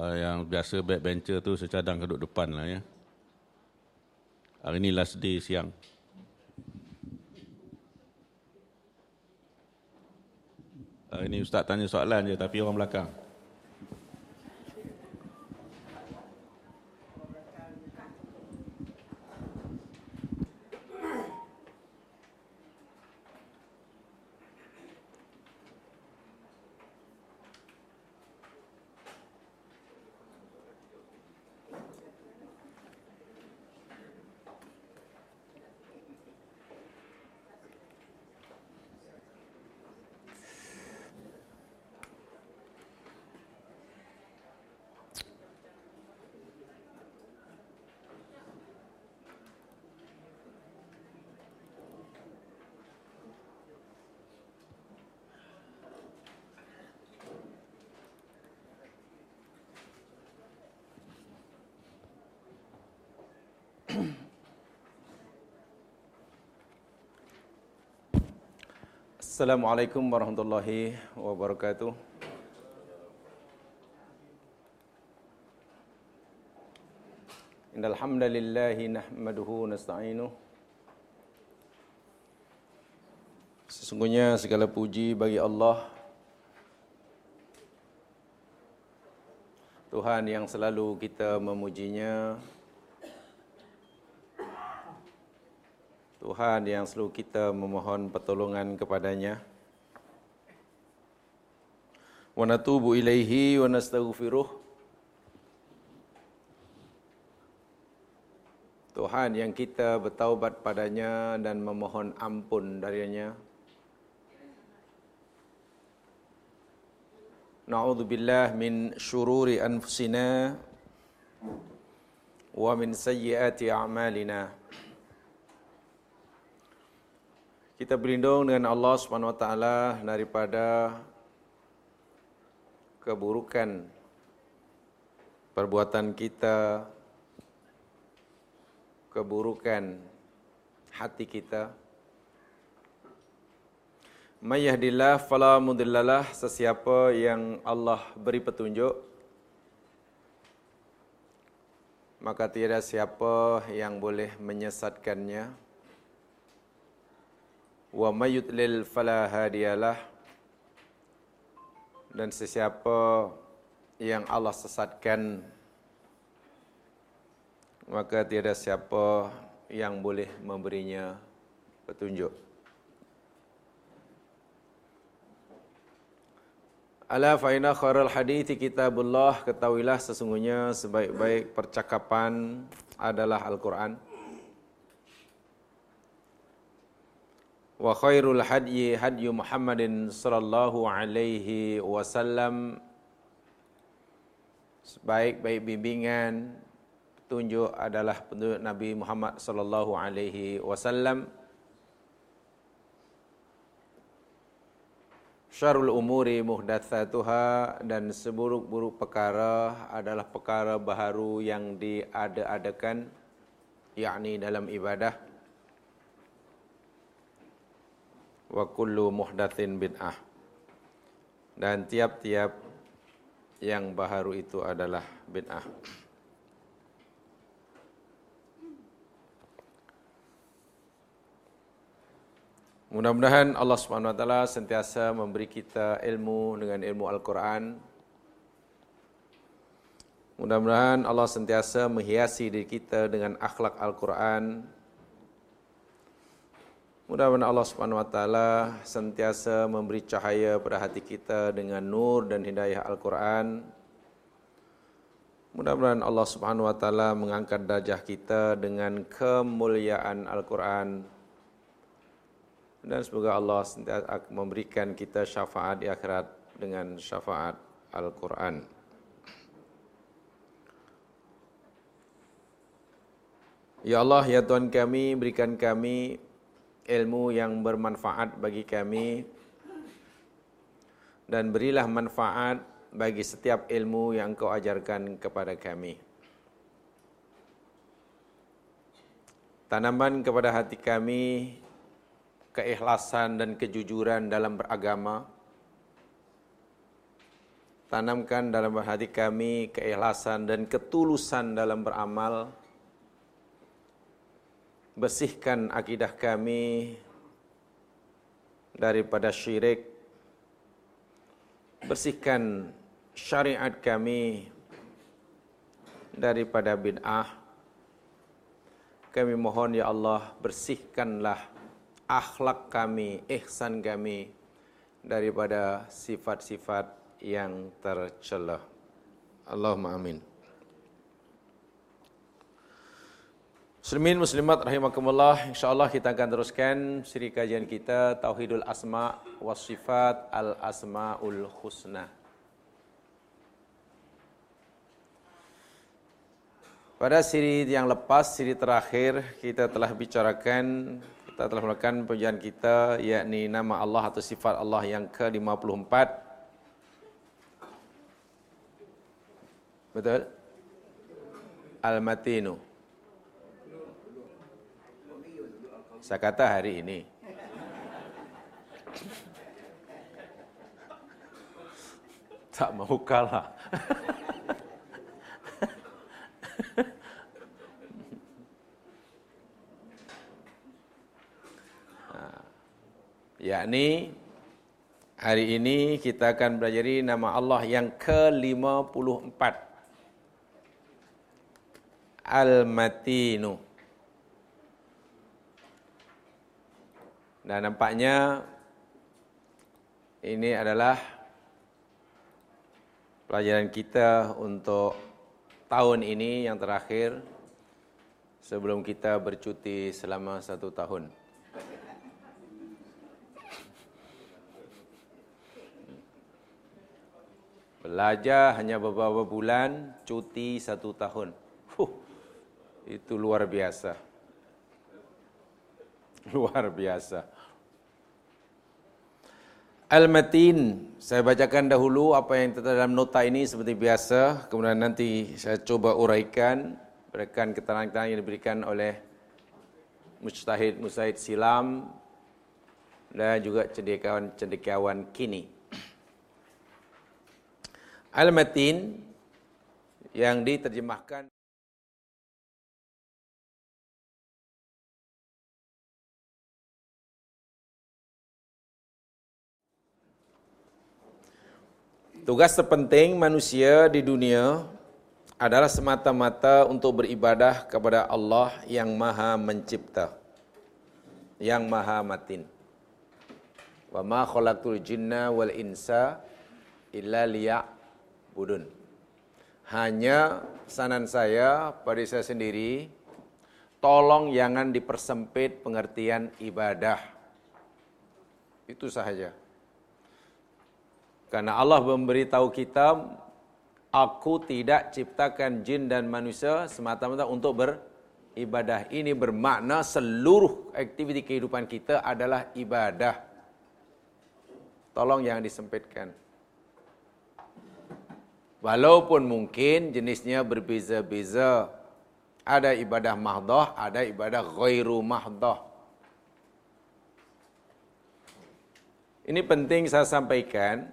uh, yang biasa backbencher tu secadang duduk depan lah ya. Hari ni last day siang. Hari ni Ustaz tanya soalan je tapi orang belakang. Assalamualaikum warahmatullahi wabarakatuh. Innal hamdalillah nasta'inuh. Sesungguhnya segala puji bagi Allah Tuhan yang selalu kita memujinya Tuhan yang selalu kita memohon pertolongan kepadanya. Wa natubu ilaihi wa nastaghfiruh. Tuhan yang kita bertaubat padanya dan memohon ampun darinya. Na'udzubillah min syururi anfusina wa min sayyiati a'malina Kita berlindung dengan Allah Subhanahu wa taala daripada keburukan perbuatan kita keburukan hati kita. May yahdillah fala mudhillalah sesiapa yang Allah beri petunjuk maka tiada siapa yang boleh menyesatkannya wa mayyudlil fala hadiyalah dan sesiapa yang Allah sesatkan maka tiada siapa yang boleh memberinya petunjuk. Ala faina khairul hadithi kitabullah. Ketahuilah sesungguhnya sebaik-baik percakapan adalah Al-Qur'an wa khairul hadyi hadyu Muhammadin sallallahu alaihi wasallam. Sebaik-baik bimbingan petunjuk adalah petunjuk Nabi Muhammad sallallahu alaihi wasallam. Syarul umuri muhdatsatuha dan seburuk-buruk perkara adalah perkara baharu yang diada-adakan yakni dalam ibadah wa kullu muhdatsin bid'ah. Dan tiap-tiap yang baharu itu adalah bid'ah. Mudah-mudahan Allah Subhanahu wa taala sentiasa memberi kita ilmu dengan ilmu Al-Quran. Mudah-mudahan Allah sentiasa menghiasi diri kita dengan akhlak Al-Quran Mudah-mudahan Allah Subhanahu wa taala sentiasa memberi cahaya pada hati kita dengan nur dan hidayah Al-Quran. Mudah-mudahan Allah Subhanahu wa taala mengangkat darjah kita dengan kemuliaan Al-Quran. Dan semoga Allah sentiasa memberikan kita syafaat di akhirat dengan syafaat Al-Quran. Ya Allah, ya Tuhan kami, berikan kami ilmu yang bermanfaat bagi kami dan berilah manfaat bagi setiap ilmu yang Engkau ajarkan kepada kami. Tanaman kepada hati kami keikhlasan dan kejujuran dalam beragama tanamkan dalam hati kami keikhlasan dan ketulusan dalam beramal. Bersihkan akidah kami daripada syirik. Bersihkan syariat kami daripada bid'ah. Kami mohon ya Allah bersihkanlah akhlak kami, ihsan kami daripada sifat-sifat yang tercela. Allahumma amin. Muslimin muslimat rahimakumullah, insyaallah kita akan teruskan siri kajian kita Tauhidul Asma wa Sifat Al Asmaul Husna. Pada siri yang lepas, siri terakhir kita telah bicarakan kita telah melakukan penjualan kita yakni nama Allah atau sifat Allah yang ke-54 Betul? Al-Matinu. Saya kata hari ini. Tak mau kalah. yakni hari ini kita akan belajar nama Allah yang ke-54. Al-Matinu. Dan nampaknya ini adalah pelajaran kita untuk tahun ini yang terakhir sebelum kita bercuti selama satu tahun. Belajar hanya beberapa bulan, cuti satu tahun. Huh. Itu luar biasa. Luar biasa. Al-Matin, saya bacakan dahulu apa yang terdapat dalam nota ini seperti biasa. Kemudian nanti saya coba uraikan, berikan keterangan-keterangan yang diberikan oleh Mujtahid Musaid Silam dan juga cendekiawan-cendekiawan kini. Al-Matin yang diterjemahkan Tugas terpenting manusia di dunia adalah semata-mata untuk beribadah kepada Allah yang Maha Mencipta, yang Maha Matin. Wa ma khalaqtul jinna wal insa illa liya'budun. Hanya sanan saya pada saya sendiri, tolong jangan dipersempit pengertian ibadah. Itu sahaja. Karena Allah memberitahu kita, aku tidak ciptakan jin dan manusia semata-mata untuk beribadah. Ini bermakna seluruh aktiviti kehidupan kita adalah ibadah. Tolong jangan disempitkan. Walaupun mungkin jenisnya berbeza-beza. Ada ibadah mahdoh, ada ibadah ghairu mahdoh. Ini penting saya sampaikan.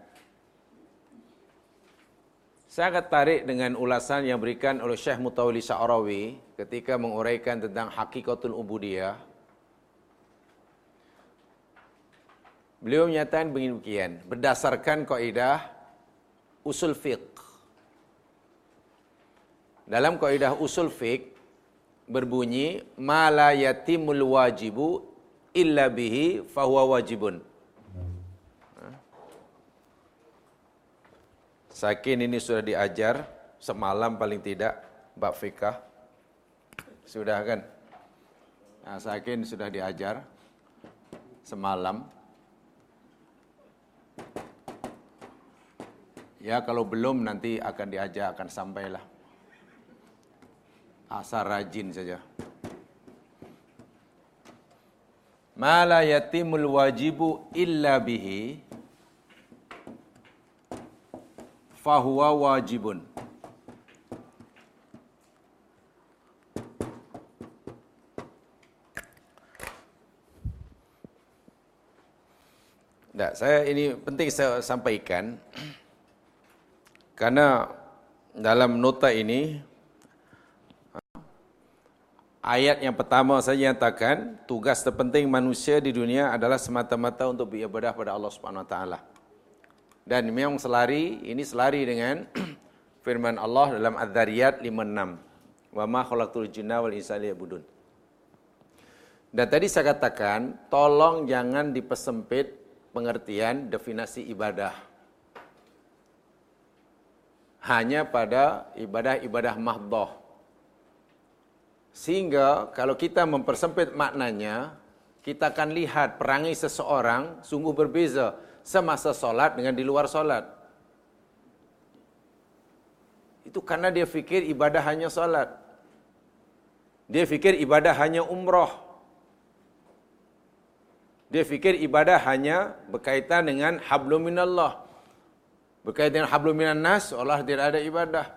Saya akan tarik dengan ulasan yang berikan oleh Syekh Mutawali Sa'arawi ketika menguraikan tentang hakikatul ubudiyah. Beliau menyatakan begini berdasarkan kaidah usul fiqh. Dalam kaidah usul fiqh berbunyi ma la yatimul wajibu illa bihi fahuwa wajibun. Sakin ini sudah diajar semalam paling tidak bab fikah. Sudah kan? Nah, Sakin sudah diajar semalam. Ya kalau belum nanti akan diajar akan sampailah. Asal rajin saja. Mala yatimul wajibu illa bihi fahuwa wajibun. Tak, saya ini penting saya sampaikan. Karena dalam nota ini ayat yang pertama saja nyatakan tugas terpenting manusia di dunia adalah semata-mata untuk beribadah pada Allah Subhanahu wa taala. Dan memang selari, ini selari dengan firman Allah dalam Az-Zariyat 56. Wa ma khalaqtul jinna wal insa liya'budun. Dan tadi saya katakan, tolong jangan dipersempit pengertian definisi ibadah. Hanya pada ibadah-ibadah mahdoh. Sehingga kalau kita mempersempit maknanya, kita akan lihat perangai seseorang sungguh berbeza semasa solat dengan di luar solat. Itu karena dia fikir ibadah hanya solat. Dia fikir ibadah hanya umroh. Dia fikir ibadah hanya berkaitan dengan hablum minallah. Berkaitan dengan hablum minan nas, Allah tidak ada ibadah.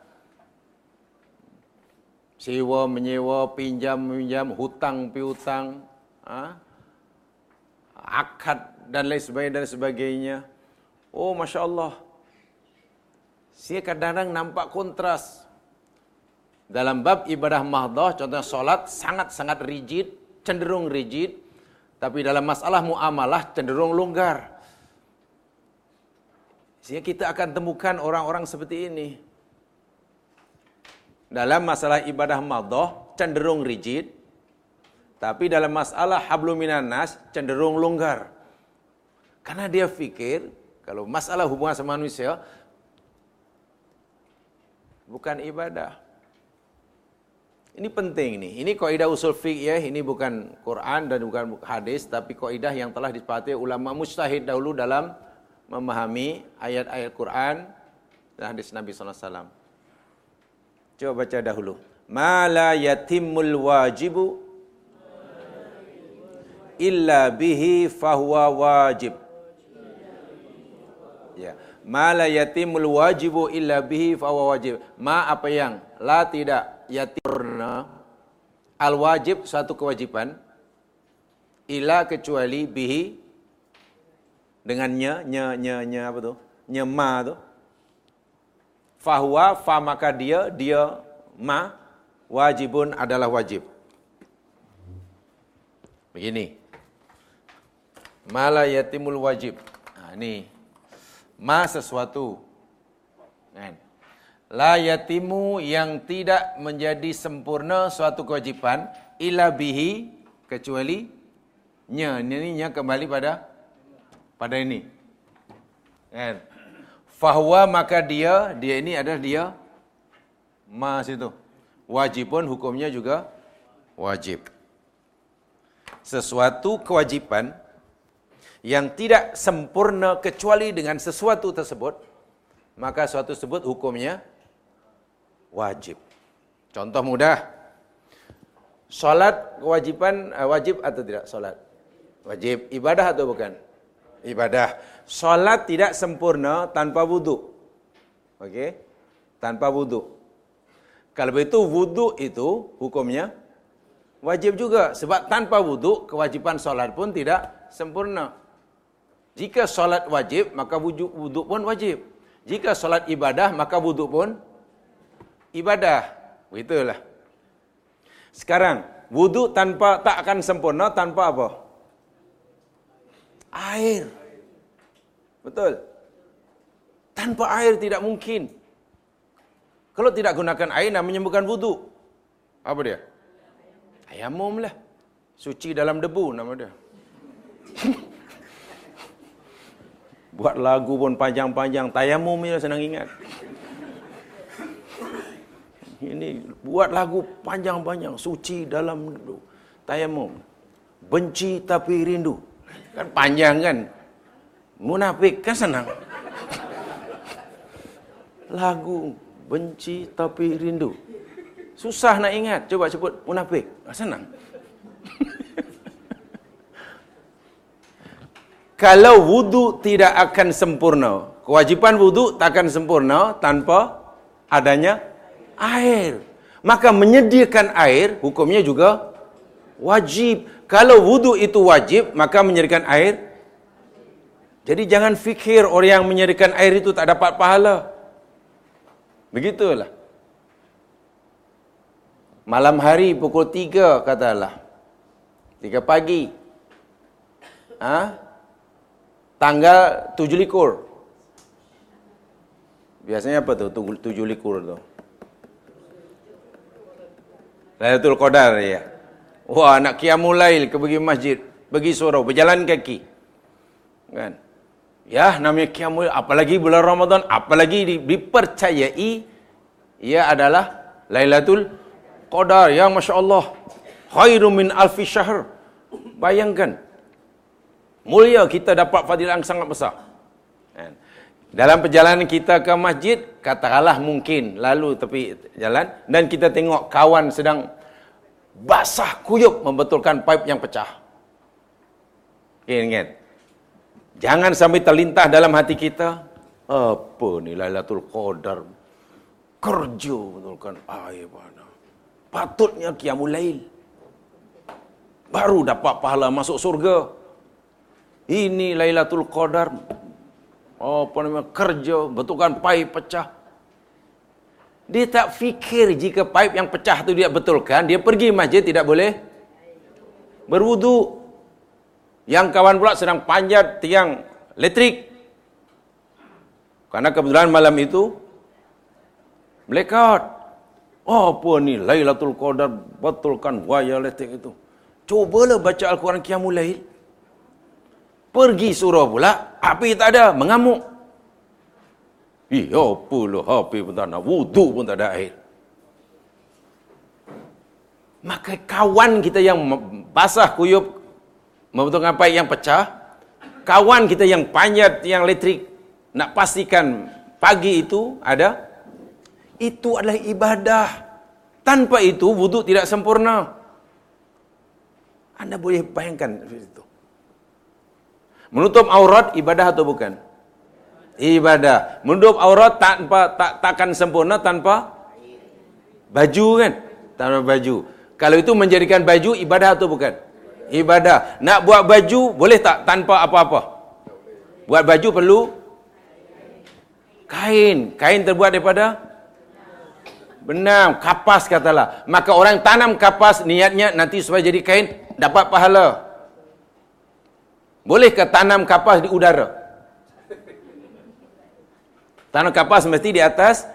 Sewa, menyewa, pinjam, pinjam, hutang, piutang. Ha? Akad dan lain sebagainya dan sebagainya. Oh, masya Allah. Saya kadang-kadang nampak kontras. Dalam bab ibadah mahdoh, contohnya solat sangat-sangat rigid, cenderung rigid. Tapi dalam masalah muamalah cenderung longgar. Sehingga kita akan temukan orang-orang seperti ini. Dalam masalah ibadah mahdoh, cenderung rigid. Tapi dalam masalah habluminan nas, cenderung longgar. Karena dia fikir kalau masalah hubungan sama manusia bukan ibadah. Ini penting nih. Ini kaidah usul fiqh ya, ini bukan Quran dan bukan hadis tapi kaidah yang telah disepakati ulama mujtahid dahulu dalam memahami ayat-ayat Quran dan hadis Nabi wasallam. Coba baca dahulu. Ma yatimul wajibu illa bihi fahuwa wajib. Ya. Ma la yatimul wajibu illa bihi fa wajib. Ma apa yang la tidak yatirna al wajib satu kewajiban illa kecuali bihi dengannya nya nya nya apa tu? Nya ma tu. Fahuwa fa maka dia dia ma wajibun adalah wajib. Begini. Mala yatimul wajib. Ha, ini ma sesuatu. Kan? La yatimu yang tidak menjadi sempurna suatu kewajipan illa bihi kecuali nya. Ini nya kembali pada pada ini. Kan? Fahuwa maka dia dia ini adalah dia ma situ wajib pun hukumnya juga wajib. Sesuatu kewajipan yang tidak sempurna kecuali dengan sesuatu tersebut, maka suatu tersebut hukumnya wajib. Contoh mudah. Salat kewajiban eh, wajib atau tidak salat? Wajib. Ibadah atau bukan? Ibadah. Salat tidak sempurna tanpa wudu. Okey? Tanpa wudu. Kalau begitu wudu itu hukumnya wajib juga sebab tanpa wudu kewajiban salat pun tidak sempurna. Jika solat wajib, maka wuduk pun wajib. Jika solat ibadah, maka wuduk pun ibadah. Begitulah. Sekarang, wuduk tanpa tak akan sempurna tanpa apa? Air. Betul. Tanpa air tidak mungkin. Kalau tidak gunakan air, namanya bukan wuduk. Apa dia? Ayamum lah. Suci dalam debu nama dia. Buat lagu pun panjang-panjang. Tayamum ya senang ingat. Ini buat lagu panjang-panjang. Suci dalam tayamum. Benci tapi rindu. Kan panjang kan. Munafik kan senang. Lagu benci tapi rindu. Susah nak ingat. Coba sebut munafik. Senang. Kalau wudu tidak akan sempurna. Kewajiban wudu tak akan sempurna tanpa adanya air. Maka menyediakan air hukumnya juga wajib. Kalau wudu itu wajib, maka menyediakan air. Jadi jangan fikir orang yang menyediakan air itu tak dapat pahala. Begitulah. Malam hari pukul 3 katalah. 3 pagi. Ha? Tanggal 7 likur. Biasanya apa tu 7 likur tu? Lailatul Qadar ya. Wah, nak qiyamul lail ke pergi masjid, pergi surau, berjalan kaki. Kan? Ya, namanya qiyamul apalagi bulan Ramadan, apalagi dipercayai ia adalah Lailatul Qadar yang masya-Allah khairum min alfi syahr. Bayangkan. Mulia kita dapat fadilah yang sangat besar. Kan? Dalam perjalanan kita ke masjid, katakanlah mungkin lalu tepi jalan dan kita tengok kawan sedang basah kuyup membetulkan pipe yang pecah. Ingat. Jangan sampai terlintas dalam hati kita, apa ni Lailatul Qadar? Kerja betulkan air pada. Patutnya qiyamul lail. Baru dapat pahala masuk surga. Ini Lailatul Qadar. Apa namanya? Kerja betulkan pipe pecah. Dia tak fikir jika pipe yang pecah tu dia betulkan, dia pergi masjid tidak boleh berwudu. Yang kawan pula sedang panjat tiang elektrik. Karena kebetulan malam itu blackout. Oh, apa ni Lailatul Qadar betulkan wayar elektrik itu. Cubalah baca Al-Quran Qiyamul Lail. Pergi surau pula, api tak ada, mengamuk. Eh, apa lah api pun tak nak, wudu pun tak ada air. Maka kawan kita yang basah kuyup, membetulkan paip yang pecah, kawan kita yang panjat yang elektrik, nak pastikan pagi itu ada, itu adalah ibadah. Tanpa itu, wudu tidak sempurna. Anda boleh bayangkan itu. Menutup aurat ibadah atau bukan? Ibadah. Menutup aurat tanpa tak takkan sempurna tanpa baju kan? Tanpa baju. Kalau itu menjadikan baju ibadah atau bukan? Ibadah. Nak buat baju boleh tak tanpa apa-apa? Buat baju perlu kain. Kain terbuat daripada benang, kapas katalah. Maka orang tanam kapas niatnya nanti supaya jadi kain dapat pahala. Boleh ke tanam kapas di udara? Tanam kapas mesti di atas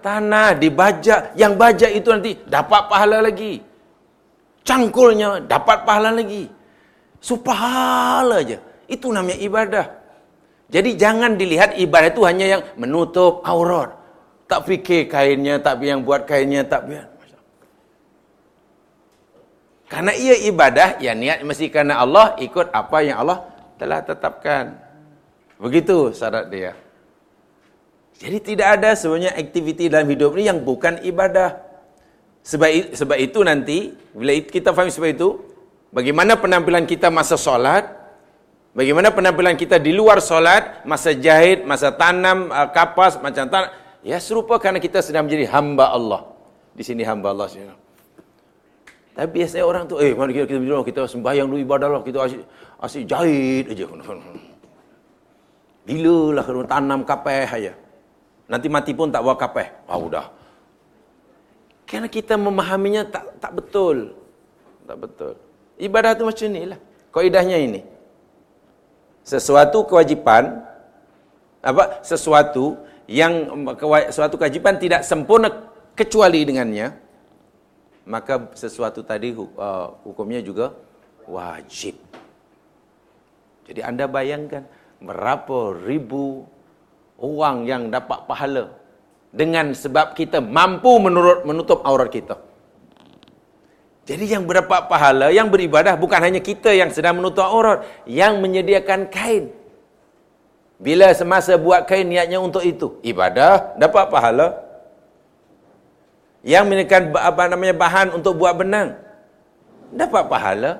tanah, di baja. Yang baja itu nanti dapat pahala lagi. Cangkulnya dapat pahala lagi. Supahala aja. Itu namanya ibadah. Jadi jangan dilihat ibadah itu hanya yang menutup aurat. Tak fikir kainnya, tak yang buat kainnya, tak biar. Karena ia ibadah, ya niat mesti kerana Allah ikut apa yang Allah telah tetapkan. Begitu syarat dia. Jadi tidak ada sebenarnya aktiviti dalam hidup ini yang bukan ibadah. Sebab, sebab itu nanti, bila kita faham sebab itu, bagaimana penampilan kita masa solat, bagaimana penampilan kita di luar solat, masa jahit, masa tanam, uh, kapas, macam tanam, ya serupa kerana kita sedang menjadi hamba Allah. Di sini hamba Allah. Tapi biasanya orang tu, eh mana kita kita kita, kita sembahyang dulu ibadah lah, kita asyik, asyik jahit aja. Bila lah kena tanam kapeh aja. Nanti mati pun tak bawa kapeh. Ah udah. Kerana kita memahaminya tak tak betul. Tak betul. Ibadah tu macam ni lah. Kaidahnya ini. Sesuatu kewajipan apa sesuatu yang suatu kewajipan tidak sempurna kecuali dengannya maka sesuatu tadi uh, hukumnya juga wajib. Jadi anda bayangkan berapa ribu orang yang dapat pahala dengan sebab kita mampu menurut menutup aurat kita. Jadi yang berdapat pahala, yang beribadah bukan hanya kita yang sedang menutup aurat, yang menyediakan kain. Bila semasa buat kain niatnya untuk itu, ibadah dapat pahala. Yang menyediakan apa namanya bahan untuk buat benang, dapat pahala.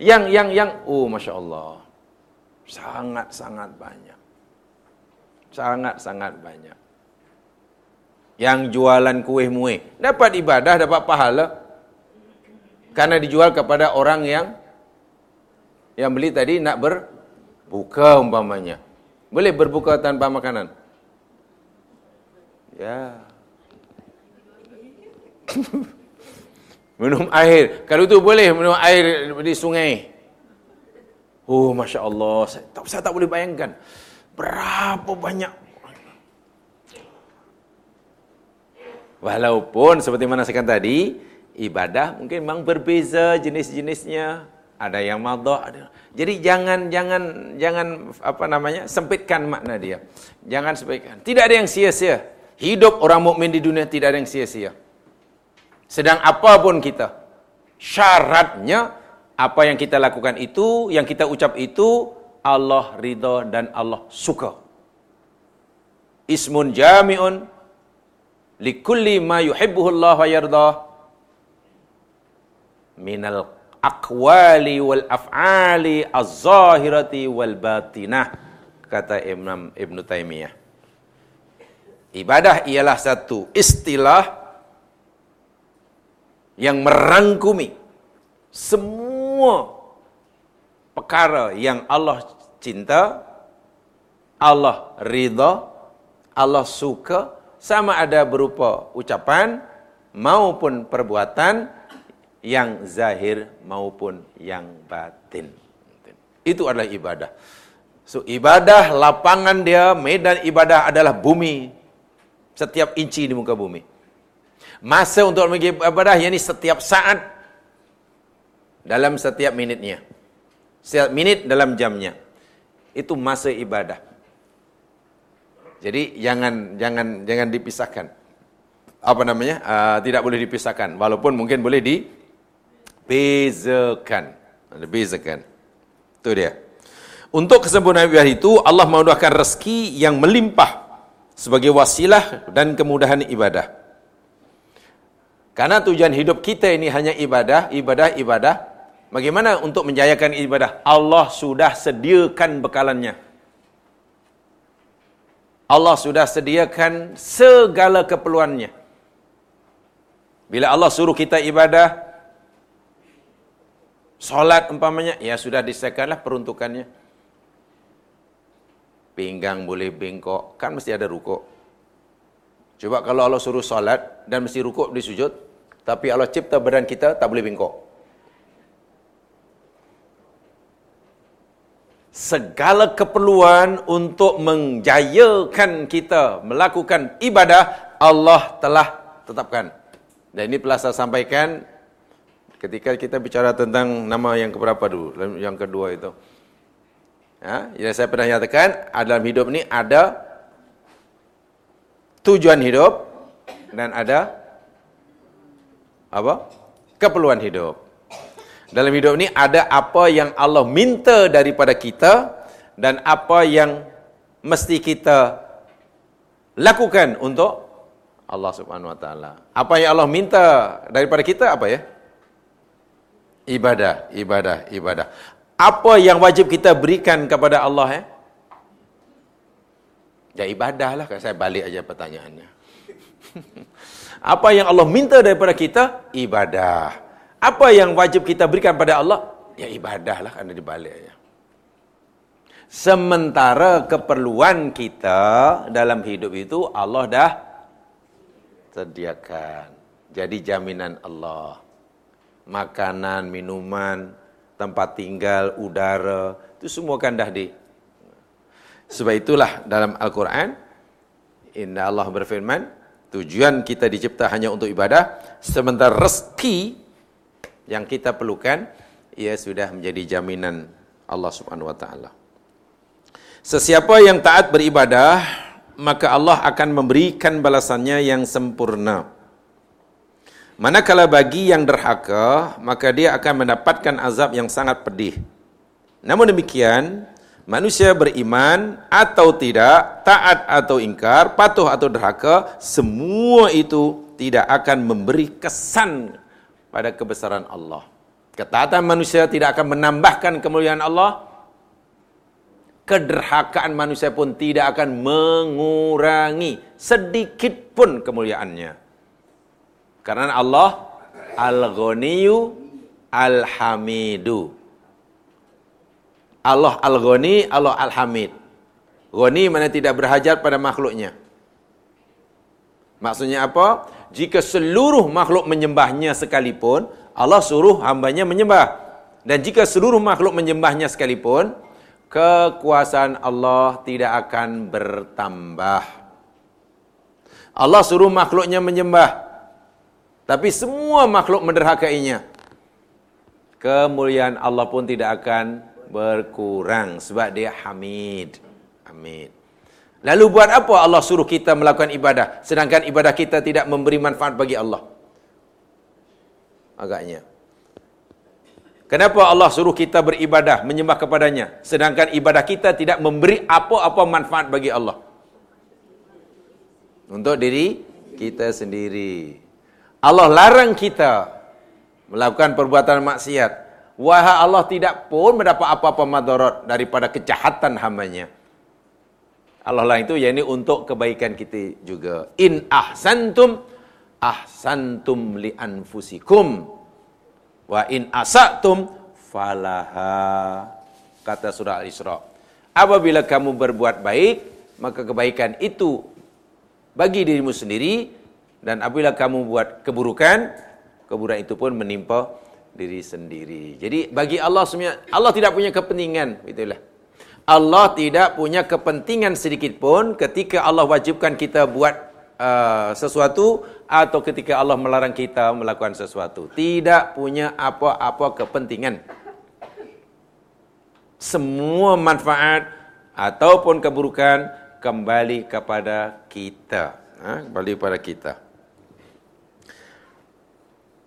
Yang yang yang oh masya-Allah. Sangat-sangat banyak. Sangat-sangat banyak. Yang jualan kuih muih. Dapat ibadah, dapat pahala. Karena dijual kepada orang yang yang beli tadi nak berbuka umpamanya. Boleh berbuka tanpa makanan? Ya, minum air. Kalau itu boleh minum air di sungai. Oh, Masya Allah. Saya tak, saya tak boleh bayangkan. Berapa banyak. Walaupun seperti mana saya katakan tadi, ibadah mungkin memang berbeza jenis-jenisnya. Ada yang madah, ada. Jadi jangan jangan jangan apa namanya? sempitkan makna dia. Jangan sempitkan. Tidak ada yang sia-sia. Hidup orang mukmin di dunia tidak ada yang sia-sia. Sedang apapun kita, syaratnya apa yang kita lakukan itu, yang kita ucap itu Allah ridha dan Allah suka. Ismun jami'un likulli ma yuhibbuhu Allah wa yarda minal aqwali wal af'ali az-zahirati wal batinah kata Imam Ibn Taimiyah. Ibadah ialah satu istilah yang merangkumi semua perkara yang Allah cinta, Allah ridha, Allah suka sama ada berupa ucapan maupun perbuatan yang zahir maupun yang batin. Itu adalah ibadah. So ibadah lapangan dia, medan ibadah adalah bumi. Setiap inci di muka bumi. Masa untuk ibadah yang ini setiap saat dalam setiap minitnya. Setiap minit dalam jamnya. Itu masa ibadah. Jadi jangan jangan jangan dipisahkan. Apa namanya? Uh, tidak boleh dipisahkan. Walaupun mungkin boleh di bezakan. Ada bezakan. Itu dia. Untuk kesempurnaan ibadah itu, Allah memudahkan rezeki yang melimpah sebagai wasilah dan kemudahan ibadah. Karena tujuan hidup kita ini hanya ibadah, ibadah, ibadah. Bagaimana untuk menjayakan ibadah? Allah sudah sediakan bekalannya. Allah sudah sediakan segala keperluannya. Bila Allah suruh kita ibadah, Solat umpamanya, ya sudah disediakanlah peruntukannya. Pinggang boleh bengkok, kan mesti ada rukuk. Coba kalau Allah suruh solat dan mesti rukuk di sujud, tapi Allah cipta badan kita tak boleh bengkok. Segala keperluan untuk menjayakan kita melakukan ibadah, Allah telah tetapkan. Dan ini telah saya sampaikan Ketika kita bicara tentang nama yang keberapa dulu, yang kedua itu. Ya, yang saya pernah nyatakan, dalam hidup ini ada tujuan hidup dan ada apa? keperluan hidup. Dalam hidup ini ada apa yang Allah minta daripada kita dan apa yang mesti kita lakukan untuk Allah Subhanahu wa taala. Apa yang Allah minta daripada kita apa ya? Ibadah, ibadah, ibadah. Apa yang wajib kita berikan kepada Allah eh? Ya ibadahlah kalau saya balik aja pertanyaannya. Apa yang Allah minta daripada kita? Ibadah. Apa yang wajib kita berikan pada Allah? Ya ibadahlah karena dibalik aja. Sementara keperluan kita dalam hidup itu Allah dah sediakan. Jadi jaminan Allah makanan, minuman, tempat tinggal, udara, itu semua kan dah di. Sebab itulah dalam Al-Quran, Inna Allah berfirman, tujuan kita dicipta hanya untuk ibadah, sementara rezeki yang kita perlukan, ia sudah menjadi jaminan Allah Subhanahu Wa Taala. Sesiapa yang taat beribadah, maka Allah akan memberikan balasannya yang sempurna. Manakala bagi yang derhaka, maka dia akan mendapatkan azab yang sangat pedih. Namun demikian, manusia beriman atau tidak, taat atau ingkar, patuh atau derhaka, semua itu tidak akan memberi kesan pada kebesaran Allah. Ketaatan manusia tidak akan menambahkan kemuliaan Allah. Kederhakaan manusia pun tidak akan mengurangi sedikit pun kemuliaannya. Karena Allah Al-Ghaniyu Al-Hamidu. Allah Al-Ghani, Allah Al-Hamid. Ghani mana tidak berhajat pada makhluknya. Maksudnya apa? jika seluruh makhluk menyembahnya sekalipun, Allah suruh hambanya menyembah. Dan jika seluruh makhluk menyembahnya sekalipun, kekuasaan Allah tidak akan bertambah. Allah suruh makhluknya menyembah. Tapi semua makhluk menderhakainya. Kemuliaan Allah pun tidak akan berkurang sebab dia hamid. Hamid. Lalu buat apa Allah suruh kita melakukan ibadah sedangkan ibadah kita tidak memberi manfaat bagi Allah? Agaknya. Kenapa Allah suruh kita beribadah, menyembah kepadanya sedangkan ibadah kita tidak memberi apa-apa manfaat bagi Allah? Untuk diri kita sendiri. Allah larang kita melakukan perbuatan maksiat. Wahai Allah tidak pun mendapat apa-apa madarat daripada kejahatan hambanya. Allah lah itu yakni untuk kebaikan kita juga. In ahsantum ahsantum li anfusikum wa in asatum falaha kata surah Al-Isra. Apabila kamu berbuat baik, maka kebaikan itu bagi dirimu sendiri dan apabila kamu buat keburukan, keburukan itu pun menimpa diri sendiri. Jadi bagi Allah semuanya Allah tidak punya kepentingan, itulah. Allah tidak punya kepentingan sedikit pun ketika Allah wajibkan kita buat uh, sesuatu atau ketika Allah melarang kita melakukan sesuatu. Tidak punya apa-apa kepentingan. Semua manfaat ataupun keburukan kembali kepada kita. Ha? Kembali kepada kita.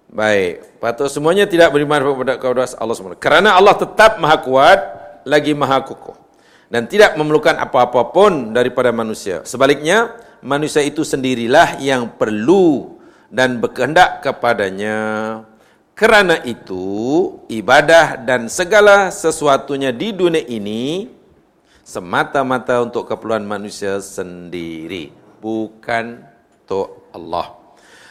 Baik, patut semuanya tidak beriman kepada Allah SWT. Kerana Allah tetap maha kuat, lagi maha kukuh. Dan tidak memerlukan apa-apa pun daripada manusia. Sebaliknya, manusia itu sendirilah yang perlu dan berkehendak kepadanya. Kerana itu, ibadah dan segala sesuatunya di dunia ini semata-mata untuk keperluan manusia sendiri. Bukan untuk Allah.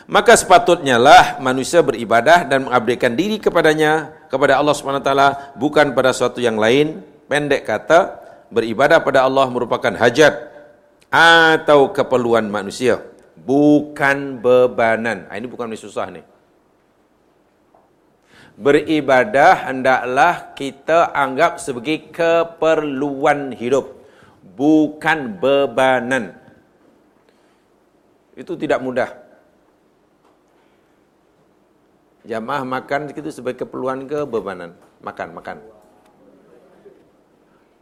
Maka sepatutnya lah manusia beribadah dan mengabdikan diri kepadanya, kepada Allah SWT, bukan pada suatu yang lain. Pendek kata, beribadah pada Allah merupakan hajat atau keperluan manusia. Bukan bebanan. Ah, ini bukan susah ni. Beribadah hendaklah kita anggap sebagai keperluan hidup. Bukan bebanan. Itu tidak mudah. Jamaah makan itu sebagai keperluan ke bebanan? Makan, makan.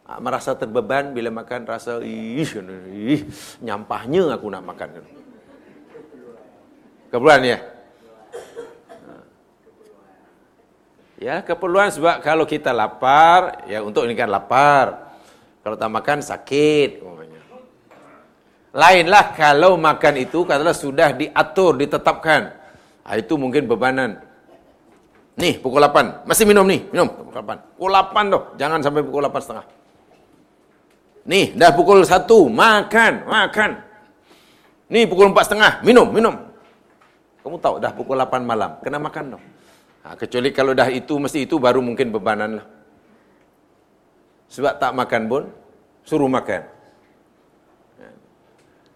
Ah, merasa terbeban bila makan rasa ih, ih nyampahnya aku nak makan. Keperluan ya. Ya, keperluan sebab kalau kita lapar, ya untuk ini kan lapar. Kalau tak makan sakit. Lainlah kalau makan itu katalah sudah diatur, ditetapkan. Ah, itu mungkin bebanan. Nih, pukul 8. Masih minum nih, minum. Pukul 8. Pukul 8 tuh, jangan sampai pukul 8 setengah. Nih, dah pukul 1, makan, makan. Nih, pukul 4 setengah, minum, minum. Kamu tahu, dah pukul 8 malam, kena makan dong. Ha, kecuali kalau dah itu, mesti itu baru mungkin bebanan lah. Sebab tak makan pun, suruh makan.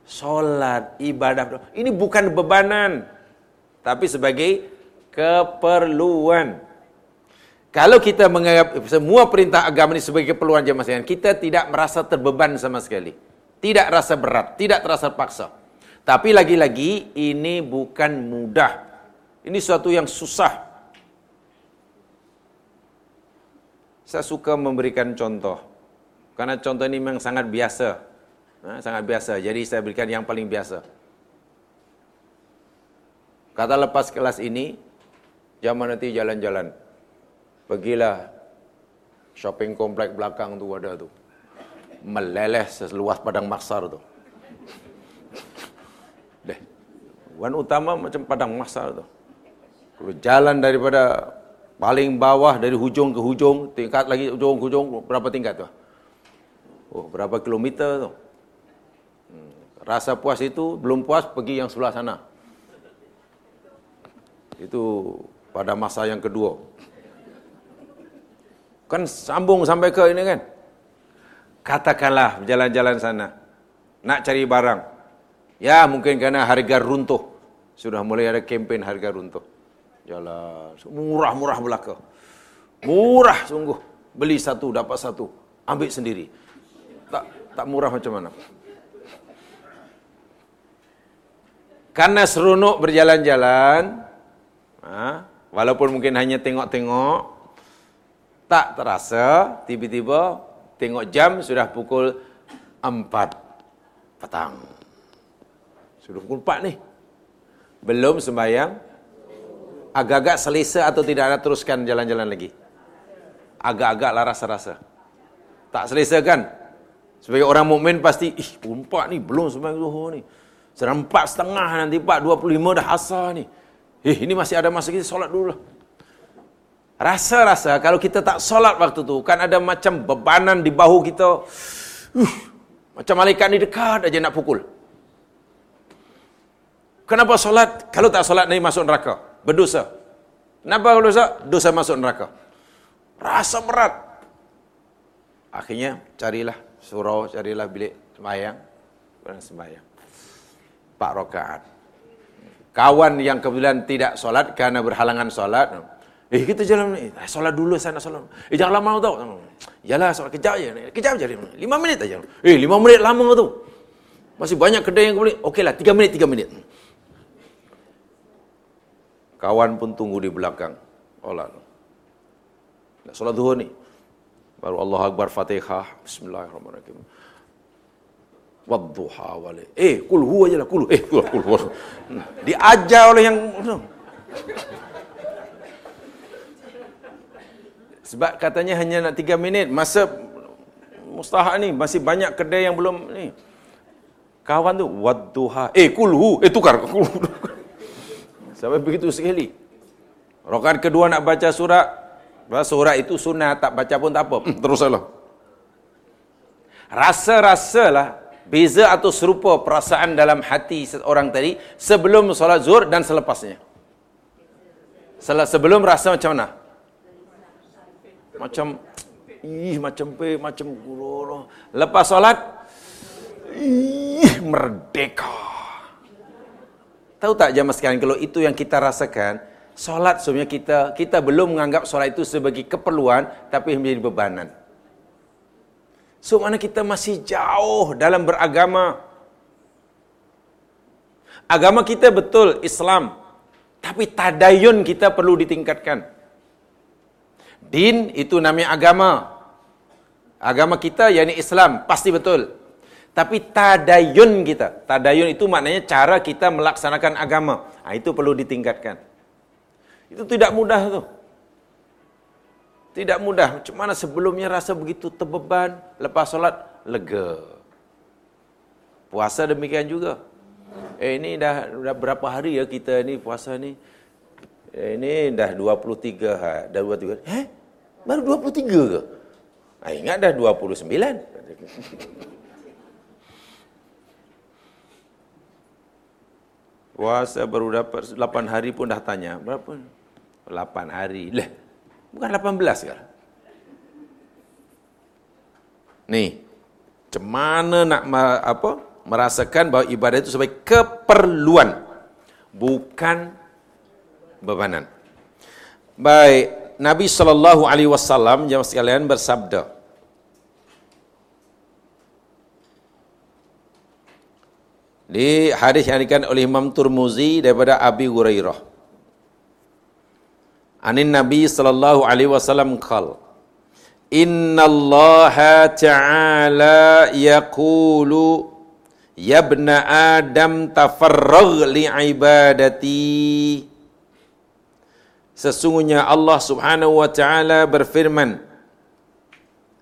Solat, ibadah, ini bukan bebanan. Tapi sebagai keperluan. Kalau kita menganggap semua perintah agama ini sebagai keperluan jemaah sekalian, kita tidak merasa terbeban sama sekali. Tidak rasa berat, tidak terasa paksa. Tapi lagi-lagi ini bukan mudah. Ini suatu yang susah. Saya suka memberikan contoh. Karena contoh ini memang sangat biasa. sangat biasa. Jadi saya berikan yang paling biasa. Kata lepas kelas ini, Zaman nanti jalan-jalan. Pergilah shopping komplek belakang tu ada tu. Meleleh seluas padang maksar tu. Deh. Wan utama macam padang maksar tu. Kalau jalan daripada paling bawah dari hujung ke hujung, tingkat lagi hujung ke hujung, berapa tingkat tu? Oh, berapa kilometer tu? Hmm. Rasa puas itu, belum puas, pergi yang sebelah sana. Itu pada masa yang kedua. Kan sambung sampai ke ini kan. Katakanlah berjalan-jalan sana. Nak cari barang. Ya mungkin kerana harga runtuh. Sudah mulai ada kempen harga runtuh. Jalan. Murah-murah belaka. Murah sungguh. Beli satu, dapat satu. Ambil sendiri. Tak tak murah macam mana. Karena seronok berjalan-jalan, ha, walaupun mungkin hanya tengok-tengok, tak terasa, tiba-tiba tengok jam sudah pukul 4 petang. Sudah pukul 4 ni. Belum sembahyang. Agak-agak selesa atau tidak ada teruskan jalan-jalan lagi? Agak-agak lah rasa-rasa. Tak selesa kan? Sebagai orang mukmin pasti, ih, pukul 4 ni belum sembahyang zuhur ni. Sudah empat setengah nanti, empat dua puluh lima dah asar ni. Eh, ini masih ada masa kita solat dulu lah. Rasa-rasa kalau kita tak solat waktu tu, kan ada macam bebanan di bahu kita. Uh, macam malaikat ni dekat aja nak pukul. Kenapa solat? Kalau tak solat ni masuk neraka. Berdosa. Kenapa kalau dosa? Masuk neraka. Rasa berat. Akhirnya carilah surau, carilah bilik sembahyang. Sembahyang. Empat rakaat. Kawan yang kebetulan tidak solat kerana berhalangan solat. Eh kita jalan ni. Eh, solat dulu saya nak solat. Eh jangan lama tau. Yalah solat kejap je. Kejap je. Lima minit aja. Eh lima minit lama tu. Masih banyak kedai yang boleh. Okeylah tiga minit, tiga minit. Kawan pun tunggu di belakang. Allah. Nak solat duhur ni. Baru Allah Akbar Fatihah. Bismillahirrahmanirrahim. Wadduha wale. Eh, kul huwa aja lah, kul. Eh, kul, kul, kul. Diajar oleh yang Sebab katanya hanya nak tiga minit. Masa mustahak ni, masih banyak kedai yang belum ni. Kawan tu, wadduha. Eh, kulhu. Eh, tukar. Sampai begitu sekali. Rokat kedua nak baca surat. Surat itu sunnah, tak baca pun tak apa. Hmm, teruslah. Rasa-rasalah beza atau serupa perasaan dalam hati seorang tadi sebelum solat zuhur dan selepasnya. Sebelum rasa macam mana? Macam ih macam pe macam guru. Lepas solat ih merdeka. Tahu tak jamaah sekalian kalau itu yang kita rasakan, solat sebenarnya kita kita belum menganggap solat itu sebagai keperluan tapi menjadi bebanan. So mana kita masih jauh dalam beragama. Agama kita betul Islam. Tapi tadayun kita perlu ditingkatkan. Din itu namanya agama. Agama kita yakni Islam pasti betul. Tapi tadayun kita, tadayun itu maknanya cara kita melaksanakan agama. Nah, itu perlu ditingkatkan. Itu tidak mudah tuh. Tidak mudah. Macam mana sebelumnya rasa begitu terbeban, lepas solat lega. Puasa demikian juga. Eh ini dah, dah berapa hari ya kita ni puasa ni? Eh, ini dah 23 ha, dah 23. Eh? Baru 23 ke? Ah, ingat dah 29. Puasa baru dapat 8 hari pun dah tanya. Berapa? 8 hari. Lah, Bukan 18 kan? Nih, macam mana nak apa merasakan bahawa ibadah itu sebagai keperluan, bukan bebanan. Baik, Nabi sallallahu alaihi wasallam jemaah sekalian bersabda. Di hadis yang dikatakan oleh Imam Turmuzi daripada Abi Hurairah. Anin Nabi sallallahu alaihi wasallam qal Inna Allah ta'ala yaqulu Ya ibna Adam tafarragh li ibadati Sesungguhnya Allah Subhanahu wa taala berfirman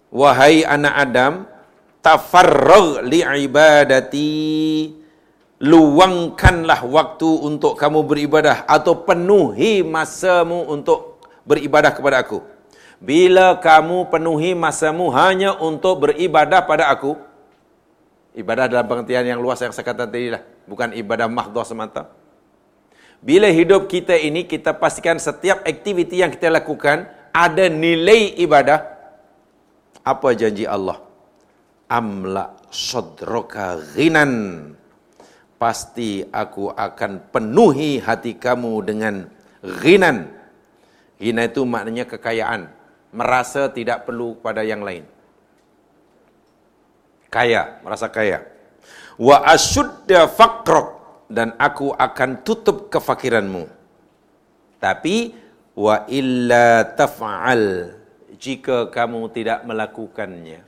Wahai anak Adam tafarragh li ibadati luangkanlah waktu untuk kamu beribadah atau penuhi masamu untuk beribadah kepada aku. Bila kamu penuhi masamu hanya untuk beribadah pada aku, ibadah dalam pengertian yang luas yang saya kata tadi lah, bukan ibadah mahdoh semata. Bila hidup kita ini, kita pastikan setiap aktiviti yang kita lakukan ada nilai ibadah. Apa janji Allah? Amla sodroka ghinan pasti aku akan penuhi hati kamu dengan ghinan. Ghina itu maknanya kekayaan. Merasa tidak perlu pada yang lain. Kaya, merasa kaya. Wa asyudda faqrak dan aku akan tutup kefakiranmu. Tapi wa illa taf'al jika kamu tidak melakukannya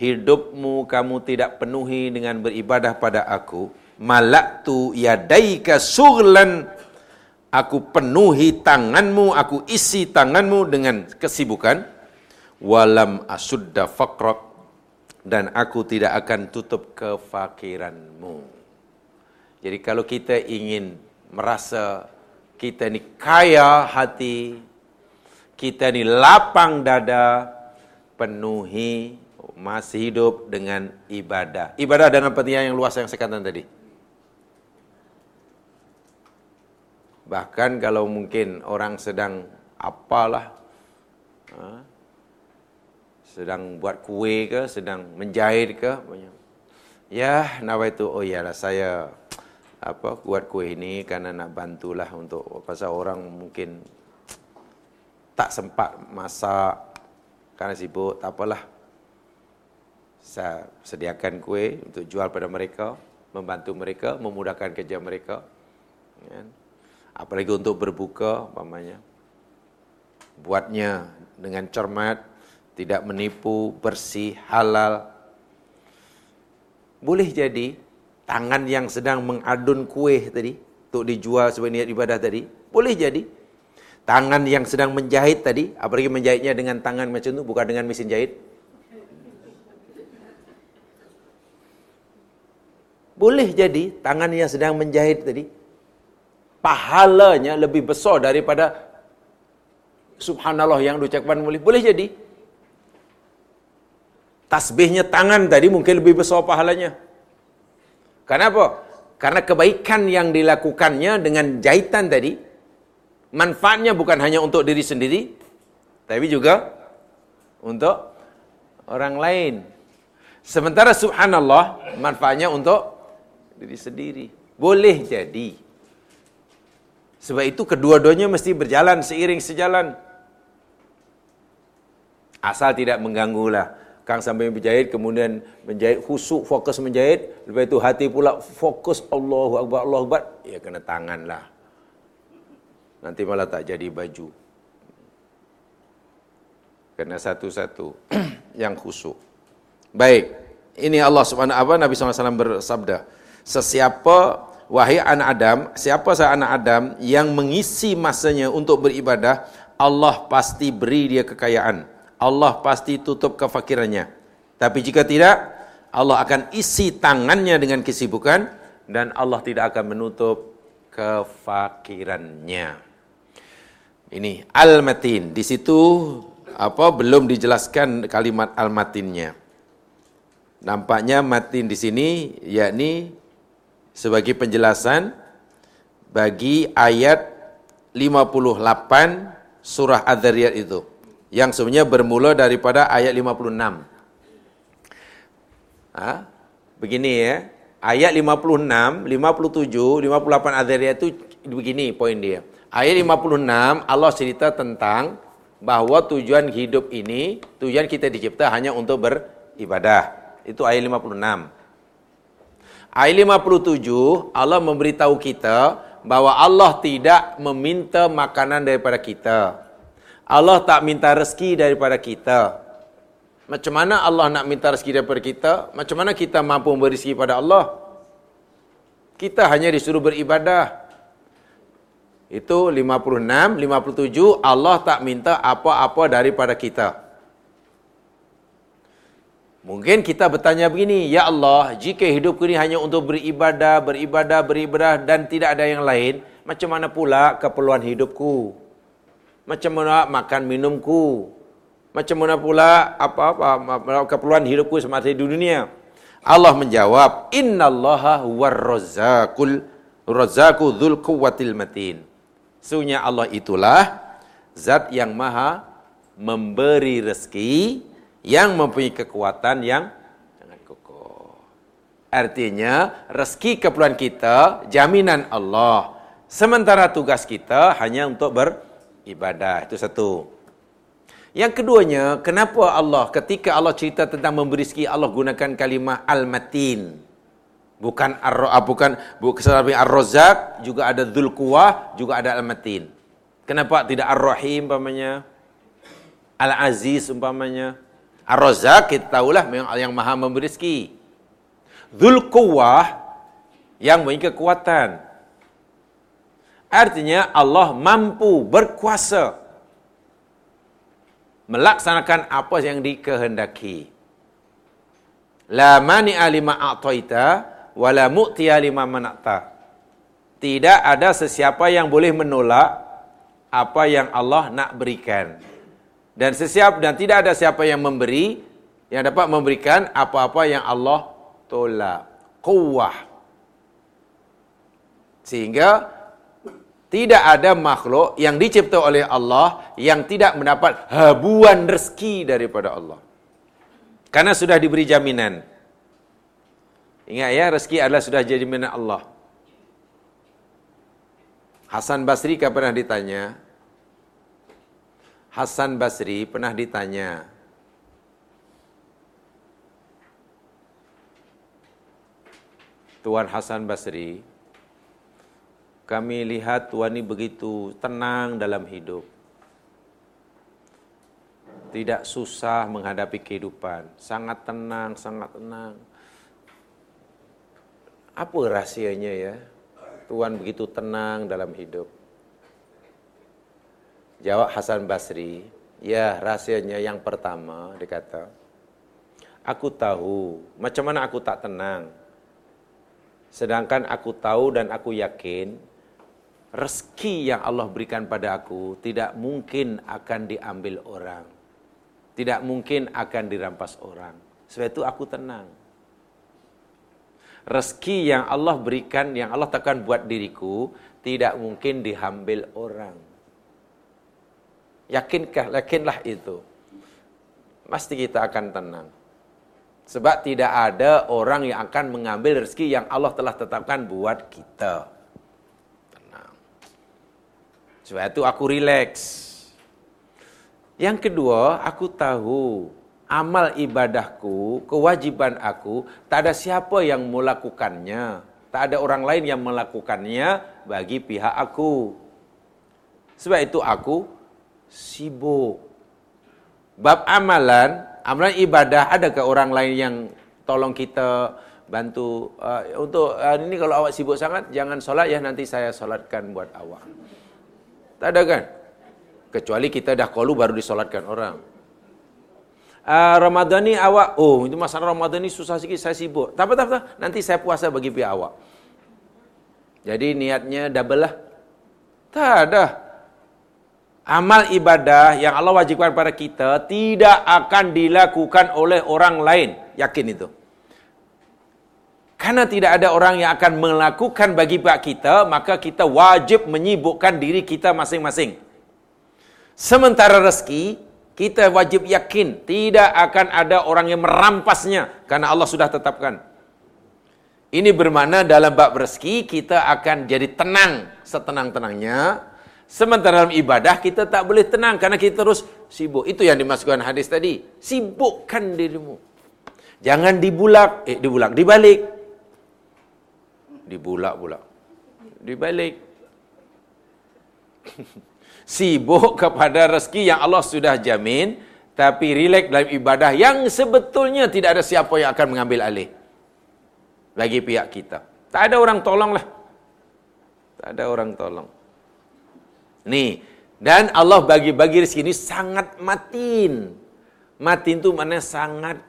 hidupmu kamu tidak penuhi dengan beribadah pada aku malaktu yadaika sughlan aku penuhi tanganmu aku isi tanganmu dengan kesibukan walam asudda faqrak dan aku tidak akan tutup kefakiranmu jadi kalau kita ingin merasa kita ni kaya hati kita ni lapang dada penuhi masih hidup dengan ibadah. Ibadah dengan pentingnya yang luas yang saya katakan tadi. Bahkan kalau mungkin orang sedang apalah, ha, sedang buat kue ke, sedang menjahit ke, ya nawa itu, oh iyalah saya apa buat kue ini karena nak bantulah untuk pasal orang mungkin tak sempat masak karena sibuk, tak apalah. Saya sediakan kue untuk jual pada mereka, membantu mereka, memudahkan kerja mereka. Ya apalagi untuk berbuka umpamanya. Buatnya dengan cermat tidak menipu bersih halal. Boleh jadi tangan yang sedang mengadun kuih tadi untuk dijual sebagai niat ibadah tadi boleh jadi. Tangan yang sedang menjahit tadi apalagi menjahitnya dengan tangan macam itu bukan dengan mesin jahit. Boleh jadi tangan yang sedang menjahit tadi pahalanya lebih besar daripada subhanallah yang diucapkan boleh boleh jadi. Tasbihnya tangan tadi mungkin lebih besar pahalanya. Kenapa karena kebaikan yang dilakukannya dengan jahitan tadi manfaatnya bukan hanya untuk diri sendiri tapi juga untuk orang lain. Sementara subhanallah manfaatnya untuk diri sendiri. Boleh jadi sebab itu kedua-duanya mesti berjalan seiring sejalan. Asal tidak mengganggulah. Kang sambil menjahit, kemudian menjahit khusuk, fokus menjahit. Lepas itu hati pula fokus Allahu Akbar, Allahu Akbar. Ya kena tangan lah. Nanti malah tak jadi baju. Kena satu-satu yang khusuk. Baik. Ini Allah subhanahu wa Nabi SAW bersabda. Sesiapa Wahai anak Adam, siapa saya anak Adam yang mengisi masanya untuk beribadah, Allah pasti beri dia kekayaan. Allah pasti tutup kefakirannya. Tapi jika tidak, Allah akan isi tangannya dengan kesibukan dan Allah tidak akan menutup kefakirannya. Ini al-matin. Di situ apa belum dijelaskan kalimat al-matinnya. Nampaknya matin di sini yakni sebagai penjelasan bagi ayat 58 surah Az-Zariyat itu yang sebenarnya bermula daripada ayat 56. Ha? Begini ya. Ayat 56, 57, 58 Az-Zariyat itu begini poin dia. Ayat 56 Allah cerita tentang bahawa tujuan hidup ini, tujuan kita dicipta hanya untuk beribadah. Itu ayat 56. Ayat 57 Allah memberitahu kita bahawa Allah tidak meminta makanan daripada kita. Allah tak minta rezeki daripada kita. Macam mana Allah nak minta rezeki daripada kita? Macam mana kita mampu memberi rezeki pada Allah? Kita hanya disuruh beribadah. Itu 56, 57 Allah tak minta apa-apa daripada kita. Mungkin kita bertanya begini, Ya Allah, jika hidupku ini hanya untuk beribadah, beribadah, beribadah dan tidak ada yang lain, macam mana pula keperluan hidupku? Macam mana makan minumku? Macam mana pula apa-apa keperluan hidupku semasa di dunia? Allah menjawab, Inna Allaha warrazzaqul razzaku dzul quwwatil matin. Sesungguhnya Allah itulah zat yang maha memberi rezeki yang mempunyai kekuatan yang sangat kokoh. Artinya, rezeki keperluan kita, jaminan Allah. Sementara tugas kita hanya untuk beribadah. Itu satu. Yang keduanya, kenapa Allah ketika Allah cerita tentang memberi rezeki, Allah gunakan kalimah al-matin. Bukan ar ah, bukan bukan ar-razzaq, juga ada dzul quwah, juga ada al-matin. Kenapa tidak ar-rahim umpamanya? Al-aziz umpamanya? Ar-razzaq kita tahulah memang yang Maha memberi rezeki. Dhul Quwah yang memiliki kekuatan. Artinya Allah mampu berkuasa melaksanakan apa yang dikehendaki. La mani'a lima a'taita wa la mu'tiya lima mana'ta. Tidak ada sesiapa yang boleh menolak apa yang Allah nak berikan. Dan sesiap dan tidak ada siapa yang memberi yang dapat memberikan apa-apa yang Allah tolak. Kuwah. Sehingga tidak ada makhluk yang dicipta oleh Allah yang tidak mendapat habuan rezeki daripada Allah. Karena sudah diberi jaminan. Ingat ya, rezeki adalah sudah jaminan Allah. Hasan Basri kan pernah ditanya. Hasan Basri pernah ditanya. Tuan Hasan Basri, kami lihat Tuan ini begitu tenang dalam hidup. Tidak susah menghadapi kehidupan. Sangat tenang, sangat tenang. Apa rahasianya ya? Tuan begitu tenang dalam hidup. Jawab Hasan Basri, ya rahasianya yang pertama, dia kata, aku tahu macam mana aku tak tenang Sedangkan aku tahu dan aku yakin rezeki yang Allah berikan pada aku tidak mungkin akan diambil orang. Tidak mungkin akan dirampas orang. Sebab itu aku tenang. Rezeki yang Allah berikan, yang Allah takkan buat diriku, tidak mungkin diambil orang. Yakinkah, yakinlah itu. Pasti kita akan tenang. Sebab tidak ada orang yang akan mengambil rezeki yang Allah telah tetapkan buat kita. Tenang. Sebab itu aku rileks. Yang kedua, aku tahu amal ibadahku, kewajiban aku, tak ada siapa yang melakukannya. Tak ada orang lain yang melakukannya bagi pihak aku. Sebab itu aku sibuk. Bab amalan, amalan ibadah adakah orang lain yang tolong kita bantu uh, untuk uh, ini kalau awak sibuk sangat jangan solat ya nanti saya solatkan buat awak. Tak ada kan? Kecuali kita dah kalu baru disolatkan orang. Uh, Ramadan ni awak, oh itu masalah Ramadan ni susah sikit saya sibuk. Tak apa, tak apa, nanti saya puasa bagi pihak awak. Jadi niatnya double lah. Tak ada amal ibadah yang Allah wajibkan pada kita tidak akan dilakukan oleh orang lain. Yakin itu. Karena tidak ada orang yang akan melakukan bagi pihak kita, maka kita wajib menyibukkan diri kita masing-masing. Sementara rezeki, kita wajib yakin tidak akan ada orang yang merampasnya karena Allah sudah tetapkan. Ini bermakna dalam bab rezeki kita akan jadi tenang setenang-tenangnya Sementara dalam ibadah kita tak boleh tenang karena kita terus sibuk. Itu yang dimasukkan hadis tadi. Sibukkan dirimu. Jangan dibulak, eh dibulak, dibalik. Dibulak pula. Dibalik. Sibuk kepada rezeki yang Allah sudah jamin. Tapi rilek dalam ibadah yang sebetulnya tidak ada siapa yang akan mengambil alih. Bagi pihak kita. Tak ada orang tolong lah. Tak ada orang tolong. Nih, dan Allah bagi-bagi rezeki ini sangat matin. Matin itu mana sangat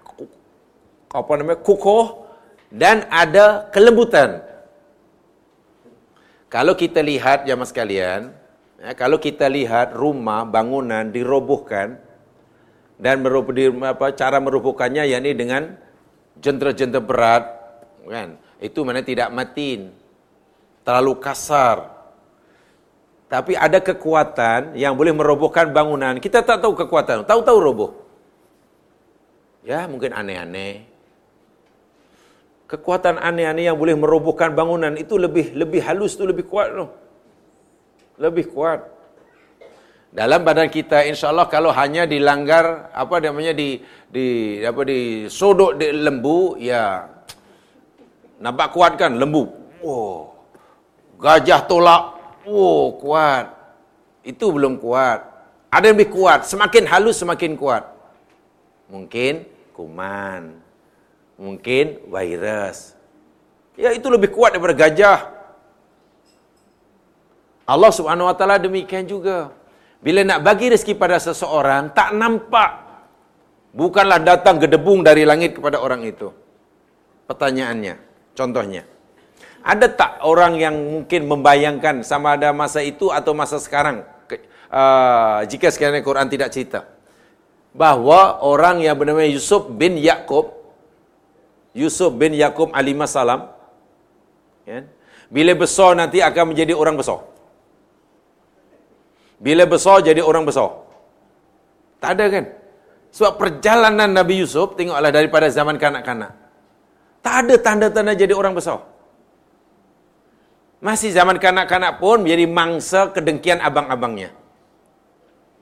apa namanya kukuh dan ada kelembutan. Kalau kita lihat jamaah sekalian, ya, kalau kita lihat rumah bangunan dirobohkan dan merubuh, apa, cara merobohkannya yakni dengan jentera-jentera berat, kan? Itu mana tidak matin, terlalu kasar, tapi ada kekuatan yang boleh merobohkan bangunan. Kita tak tahu kekuatan. Tahu-tahu roboh. Ya, mungkin aneh-aneh. Kekuatan aneh-aneh yang boleh merobohkan bangunan itu lebih lebih halus tu lebih kuat tu. Lebih kuat. Dalam badan kita insya Allah kalau hanya dilanggar apa namanya di di apa di sodok di lembu ya nampak kuat kan lembu. Oh. Gajah tolak. Oh, kuat. Itu belum kuat. Ada yang lebih kuat. Semakin halus semakin kuat. Mungkin kuman. Mungkin virus. Ya itu lebih kuat daripada gajah. Allah Subhanahu wa taala demikian juga. Bila nak bagi rezeki pada seseorang tak nampak. Bukanlah datang gedebung dari langit kepada orang itu. Pertanyaannya, contohnya. Ada tak orang yang mungkin membayangkan sama ada masa itu atau masa sekarang? Uh, jika sekiranya Quran tidak cerita. Bahawa orang yang bernama Yusuf bin Yaakob. Yusuf bin Yaakob alimasalam. Ya, bila besar nanti akan menjadi orang besar. Bila besar jadi orang besar. Tak ada kan? Sebab perjalanan Nabi Yusuf, tengoklah daripada zaman kanak-kanak. Tak ada tanda-tanda jadi orang besar. Masih zaman kanak-kanak pun menjadi mangsa kedengkian abang-abangnya.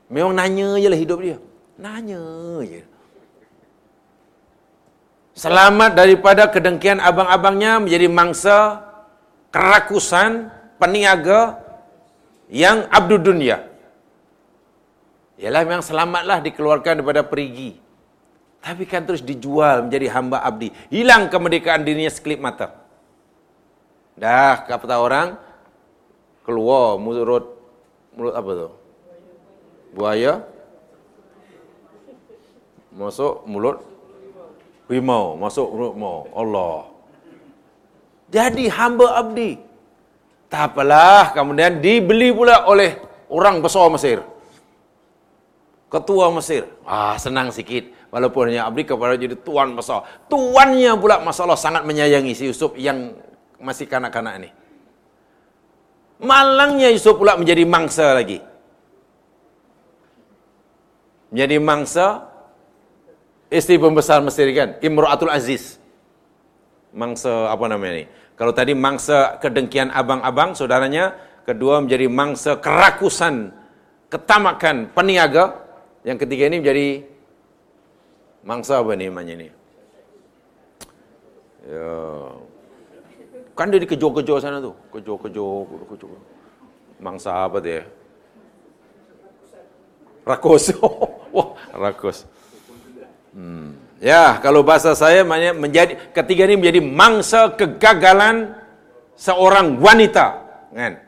Memang nanya je lah hidup dia. Nanya je. Selamat daripada kedengkian abang-abangnya menjadi mangsa kerakusan, peniaga yang abdul dunia. Ialah memang selamatlah dikeluarkan daripada perigi. Tapi kan terus dijual menjadi hamba abdi. Hilang kemerdekaan dirinya sekelip mata. Dah kata orang keluar mulut mulut apa tu? Buaya masuk mulut rimau, masuk mulut mau. Allah. Jadi hamba abdi. Tak apalah, kemudian dibeli pula oleh orang besar Mesir. Ketua Mesir. Ah, senang sikit. Walaupun hanya abdi kepada jadi tuan besar. Tuannya pula masalah sangat menyayangi si Yusuf yang masih kanak-kanak ini. Malangnya Yusuf pula menjadi mangsa lagi. Menjadi mangsa isteri pembesar Mesir kan, Imratul Aziz. Mangsa apa namanya ini? Kalau tadi mangsa kedengkian abang-abang saudaranya, kedua menjadi mangsa kerakusan, ketamakan peniaga, yang ketiga ini menjadi mangsa apa ni namanya ni? Ya. Kan dia dikejar-kejar sana tu. Kejar-kejar, kejar. Mangsa apa dia? Rakus. Wah, rakus. Hmm. Ya, kalau bahasa saya menjadi ketiga ini menjadi mangsa kegagalan seorang wanita, kan?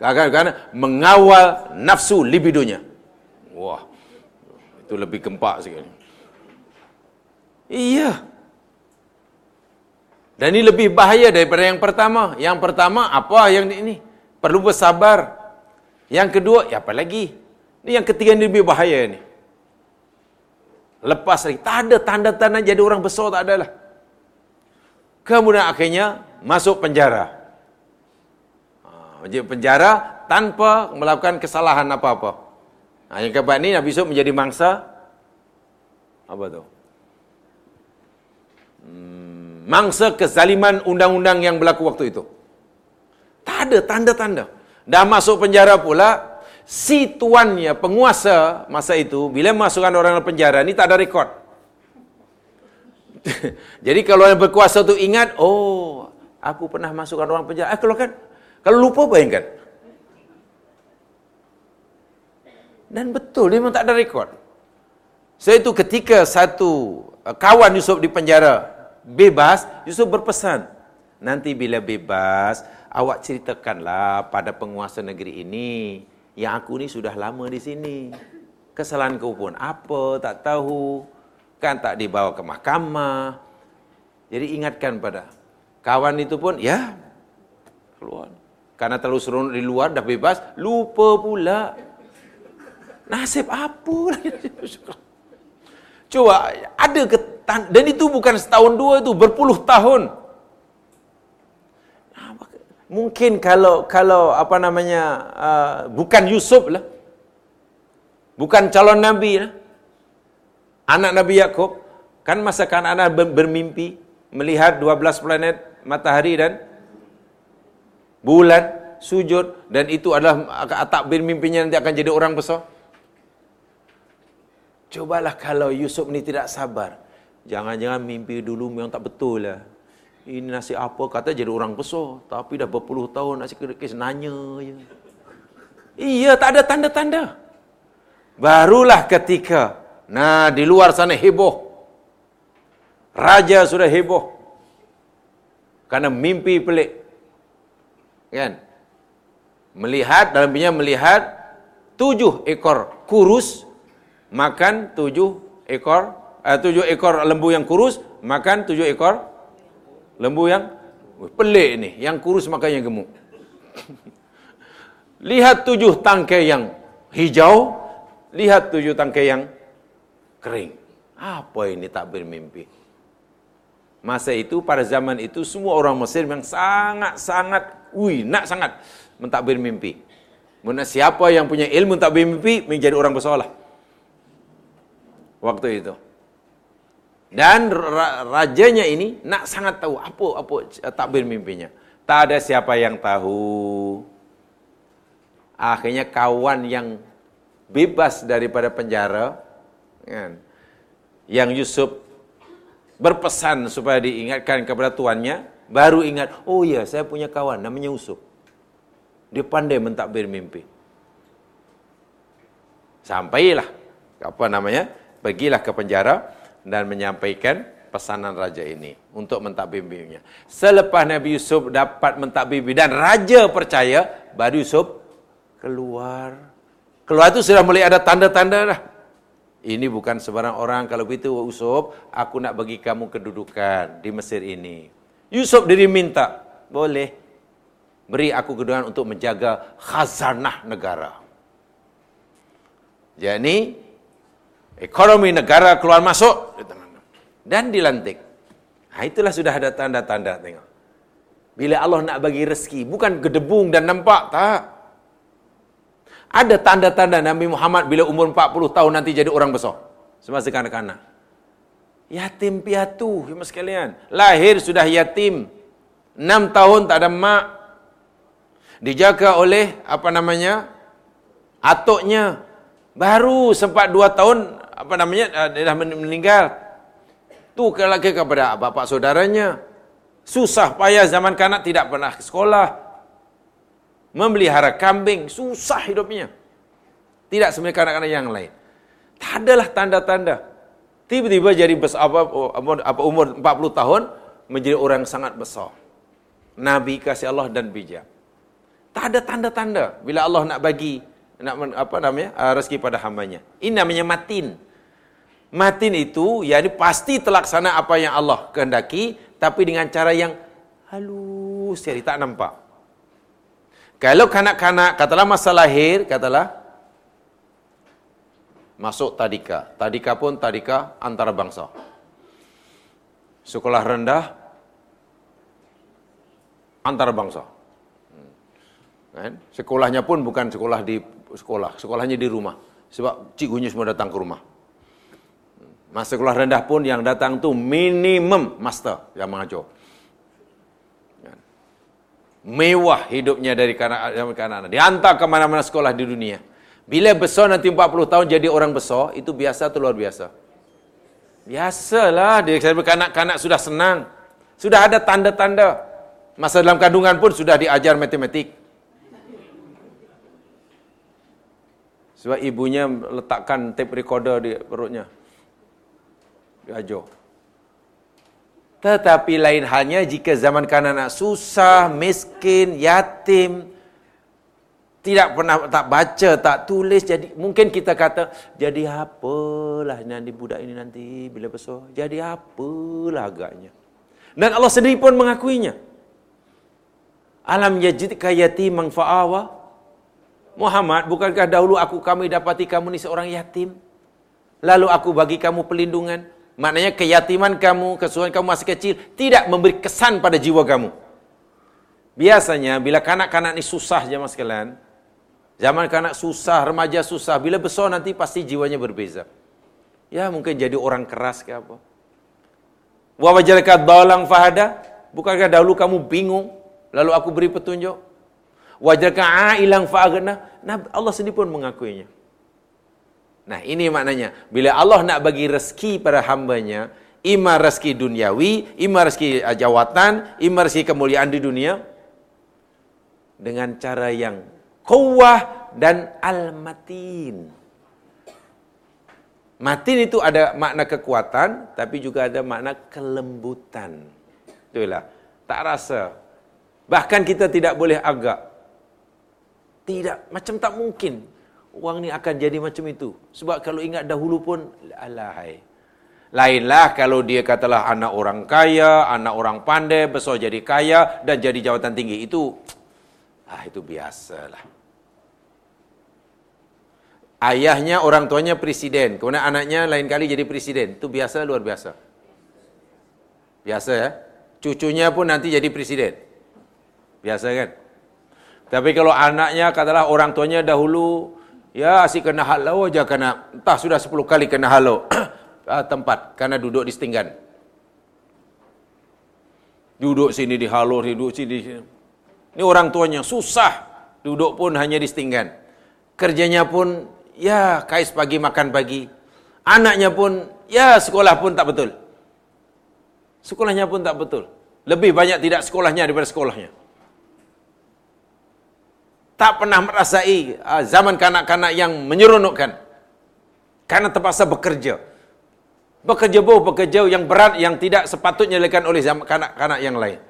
Gagal karena mengawal nafsu libidonya. Wah, itu lebih gempak sekali. Iya. Dan ini lebih bahaya daripada yang pertama. Yang pertama, apa yang ini? Perlu bersabar. Yang kedua, ya apa lagi? Ini yang ketiga ini lebih bahaya ini. Lepas lagi. Tak ada tanda-tanda jadi orang besar, tak adalah. Kemudian akhirnya, masuk penjara. Masuk penjara tanpa melakukan kesalahan apa-apa. Nah, yang keempat ni Nabi Yusuf menjadi mangsa apa tu? Hmm, mangsa kezaliman undang-undang yang berlaku waktu itu. Tak ada tanda-tanda. Dah masuk penjara pula, si tuannya, penguasa masa itu, bila masukkan orang dalam penjara, ni tak ada rekod. Jadi kalau yang berkuasa tu ingat, oh, aku pernah masukkan orang penjara. Eh, kalau kan, kalau lupa bayangkan. Dan betul, dia memang tak ada rekod. Saya itu ketika satu uh, kawan Yusuf di penjara bebas, Yusuf berpesan, nanti bila bebas, awak ceritakanlah pada penguasa negeri ini, yang aku ni sudah lama di sini. Kesalahan kau pun apa, tak tahu. Kan tak dibawa ke mahkamah. Jadi ingatkan pada kawan itu pun, ya, keluar. Karena terlalu seronok di luar, dah bebas, lupa pula. Nasib apa lagi? Coba ada ke dan itu bukan setahun dua itu berpuluh tahun. Mungkin kalau kalau apa namanya uh, bukan Yusuf lah, bukan calon Nabi lah, anak Nabi Yakub kan masa kan anak bermimpi melihat 12 planet, matahari dan bulan, sujud dan itu adalah takbir mimpinya nanti akan jadi orang besar? Cobalah kalau Yusuf ni tidak sabar. Jangan-jangan mimpi dulu memang tak betul lah. Ini nasi apa kata jadi orang besar. Tapi dah berpuluh tahun nasi kes nanya je. Iya tak ada tanda-tanda. Barulah ketika. Nah di luar sana heboh. Raja sudah heboh. Karena mimpi pelik. Kan? Melihat, dalam dalamnya melihat tujuh ekor kurus makan tujuh ekor eh, tujuh ekor lembu yang kurus makan tujuh ekor lembu yang pelik ini yang kurus makan yang gemuk. Lihat tujuh tangkai yang hijau lihat tujuh tangkai yang kering. Apa ini tak bermimpi? Masa itu pada zaman itu semua orang Mesir yang sangat-sangat ui nak sangat mentakbir mimpi Mana siapa yang punya ilmu tak bermimpi menjadi orang bersalah waktu itu. Dan rajanya ini nak sangat tahu apa apa takbir mimpinya. Tak ada siapa yang tahu. Akhirnya kawan yang bebas daripada penjara, kan, yang Yusuf berpesan supaya diingatkan kepada tuannya, baru ingat, oh ya saya punya kawan namanya Yusuf. Dia pandai mentakbir mimpi. Sampailah apa namanya? Pergilah ke penjara dan menyampaikan pesanan raja ini untuk mentadbirnya. Selepas Nabi Yusuf dapat mentadbir dan raja percaya, baru Yusuf keluar. Keluar itu sudah mulai ada tanda-tanda dah. Ini bukan sebarang orang kalau begitu Yusuf, aku nak bagi kamu kedudukan di Mesir ini. Yusuf diri minta, boleh. Beri aku kedudukan untuk menjaga khazanah negara. Jadi ekonomi negara keluar masuk dan dilantik. Ha, itulah sudah ada tanda-tanda tengok. Bila Allah nak bagi rezeki, bukan gedebung dan nampak, tak. Ada tanda-tanda Nabi Muhammad bila umur 40 tahun nanti jadi orang besar. Semasa kanak-kanak. Yatim piatu, ya sekalian. Lahir sudah yatim. 6 tahun tak ada mak. Dijaga oleh, apa namanya, atuknya. Baru sempat 2 tahun apa namanya uh, dia dah meninggal. Tu lagi kepada bapa saudaranya. Susah payah zaman kanak tidak pernah ke sekolah. Memelihara kambing, susah hidupnya. Tidak seperti kanak-kanak yang lain. Tak adalah tanda-tanda. Tiba-tiba jadi besar, apa, apa umur 40 tahun menjadi orang sangat besar. Nabi kasih Allah dan bijak. Tak ada tanda-tanda bila Allah nak bagi nak apa namanya uh, rezeki pada hambanya. Ini namanya matin. Matin itu, ya ini pasti terlaksana apa yang Allah kehendaki, tapi dengan cara yang halus, jadi tak nampak. Kalau kanak-kanak, katalah masa lahir, katalah, masuk tadika. Tadika pun tadika antara bangsa. Sekolah rendah, antara bangsa. Hmm. Kan? Sekolahnya pun bukan sekolah di sekolah, sekolahnya di rumah. Sebab cikgunya semua datang ke rumah. Masa sekolah rendah pun yang datang tu minimum master yang mengajar. Kan? Mewah hidupnya dari kanak-kanak. Dihantar ke mana-mana sekolah di dunia. Bila besar nanti 40 tahun jadi orang besar, itu biasa atau luar biasa? Biasalah, dia kanak-kanak sudah senang. Sudah ada tanda-tanda. Masa dalam kandungan pun sudah diajar matematik. Sebab ibunya letakkan tape recorder di perutnya diajar. Tetapi lain halnya jika zaman kanak-kanak susah, miskin, yatim, tidak pernah tak baca, tak tulis, jadi mungkin kita kata, jadi apalah nanti budak ini nanti bila besar, jadi apalah agaknya. Dan Allah sendiri pun mengakuinya. Alam yajidka yatimang fa'awa. Muhammad, bukankah dahulu aku kami dapati kamu ni seorang yatim? Lalu aku bagi kamu pelindungan. Maknanya keyatiman kamu, kesulitan kamu masih kecil tidak memberi kesan pada jiwa kamu. Biasanya bila kanak-kanak ini susah zaman sekalian, zaman kanak susah, remaja susah, bila besar nanti pasti jiwanya berbeza. Ya mungkin jadi orang keras ke apa. Wa wajalaka dalang fahada? Bukankah dahulu kamu bingung lalu aku beri petunjuk? Wajalaka ailang fa'agna? Allah sendiri pun mengakuinya. Nah, ini maknanya. Bila Allah nak bagi rezeki pada hambanya, ima rezeki duniawi, ima rezeki uh, jawatan, ima rezeki kemuliaan di dunia, dengan cara yang kuwah dan al-matin. Matin itu ada makna kekuatan, tapi juga ada makna kelembutan. Itulah. Tak rasa. Bahkan kita tidak boleh agak. Tidak. Macam tak mungkin. Orang ni akan jadi macam itu. Sebab kalau ingat dahulu pun, alahai. Lainlah kalau dia katalah anak orang kaya, anak orang pandai, besar jadi kaya dan jadi jawatan tinggi. Itu, ah itu biasalah. Ayahnya orang tuanya presiden, kemudian anaknya lain kali jadi presiden. Itu biasa luar biasa. Biasa ya. Cucunya pun nanti jadi presiden. Biasa kan? Tapi kalau anaknya katalah orang tuanya dahulu ya asyik kena halau aja kena entah sudah 10 kali kena halau ah, tempat karena duduk di setinggan. Duduk sini di halau, duduk sini. Ini orang tuanya susah duduk pun hanya di setinggan. Kerjanya pun ya kais pagi makan pagi. Anaknya pun ya sekolah pun tak betul. Sekolahnya pun tak betul. Lebih banyak tidak sekolahnya daripada sekolahnya. Tak pernah merasai uh, zaman kanak-kanak yang menyeronokkan. Karena terpaksa bekerja. Bekerja boh, bekerja yang berat yang tidak sepatutnya dilakukan oleh kanak-kanak yang lain.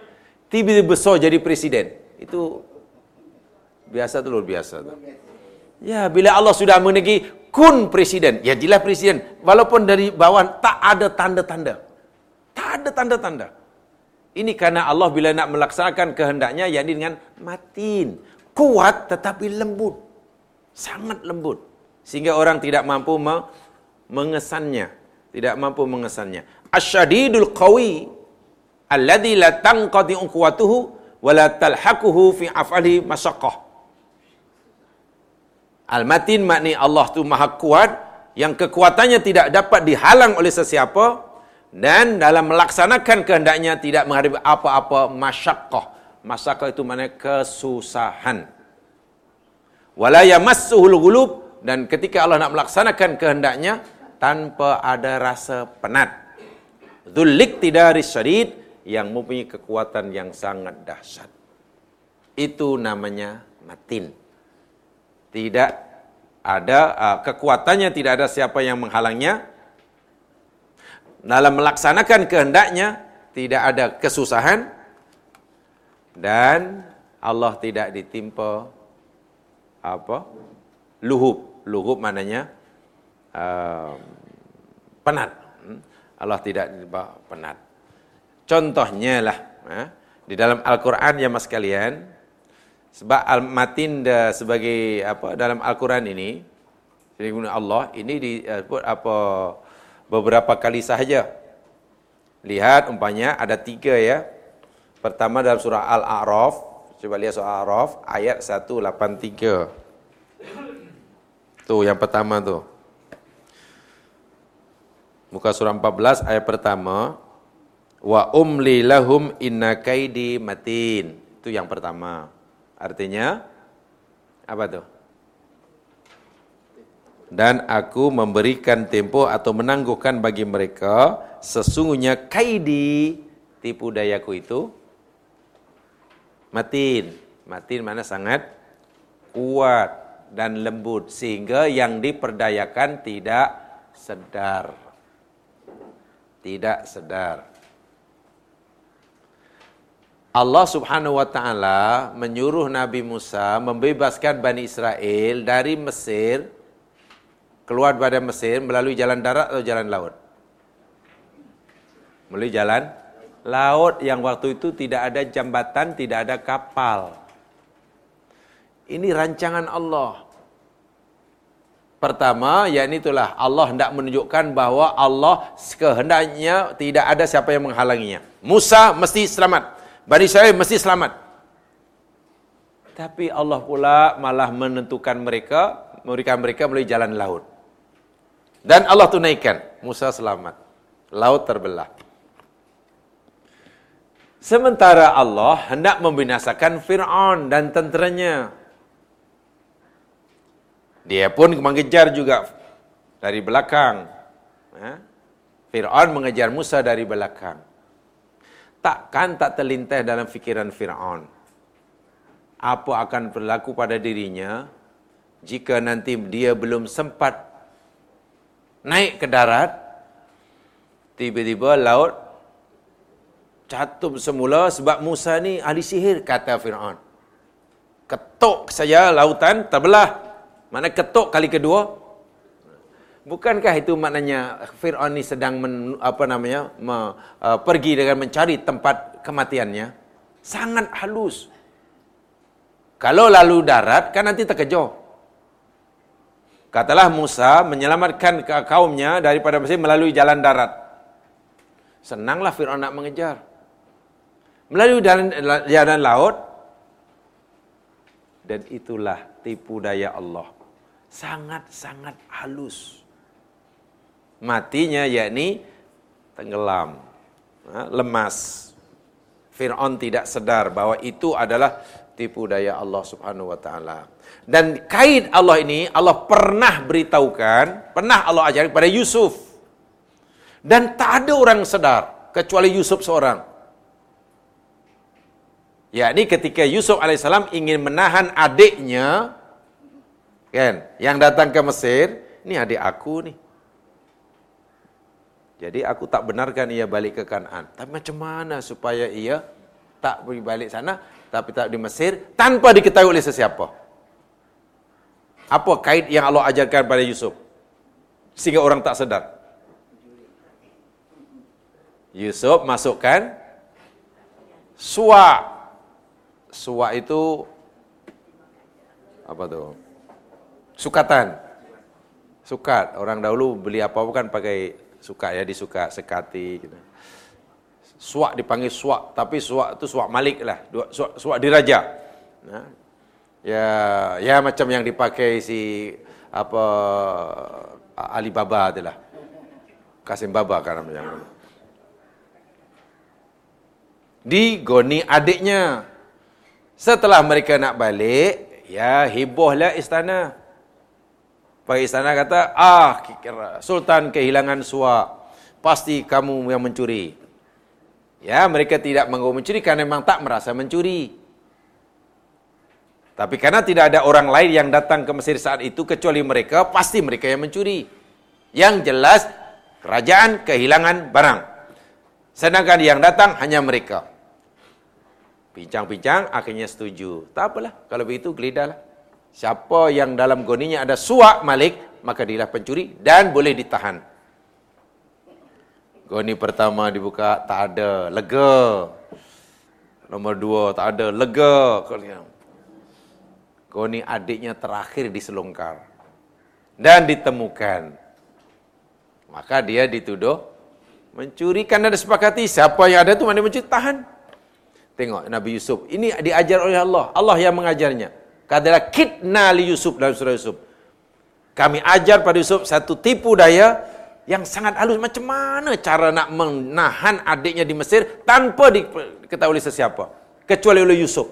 Tiba-tiba besar jadi presiden. Itu biasa tu luar biasa tu. Ya, bila Allah sudah menegi kun presiden, ya jadilah presiden. Walaupun dari bawah tak ada tanda-tanda. Tak ada tanda-tanda. Ini karena Allah bila nak melaksanakan kehendaknya, yakni dengan matin. Kuat tetapi lembut. Sangat lembut. Sehingga orang tidak mampu mengesannya. Tidak mampu mengesannya. Asyadidul qawi alladhi la tanqati quwwatuhu wa la talhaquhu fi af'ali masyaqqah. Al-Matin makni Allah tu maha kuat yang kekuatannya tidak dapat dihalang oleh sesiapa dan dalam melaksanakan kehendaknya tidak menghadapi apa-apa masyaqqah. Masyaqqah itu maknanya kesusahan. Wala yamassuhul ghulub dan ketika Allah nak melaksanakan kehendaknya tanpa ada rasa penat. Dzullik tidaris syadid yang mempunyai kekuatan yang sangat dahsyat. Itu namanya matin. Tidak ada uh, kekuatannya, tidak ada siapa yang menghalangnya. Dalam melaksanakan kehendaknya, tidak ada kesusahan. Dan Allah tidak ditimpa apa? Luhub. Luhub maknanya uh, penat. Hmm? Allah tidak ditimpa penat. Contohnya lah, eh, di dalam Al-Quran ya mas kalian, sebab al-matin sebagai apa dalam Al-Quran ini firman Allah ini disebut apa beberapa kali sahaja. Lihat umpamanya ada tiga ya. Pertama dalam surah Al-A'raf, coba lihat surah Al-A'raf ayat 183. Tu yang pertama tu. Muka surah 14 ayat pertama. Wa umli lahum inna kaidi matin. Itu yang pertama. Artinya apa tu? Dan aku memberikan tempo atau menangguhkan bagi mereka sesungguhnya kaidi tipu dayaku itu matin. Matin mana sangat kuat dan lembut sehingga yang diperdayakan tidak sedar. Tidak sedar. Allah Subhanahu wa taala menyuruh Nabi Musa membebaskan Bani Israel dari Mesir keluar dari Mesir melalui jalan darat atau jalan laut? Melalui jalan laut yang waktu itu tidak ada jambatan, tidak ada kapal. Ini rancangan Allah. Pertama, yakni itulah Allah hendak menunjukkan bahawa Allah kehendaknya tidak ada siapa yang menghalanginya. Musa mesti selamat. Bani Israel mesti selamat. Tapi Allah pula malah menentukan mereka, memberikan mereka melalui jalan laut. Dan Allah tunaikan, Musa selamat. Laut terbelah. Sementara Allah hendak membinasakan Fir'aun dan tenteranya. Dia pun mengejar juga dari belakang. Ha? Fir'aun mengejar Musa dari belakang. Takkan tak terlintas dalam fikiran Fir'aun. Apa akan berlaku pada dirinya jika nanti dia belum sempat naik ke darat, tiba-tiba laut catum semula sebab Musa ni ahli sihir kata Firaun. Ketuk saja lautan terbelah. Mana ketuk kali kedua? Bukankah itu maknanya Firaun ni sedang men, apa namanya me, uh, pergi dengan mencari tempat kematiannya? Sangat halus. Kalau lalu darat kan nanti terkejar. Katalah Musa menyelamatkan kaumnya daripada Mesir melalui jalan darat. Senanglah Fir'aun nak mengejar melalui jalan, jalan laut dan itulah tipu daya Allah sangat-sangat halus matinya yakni tenggelam ha, lemas Fir'aun tidak sedar bahwa itu adalah tipu daya Allah Subhanahu wa taala. Dan kait Allah ini Allah pernah beritahukan, pernah Allah ajarkan kepada Yusuf. Dan tak ada orang sedar kecuali Yusuf seorang. Ya, ini ketika Yusuf alaihissalam ingin menahan adiknya, kan, yang datang ke Mesir, ini adik aku nih. Jadi aku tak benarkan ia balik ke Kanan. Tapi macam mana supaya ia tak pergi balik sana, tapi tak di Mesir, tanpa diketahui oleh sesiapa? Apa kait yang Allah ajarkan pada Yusuf? Sehingga orang tak sedar. Yusuf masukkan suak suak itu apa tu? Sukatan. Sukat. Orang dahulu beli apa-apa kan pakai sukat ya, disukat, sekati gitu. Suak dipanggil suak, tapi suak itu suak malik lah, suak, suak diraja. Nah, ya, ya macam yang dipakai si apa Alibaba itulah. Kasim Baba kan namanya. Digoni adiknya Setelah mereka nak balik, ya hebohlah istana. Pak istana kata, ah Sultan kehilangan suak. Pasti kamu yang mencuri. Ya, mereka tidak mengaku mencuri karena memang tak merasa mencuri. Tapi karena tidak ada orang lain yang datang ke Mesir saat itu kecuali mereka, pasti mereka yang mencuri. Yang jelas, kerajaan kehilangan barang. Sedangkan yang datang hanya mereka. Bincang-bincang, akhirnya setuju. Tak apalah, kalau begitu gelidahlah. Siapa yang dalam goninya ada suak malik, maka dia pencuri dan boleh ditahan. Goni pertama dibuka, tak ada, lega. Nomor dua, tak ada, lega. Goni adiknya terakhir diselongkar. Dan ditemukan. Maka dia dituduh mencuri. Kan ada sepakati, siapa yang ada itu mana mencuri, tahan. Tengok Nabi Yusuf. Ini diajar oleh Allah. Allah yang mengajarnya. Katalah kitna li Yusuf dalam surah Yusuf. Kami ajar pada Yusuf satu tipu daya yang sangat halus. Macam mana cara nak menahan adiknya di Mesir tanpa diketahui sesiapa. Kecuali oleh Yusuf.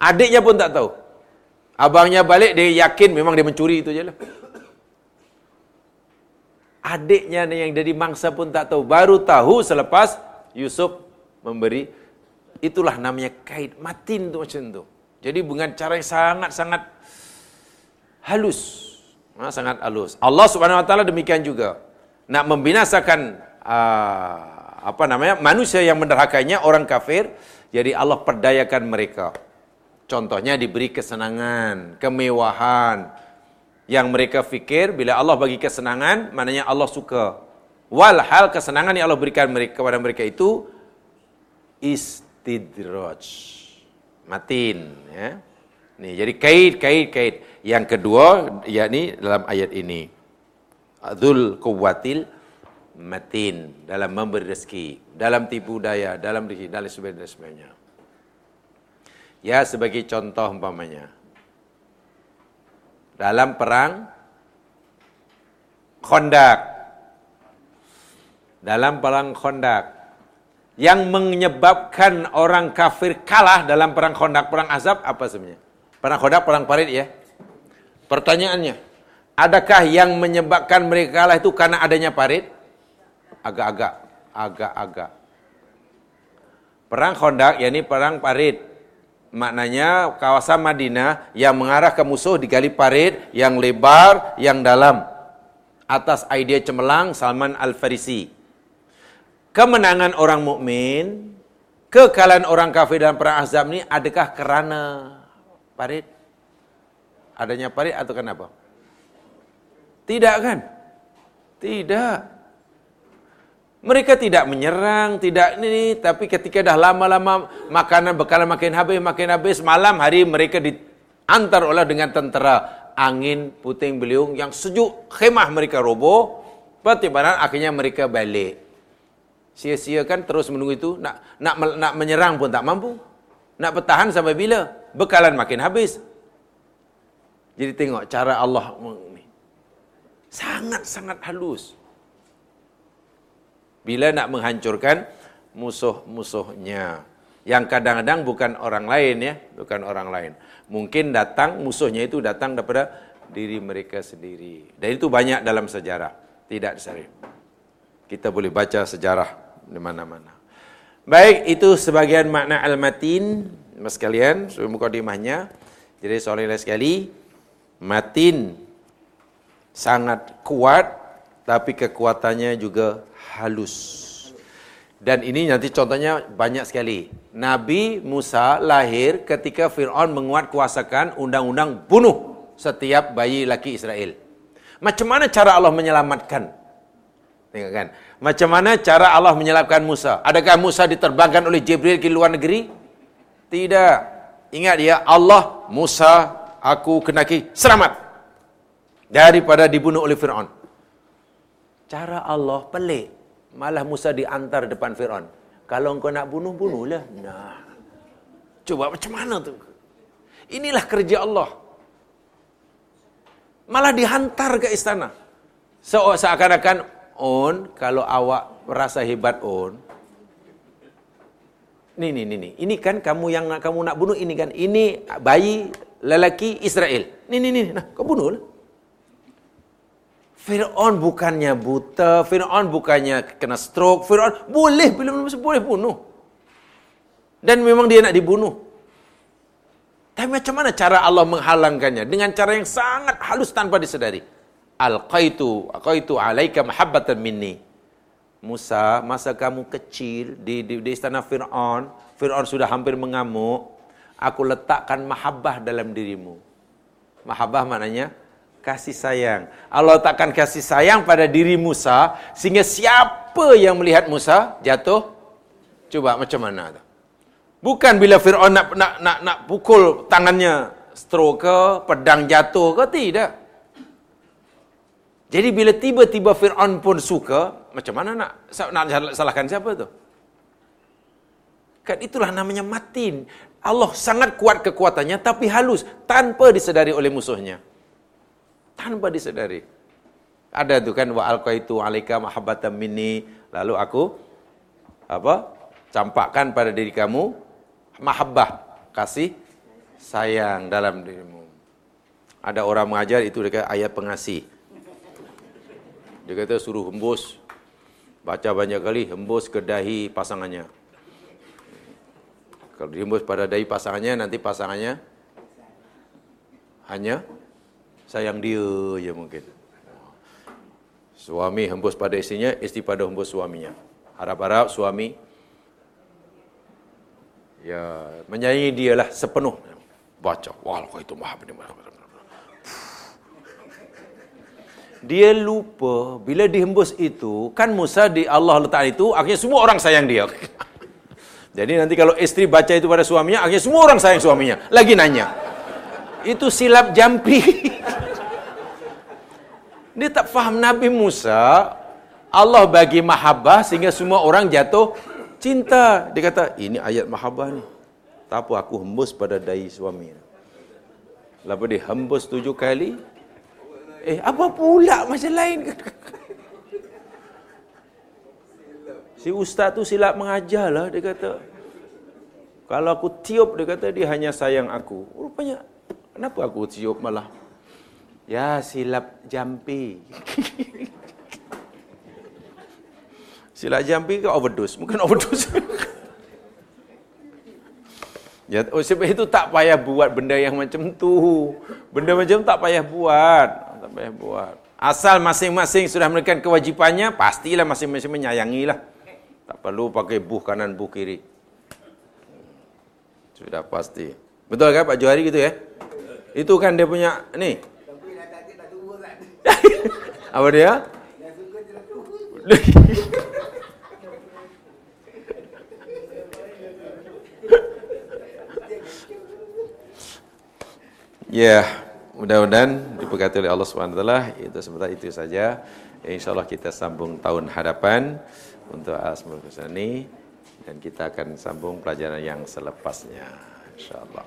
Adiknya pun tak tahu. Abangnya balik, dia yakin memang dia mencuri itu je lah. Adiknya yang jadi mangsa pun tak tahu. Baru tahu selepas Yusuf memberi Itulah namanya kait matin tu macam tu. Jadi dengan cara yang sangat-sangat halus. Ha, sangat halus. Allah Subhanahu Wa Taala demikian juga. Nak membinasakan uh, apa namanya manusia yang menderhakainya orang kafir. Jadi Allah perdayakan mereka. Contohnya diberi kesenangan, kemewahan. Yang mereka fikir bila Allah bagi kesenangan, maknanya Allah suka. Walhal kesenangan yang Allah berikan mereka kepada mereka itu is istidraj. Matin ya. Nih, jadi kait kait kait. Yang kedua yakni dalam ayat ini. Adzul quwwatil matin dalam memberi rezeki, dalam tipu daya, dalam rezeki, dalam sebagainya. Ya sebagai contoh umpamanya. Dalam perang Khandaq. Dalam perang Khandaq yang menyebabkan orang kafir kalah dalam perang Khandaq, perang Azab apa sebenarnya? Perang Khandaq, perang Parit ya. Pertanyaannya, adakah yang menyebabkan mereka kalah itu karena adanya Parit? Agak-agak, agak-agak. Perang Khandaq yakni perang Parit. Maknanya kawasan Madinah yang mengarah ke musuh digali parit yang lebar, yang dalam. Atas idea cemerlang Salman Al-Farisi. Kemenangan orang mukmin, kekalahan orang kafir dalam perang Ahzab ini adakah kerana parit? Adanya parit atau kenapa? Tidak kan? Tidak. Mereka tidak menyerang, tidak ini, tapi ketika dah lama-lama makanan bekalan makin habis, makin habis, malam hari mereka diantar oleh dengan tentera. Angin puting beliung yang sejuk, khemah mereka roboh, pertimbangan akhirnya mereka balik. Sia-sia kan terus menunggu itu, nak, nak nak menyerang pun tak mampu. Nak bertahan sampai bila? Bekalan makin habis. Jadi tengok cara Allah sangat-sangat halus bila nak menghancurkan musuh-musuhnya. Yang kadang-kadang bukan orang lain ya, bukan orang lain. Mungkin datang musuhnya itu datang daripada diri mereka sendiri. Dan itu banyak dalam sejarah, tidak disari. Kita boleh baca sejarah di mana-mana. Baik, itu sebagian makna al-matin, Mas kalian, sebelum mukadimahnya. Jadi soalnya sekali, matin sangat kuat tapi kekuatannya juga halus. Dan ini nanti contohnya banyak sekali. Nabi Musa lahir ketika Fir'aun menguat kuasakan undang-undang bunuh setiap bayi laki Israel. Macam mana cara Allah menyelamatkan? Tengok kan? Macam mana cara Allah menyelamatkan Musa? Adakah Musa diterbangkan oleh Jibril ke luar negeri? Tidak. Ingat ya, Allah, Musa, aku kenaki selamat daripada dibunuh oleh Fir'aun. Cara Allah pelik. Malah Musa diantar depan Fir'aun. Kalau engkau nak bunuh, bunuhlah. Nah. Coba macam mana tu? Inilah kerja Allah. Malah dihantar ke istana. So, seakan-akan, on, kalau awak rasa hebat, on. Ni, ni, ni, ni. Ini kan kamu yang nak kamu nak bunuh, ini kan. Ini bayi lelaki Israel. Ni, ni, ni. Nah, kau bunuhlah. Fir'aun bukannya buta, Fir'aun bukannya kena stroke, Fir'aun boleh mana boleh bunuh. Dan memang dia nak dibunuh. Tapi macam mana cara Allah menghalangkannya? Dengan cara yang sangat halus tanpa disedari. Al-qaitu, aqaitu alaika mahabbatan minni. Musa, masa kamu kecil di, di, di istana Fir'aun, Fir'aun sudah hampir mengamuk, aku letakkan mahabbah dalam dirimu. Mahabbah maknanya kasih sayang. Allah takkan kasih sayang pada diri Musa sehingga siapa yang melihat Musa jatuh coba macam mana tu? Bukan bila Firaun nak nak nak nak pukul tangannya stroke ke, pedang jatuh ke tidak. Jadi bila tiba-tiba Firaun pun suka, macam mana nak nak salahkan siapa tu? Kan itulah namanya matin. Allah sangat kuat kekuatannya tapi halus tanpa disedari oleh musuhnya tanpa disedari. Ada tu kan wa alqaitu alaika mahabbatan minni lalu aku apa? campakkan pada diri kamu mahabbah, kasih sayang dalam dirimu. Ada orang mengajar itu dekat ayat pengasih. Dia kata suruh hembus baca banyak kali hembus ke dahi pasangannya. Kalau dihembus pada dahi pasangannya nanti pasangannya hanya sayang dia je mungkin. Suami hembus pada istrinya, isteri pada hembus suaminya. Harap-harap suami ya menyayangi dia lah sepenuh. Baca, wah itu maha benar. Dia lupa bila dihembus itu, kan Musa di Allah letak itu, akhirnya semua orang sayang dia. Jadi nanti kalau istri baca itu pada suaminya, akhirnya semua orang sayang suaminya. Lagi nanya. Itu silap jampi. Dia tak faham Nabi Musa, Allah bagi mahabbah sehingga semua orang jatuh cinta. Dia kata, ini ayat mahabbah ni. Tak apa, aku hembus pada dahi suami. Lepas dia hembus tujuh kali. Eh, apa pula macam lain? Si ustaz tu silap mengajar lah, dia kata. Kalau aku tiup, dia kata dia hanya sayang aku. Rupanya, kenapa aku tiup malah? Ya, silap jampi. silap jampi ke overdose? Mungkin overdose. Ya, oh, sebab itu tak payah buat benda yang macam tu. Benda macam tak payah buat. Tak payah buat. Asal masing-masing sudah memberikan kewajipannya, pastilah masing-masing menyayangilah. Tak perlu pakai buh kanan, buh kiri. Sudah pasti. Betul kan Pak Johari gitu ya? Itu kan dia punya, ni. Apa dia? Ya, mudah-mudahan diberkati oleh Allah taala. Itu sebentar itu saja. Insyaallah kita sambung tahun hadapan untuk Asmaul Husna ini dan kita akan sambung pelajaran yang selepasnya insyaallah.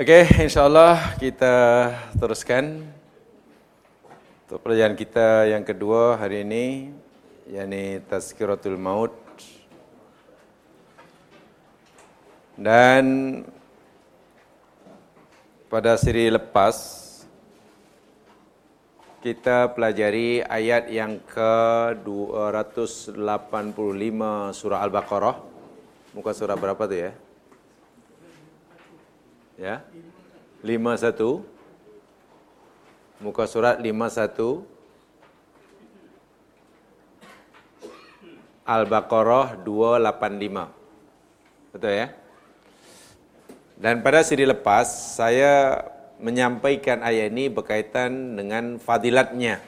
Okey, insyaAllah kita teruskan untuk pelajaran kita yang kedua hari ini, yakni Tazkiratul Maut. Dan pada siri lepas, kita pelajari ayat yang ke-285 surah Al-Baqarah. Muka surah berapa tu ya? Ya. 51 Muka surat 51 Al-Baqarah 285 Betul ya? Dan pada siri lepas Saya menyampaikan ayat ini berkaitan dengan fadilatnya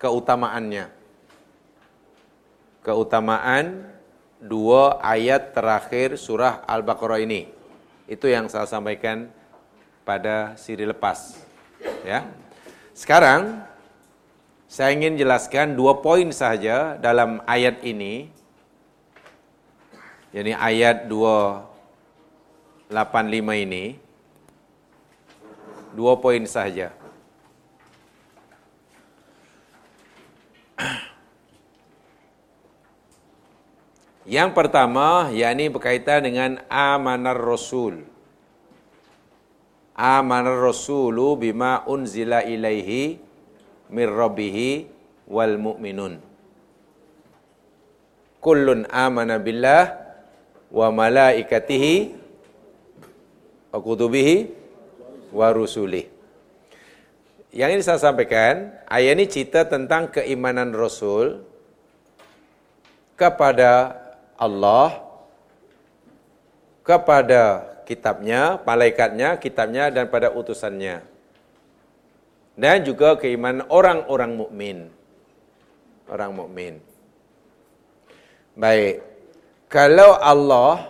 Keutamaannya. Keutamaan dua ayat terakhir surah Al-Baqarah ini itu yang saya sampaikan pada siri lepas. Ya. Sekarang saya ingin jelaskan dua poin saja dalam ayat ini. Jadi ayat 285 ini dua poin saja. Yang pertama, yakni berkaitan dengan amanar rasul. Amanar rasulu bima unzila ilaihi mir rabbihi wal mu'minun. Kullun amana billah wa malaikatihi wa kutubihi wa rusulih. Yang ini saya sampaikan, ayat ini cerita tentang keimanan Rasul kepada Allah kepada kitabnya, malaikatnya, kitabnya dan pada utusannya. Dan juga keimanan orang-orang mukmin. Orang mukmin. Baik. Kalau Allah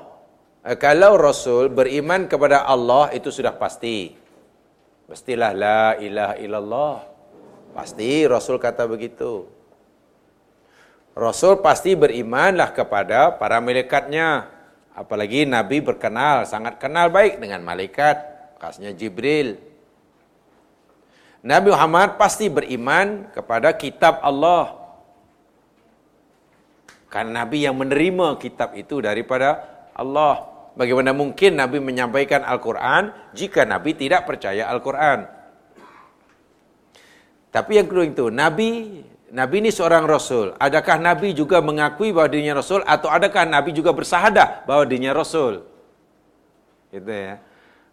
eh, kalau Rasul beriman kepada Allah itu sudah pasti. Pastilah la ilaha illallah. Pasti Rasul kata begitu. Rasul pasti berimanlah kepada para malaikatnya. Apalagi Nabi berkenal, sangat kenal baik dengan malaikat. Khasnya Jibril. Nabi Muhammad pasti beriman kepada kitab Allah. Karena Nabi yang menerima kitab itu daripada Allah. Bagaimana mungkin Nabi menyampaikan Al-Quran jika Nabi tidak percaya Al-Quran? Tapi yang kedua itu, Nabi Nabi ini seorang Rasul. Adakah Nabi juga mengakui bahawa dirinya Rasul atau adakah Nabi juga bersahadah bahawa dirinya Rasul? Gitu ya.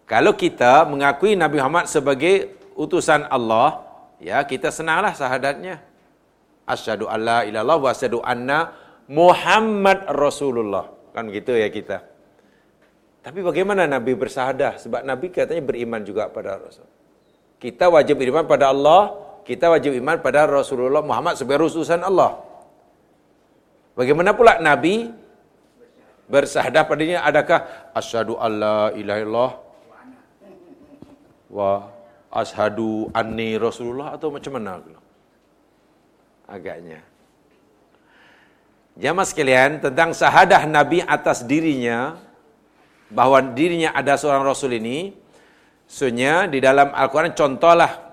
Kalau kita mengakui Nabi Muhammad sebagai utusan Allah, ya kita senanglah sahadatnya. Asyhadu alla ilallah wa asyhadu anna Muhammad Rasulullah. Kan gitu ya kita. Tapi bagaimana Nabi bersahadah? Sebab Nabi katanya beriman juga pada Rasul. Kita wajib beriman pada Allah, kita wajib iman pada Rasulullah Muhammad sebagai utusan Allah. Bagaimana pula Nabi bersahadah padanya? Adakah asyhadu alla ilaha illallah wa asyhadu anni rasulullah atau macam mana? Agaknya. Jamaah sekalian tentang sahadah Nabi atas dirinya bahawa dirinya ada seorang rasul ini Sebenarnya di dalam Al-Quran contohlah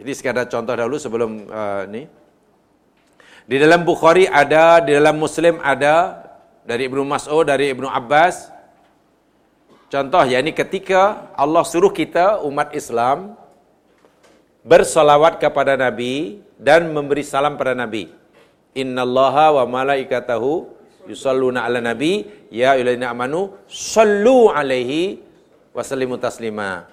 jadi sekadar contoh dahulu sebelum uh, ni. Di dalam Bukhari ada, di dalam Muslim ada, dari Ibnu Mas'ud, dari Ibnu Abbas. Contoh, yakni ketika Allah suruh kita umat Islam bersalawat kepada Nabi dan memberi salam pada Nabi. Inna Allaha wa malaikatahu yusalluna ala Nabi ya ilayna amanu sallu alaihi wa sallimu taslima.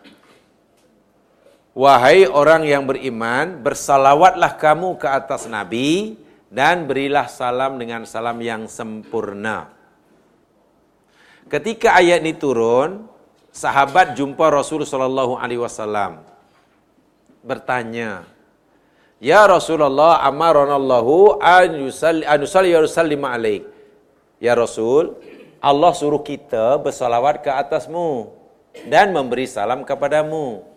Wahai orang yang beriman, bersalawatlah kamu ke atas Nabi dan berilah salam dengan salam yang sempurna. Ketika ayat ini turun, sahabat jumpa Rasul sallallahu alaihi wasallam bertanya, "Ya Rasulullah, amaranallahu an yusalli an yusalli wa yusallim alaik." Ya Rasul, Allah suruh kita bersalawat ke atasmu dan memberi salam kepadamu.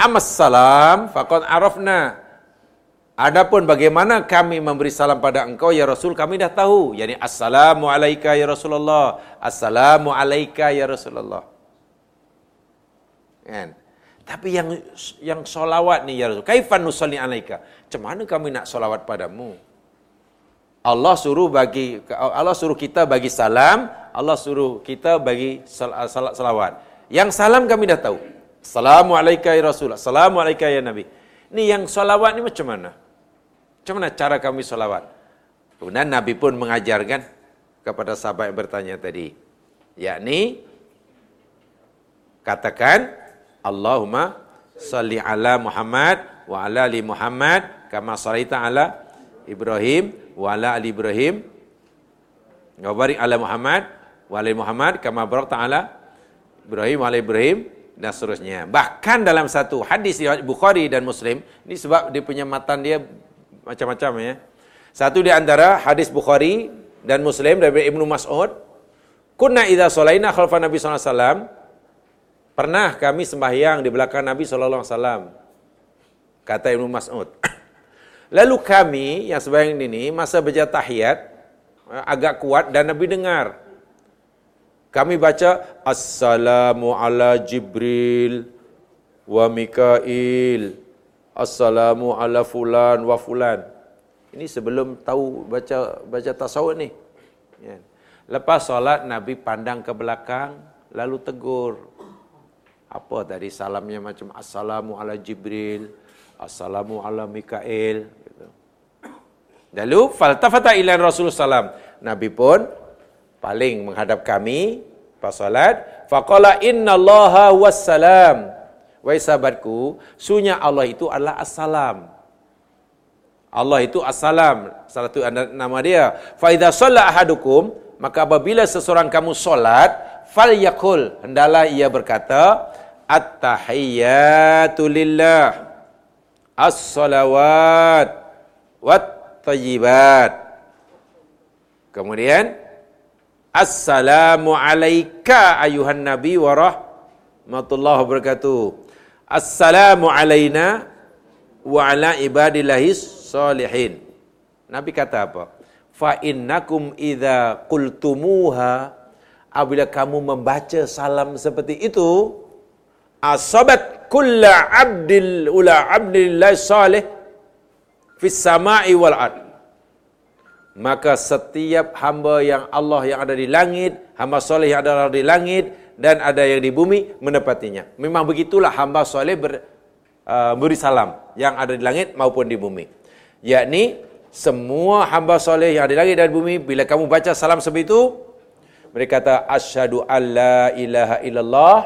Amas salam faqad arafna. Adapun bagaimana kami memberi salam pada engkau ya Rasul kami dah tahu. Yani assalamu alayka ya Rasulullah. Assalamu alayka ya Rasulullah. Kan? Tapi yang yang solawat ni ya Rasul. Kaifan nusalli alaika? Macam mana kami nak solawat padamu? Allah suruh bagi Allah suruh kita bagi salam, Allah suruh kita bagi salawat. Yang salam kami dah tahu. Assalamualaikum ya Rasulullah. Assalamualaikum ya Nabi. Ni yang solawat ni macam mana? Macam mana cara kami solawat? Kemudian Nabi pun mengajarkan kepada sahabat yang bertanya tadi. Yakni, katakan, Allahumma salli ala Muhammad wa ala ali Muhammad kama sallaita ala Ibrahim wa ala ali Ibrahim wa barik ala Muhammad wa ala Muhammad kama barakta ala Ibrahim wa ala Ibrahim dan seterusnya. Bahkan dalam satu hadis Bukhari dan Muslim, ini sebab dia punya matan dia macam-macam ya. Satu di antara hadis Bukhari dan Muslim dari Ibnu Mas'ud, kunna idza shalaina khalfa Nabi sallallahu alaihi wasallam, pernah kami sembahyang di belakang Nabi sallallahu alaihi wasallam. Kata Ibnu Mas'ud. Lalu kami yang sembahyang ini masa baca tahiyat agak kuat dan Nabi dengar kami baca Assalamu ala Jibril wa Mikail. Assalamu ala fulan wa fulan. Ini sebelum tahu baca baca tasawuf ni. Ya. Lepas solat Nabi pandang ke belakang lalu tegur. Apa tadi salamnya macam Assalamu ala Jibril, Assalamu ala Mikail. Lalu faltafata ila Rasulullah sallam. Nabi pun paling menghadap kami pas salat faqala innallaha wassalam. Wahai sahabatku sunya Allah itu adalah assalam. Allah itu assalam salah satu nama dia. Fa idza shalla ahadukum maka apabila seseorang kamu solat falyakul hendaklah ia berkata at-tahiyyatu lillah as-salawat wat tayyibat kemudian Assalamu alayka ayuhan nabi wa rahmatullahi wabarakatuh. Assalamu alayna wa ala ibadillahi salihin. Nabi kata apa? Fa innakum idza qultumuha apabila kamu membaca salam seperti itu asabat kulla abdil ula abdillahi salih fis sama'i wal ard maka setiap hamba yang Allah yang ada di langit, hamba soleh yang ada di langit dan ada yang di bumi menepatinya. Memang begitulah hamba soleh ber, uh, beri salam yang ada di langit maupun di bumi. Yakni semua hamba soleh yang ada di langit dan di bumi bila kamu baca salam seperti itu mereka kata asyhadu alla ilaha illallah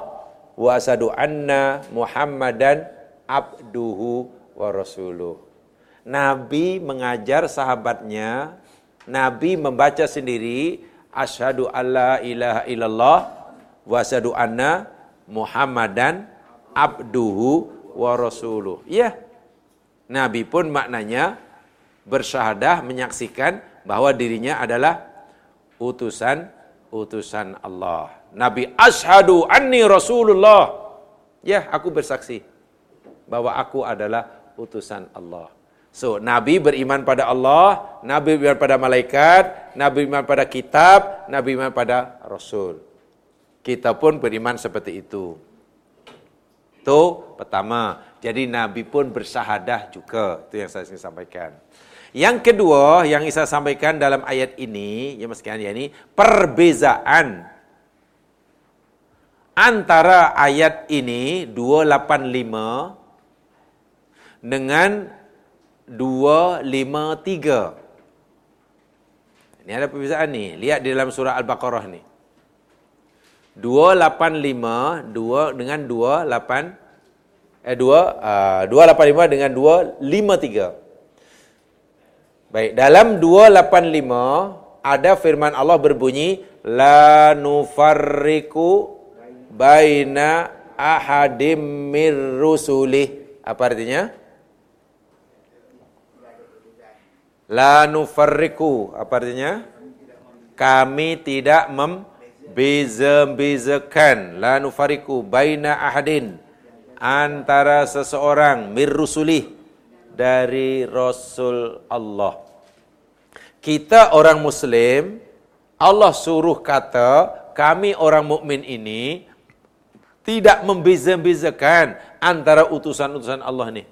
wa asyhadu anna muhammadan abduhu wa rasuluh. Nabi mengajar sahabatnya Nabi membaca sendiri asyhadu alla ilaha illallah wa asyhadu anna Muhammadan abduhu wa rasuluh. Ya. Nabi pun maknanya bersyahadah menyaksikan bahwa dirinya adalah utusan utusan Allah. Nabi asyhadu anni rasulullah. Ya, aku bersaksi bahwa aku adalah utusan Allah. So, Nabi beriman pada Allah, Nabi beriman pada malaikat, Nabi beriman pada kitab, Nabi beriman pada Rasul. Kita pun beriman seperti itu. Itu pertama. Jadi Nabi pun bersahadah juga. Itu yang saya ingin sampaikan. Yang kedua yang saya sampaikan dalam ayat ini, ya mas ya ini, perbezaan antara ayat ini 285 dengan dua, lima, tiga. Ini ada perbezaan ni. Lihat di dalam surah Al-Baqarah ni. Dua, lapan, lima, dua dengan dua, lapan, eh dua, uh, dua, lapan, lima dengan dua, lima, tiga. Baik, dalam dua, lapan, lima, ada firman Allah berbunyi, La nufarriku baina ahadim mir rusulih. Apa artinya? La nufarriku. Apa artinya? Kami tidak membeza-bezakan. La nufarriku. Baina ahadin. Antara seseorang. Mirrusulih. Dari Rasul Allah. Kita orang Muslim. Allah suruh kata. Kami orang mukmin ini. Tidak membeza-bezakan antara utusan-utusan Allah ni.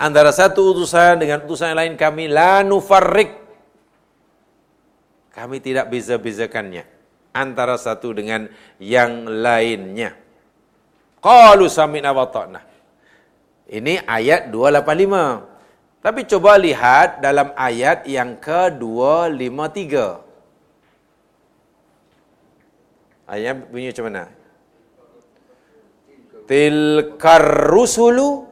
Antara satu utusan dengan utusan yang lain kami la nufarrik. Kami tidak beza-bezakannya antara satu dengan yang lainnya. Qalu sami'na wa ta'na. Ini ayat 285. Tapi coba lihat dalam ayat yang ke-253. Ayat bunyi macam mana? Tilkar rusulu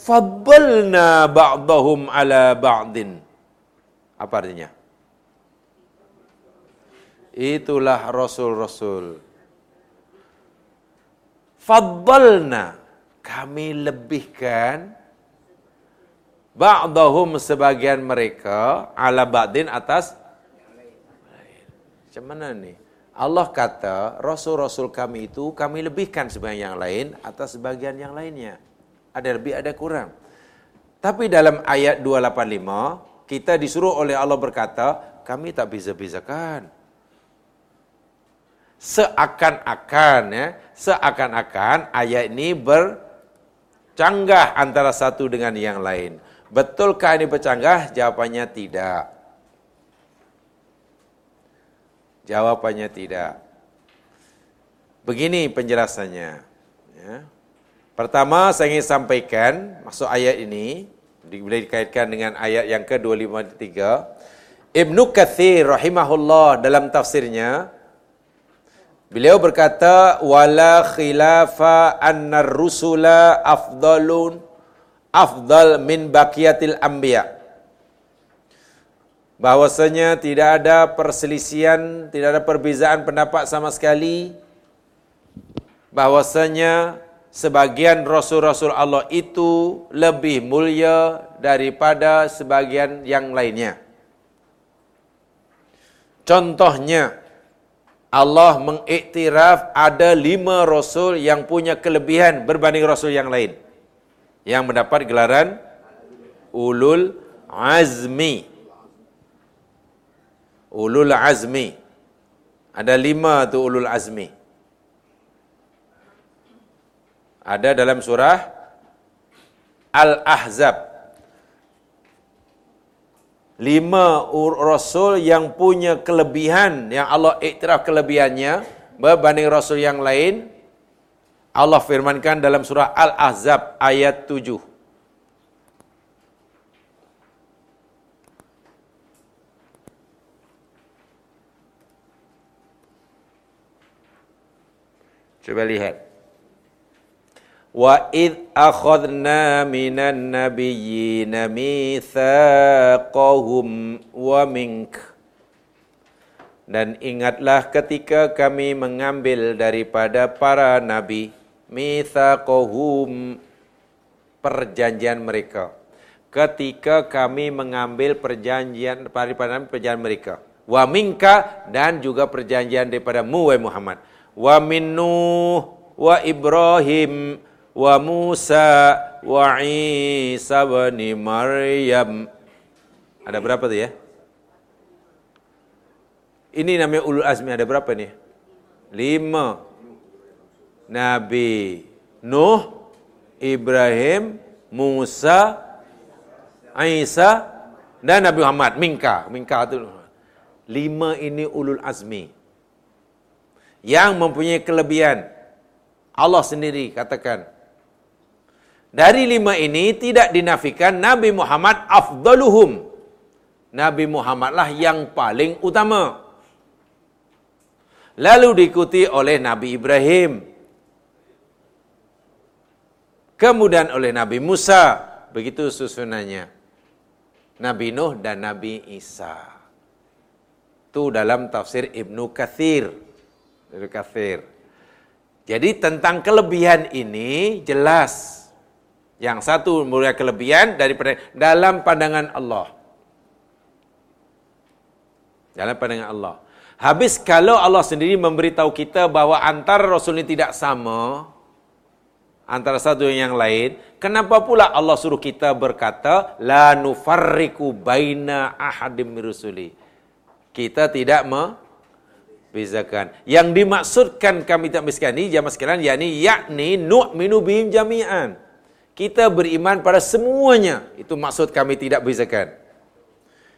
faddalna ba'dahum ala ba'din. Apa artinya? Itulah rasul-rasul. Faddalna kami lebihkan ba'dahum sebagian mereka ala ba'din atas macam mana ni? Allah kata rasul-rasul kami itu kami lebihkan sebagian yang lain atas sebagian yang lainnya. Ada lebih ada kurang. Tapi dalam ayat 285 kita disuruh oleh Allah berkata kami tak beza-bezakan seakan-akan ya seakan-akan ayat ini bercanggah antara satu dengan yang lain. Betulkah ini bercanggah? Jawapannya tidak. Jawapannya tidak. Begini penjelasannya. Ya. Pertama saya ingin sampaikan masuk ayat ini boleh dikaitkan dengan ayat yang ke-253. Ibnu Kathir rahimahullah dalam tafsirnya Beliau berkata wala khilafa anna rusula afdalun afdal min baqiyatil anbiya. Bahwasanya tidak ada perselisihan, tidak ada perbezaan pendapat sama sekali bahwasanya sebagian rasul-rasul Allah itu lebih mulia daripada sebagian yang lainnya. Contohnya Allah mengiktiraf ada lima rasul yang punya kelebihan berbanding rasul yang lain. Yang mendapat gelaran Ulul Azmi. Ulul Azmi. Ada lima tu Ulul Azmi. Ada dalam surah Al-Ahzab. Lima rasul yang punya kelebihan yang Allah iktiraf kelebihannya berbanding rasul yang lain Allah firmankan dalam surah Al-Ahzab ayat 7 Coba lihat Wa id akhadna minan nabiyyina mithaqahum wa mink. Dan ingatlah ketika kami mengambil daripada para nabi mithaqahum perjanjian mereka. Ketika kami mengambil perjanjian daripada perjanjian mereka. Wa minka dan juga perjanjian daripada mu Muhammad. Wa minnu wa Ibrahim wa Musa wa Isa bin Maryam. Ada berapa tu ya? Ini namanya ulul azmi ada berapa ni? Lima. Nabi Nuh, Ibrahim, Musa, Isa dan Nabi Muhammad. Minka. Minka tu. Lima ini ulul azmi. Yang mempunyai kelebihan. Allah sendiri katakan. Dari lima ini tidak dinafikan Nabi Muhammad afdaluhum. Nabi Muhammadlah yang paling utama. Lalu diikuti oleh Nabi Ibrahim. Kemudian oleh Nabi Musa. Begitu susunannya. Nabi Nuh dan Nabi Isa. Itu dalam tafsir Ibnu Kathir. Ibnu Kathir. Jadi tentang kelebihan ini jelas. Yang satu mulia kelebihan daripada dalam pandangan Allah. Dalam pandangan Allah. Habis kalau Allah sendiri memberitahu kita bahawa antara Rasul ini tidak sama, antara satu dengan yang lain, kenapa pula Allah suruh kita berkata, La nufarriku baina ahadim mirusuli. Kita tidak me bezakan. Yang dimaksudkan kami tak bezakan ni jamaah sekalian yakni yakni nu'minu bihim jami'an. Kita beriman pada semuanya. Itu maksud kami tidak bezakan.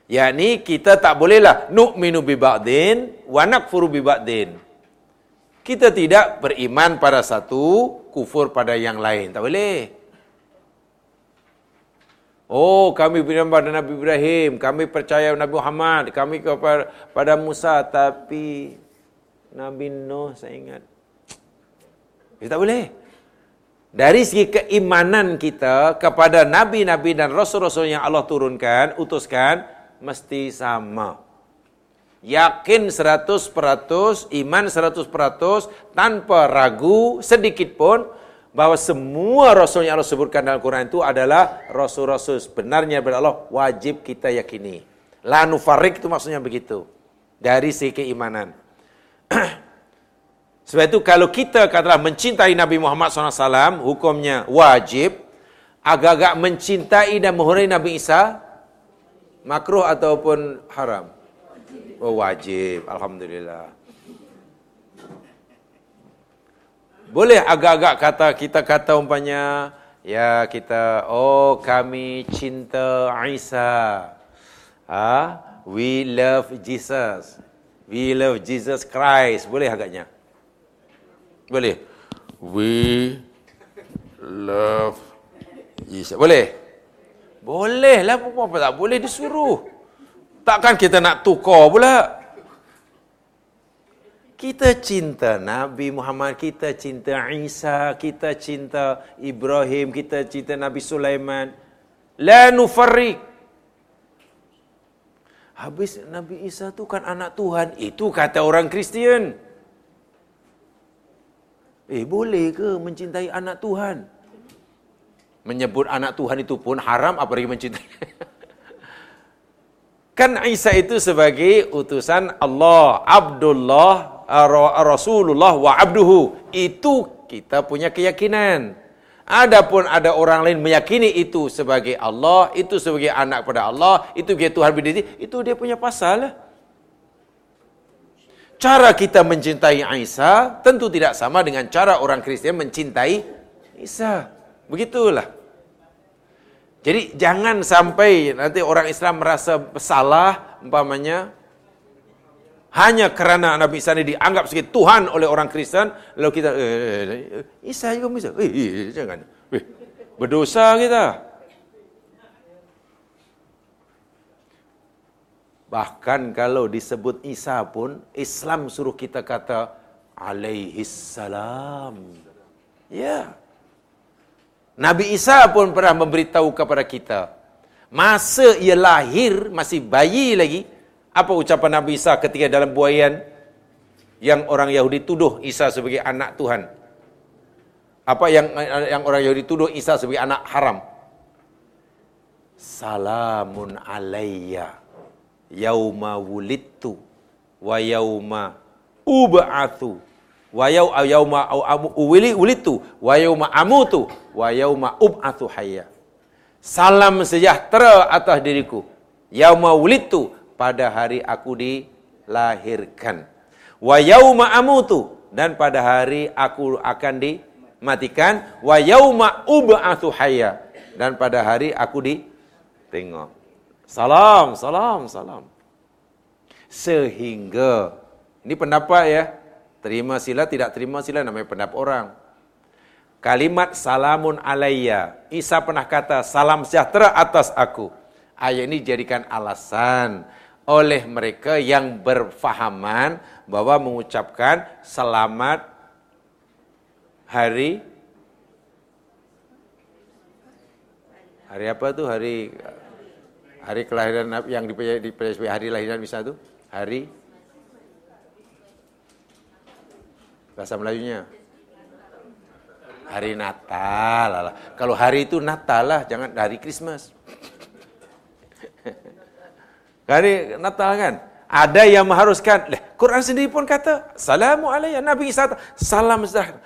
Yakni kita tak bolehlah nu'minu bi ba'din wa nakfuru bi ba'din. Kita tidak beriman pada satu, kufur pada yang lain. Tak boleh. Oh, kami beriman pada Nabi Ibrahim, kami percaya Nabi Muhammad, kami kepada Musa, tapi Nabi Nuh saya ingat. Itu tak boleh. Dari segi keimanan kita kepada nabi-nabi dan rasul-rasul yang Allah turunkan, utuskan, mesti sama. Yakin 100%, iman 100%, tanpa ragu sedikit pun, bahawa semua rasul yang Allah sebutkan dalam Quran itu adalah rasul-rasul sebenarnya daripada Allah, wajib kita yakini. La nufarik itu maksudnya begitu. Dari segi keimanan. Sebab itu kalau kita katalah mencintai Nabi Muhammad SAW, hukumnya wajib. Agak-agak mencintai dan menghormati Nabi Isa, makruh ataupun haram? Oh, wajib. Alhamdulillah. Boleh agak-agak kata kita kata umpanya ya kita oh kami cinta Isa. Ah, we love Jesus. We love Jesus Christ. Boleh agaknya? Boleh. We love Jesus. Boleh? Boleh lah. Apa tak boleh disuruh. Takkan kita nak tukar pula. Kita cinta Nabi Muhammad, kita cinta Isa, kita cinta Ibrahim, kita cinta Nabi Sulaiman. La nufarrik. Habis Nabi Isa tu kan anak Tuhan. Itu kata orang Kristian. Eh boleh ke mencintai anak Tuhan? Menyebut anak Tuhan itu pun haram apalagi mencintai. kan Isa itu sebagai utusan Allah, Abdullah, Rasulullah wa abduhu. Itu kita punya keyakinan. Adapun ada orang lain meyakini itu sebagai Allah, itu sebagai anak pada Allah, itu sebagai Tuhan berdiri, itu dia punya pasal lah. Cara kita mencintai Isa tentu tidak sama dengan cara orang Kristian mencintai Isa. Begitulah. Jadi jangan sampai nanti orang Islam merasa bersalah umpamanya hanya kerana Nabi Isa ini dianggap sebagai Tuhan oleh orang Kristen lalu kita eh, eh, eh Isa juga bisa. Eh, eh, jangan. Eh, berdosa kita. Bahkan kalau disebut Isa pun, Islam suruh kita kata, alaihi salam. Ya. Nabi Isa pun pernah memberitahu kepada kita, masa ia lahir, masih bayi lagi, apa ucapan Nabi Isa ketika dalam buayan yang orang Yahudi tuduh Isa sebagai anak Tuhan? Apa yang yang orang Yahudi tuduh Isa sebagai anak haram? Salamun alayya yauma wulidtu wa yauma ub'atsu wa yauma uwili wulidtu wa yauma amutu wa yauma ub'atsu hayya. Salam sejahtera atas diriku. Yauma wulidtu pada hari aku dilahirkan. Wa yauma amutu dan pada hari aku akan dimatikan. Wa yauma ub'atsu hayya dan pada hari aku ditengok Salam, salam, salam. Sehingga, ini pendapat ya, terima sila, tidak terima sila, namanya pendapat orang. Kalimat salamun alayya. Isa pernah kata, salam sejahtera atas aku. Ayat ini jadikan alasan oleh mereka yang berfahaman bahwa mengucapkan selamat hari hari apa tuh hari Hari kelahiran yang dipercaya sebagai hari lahiran bisa tu? Hari bahasa Melayunya hari Natal lah. Kalau hari itu Natal lah, jangan hari Christmas. hari Natal kan? Ada yang mengharuskan. Quran sendiri pun kata, Assalamualaikum Nabi Isa. Salam sejahtera.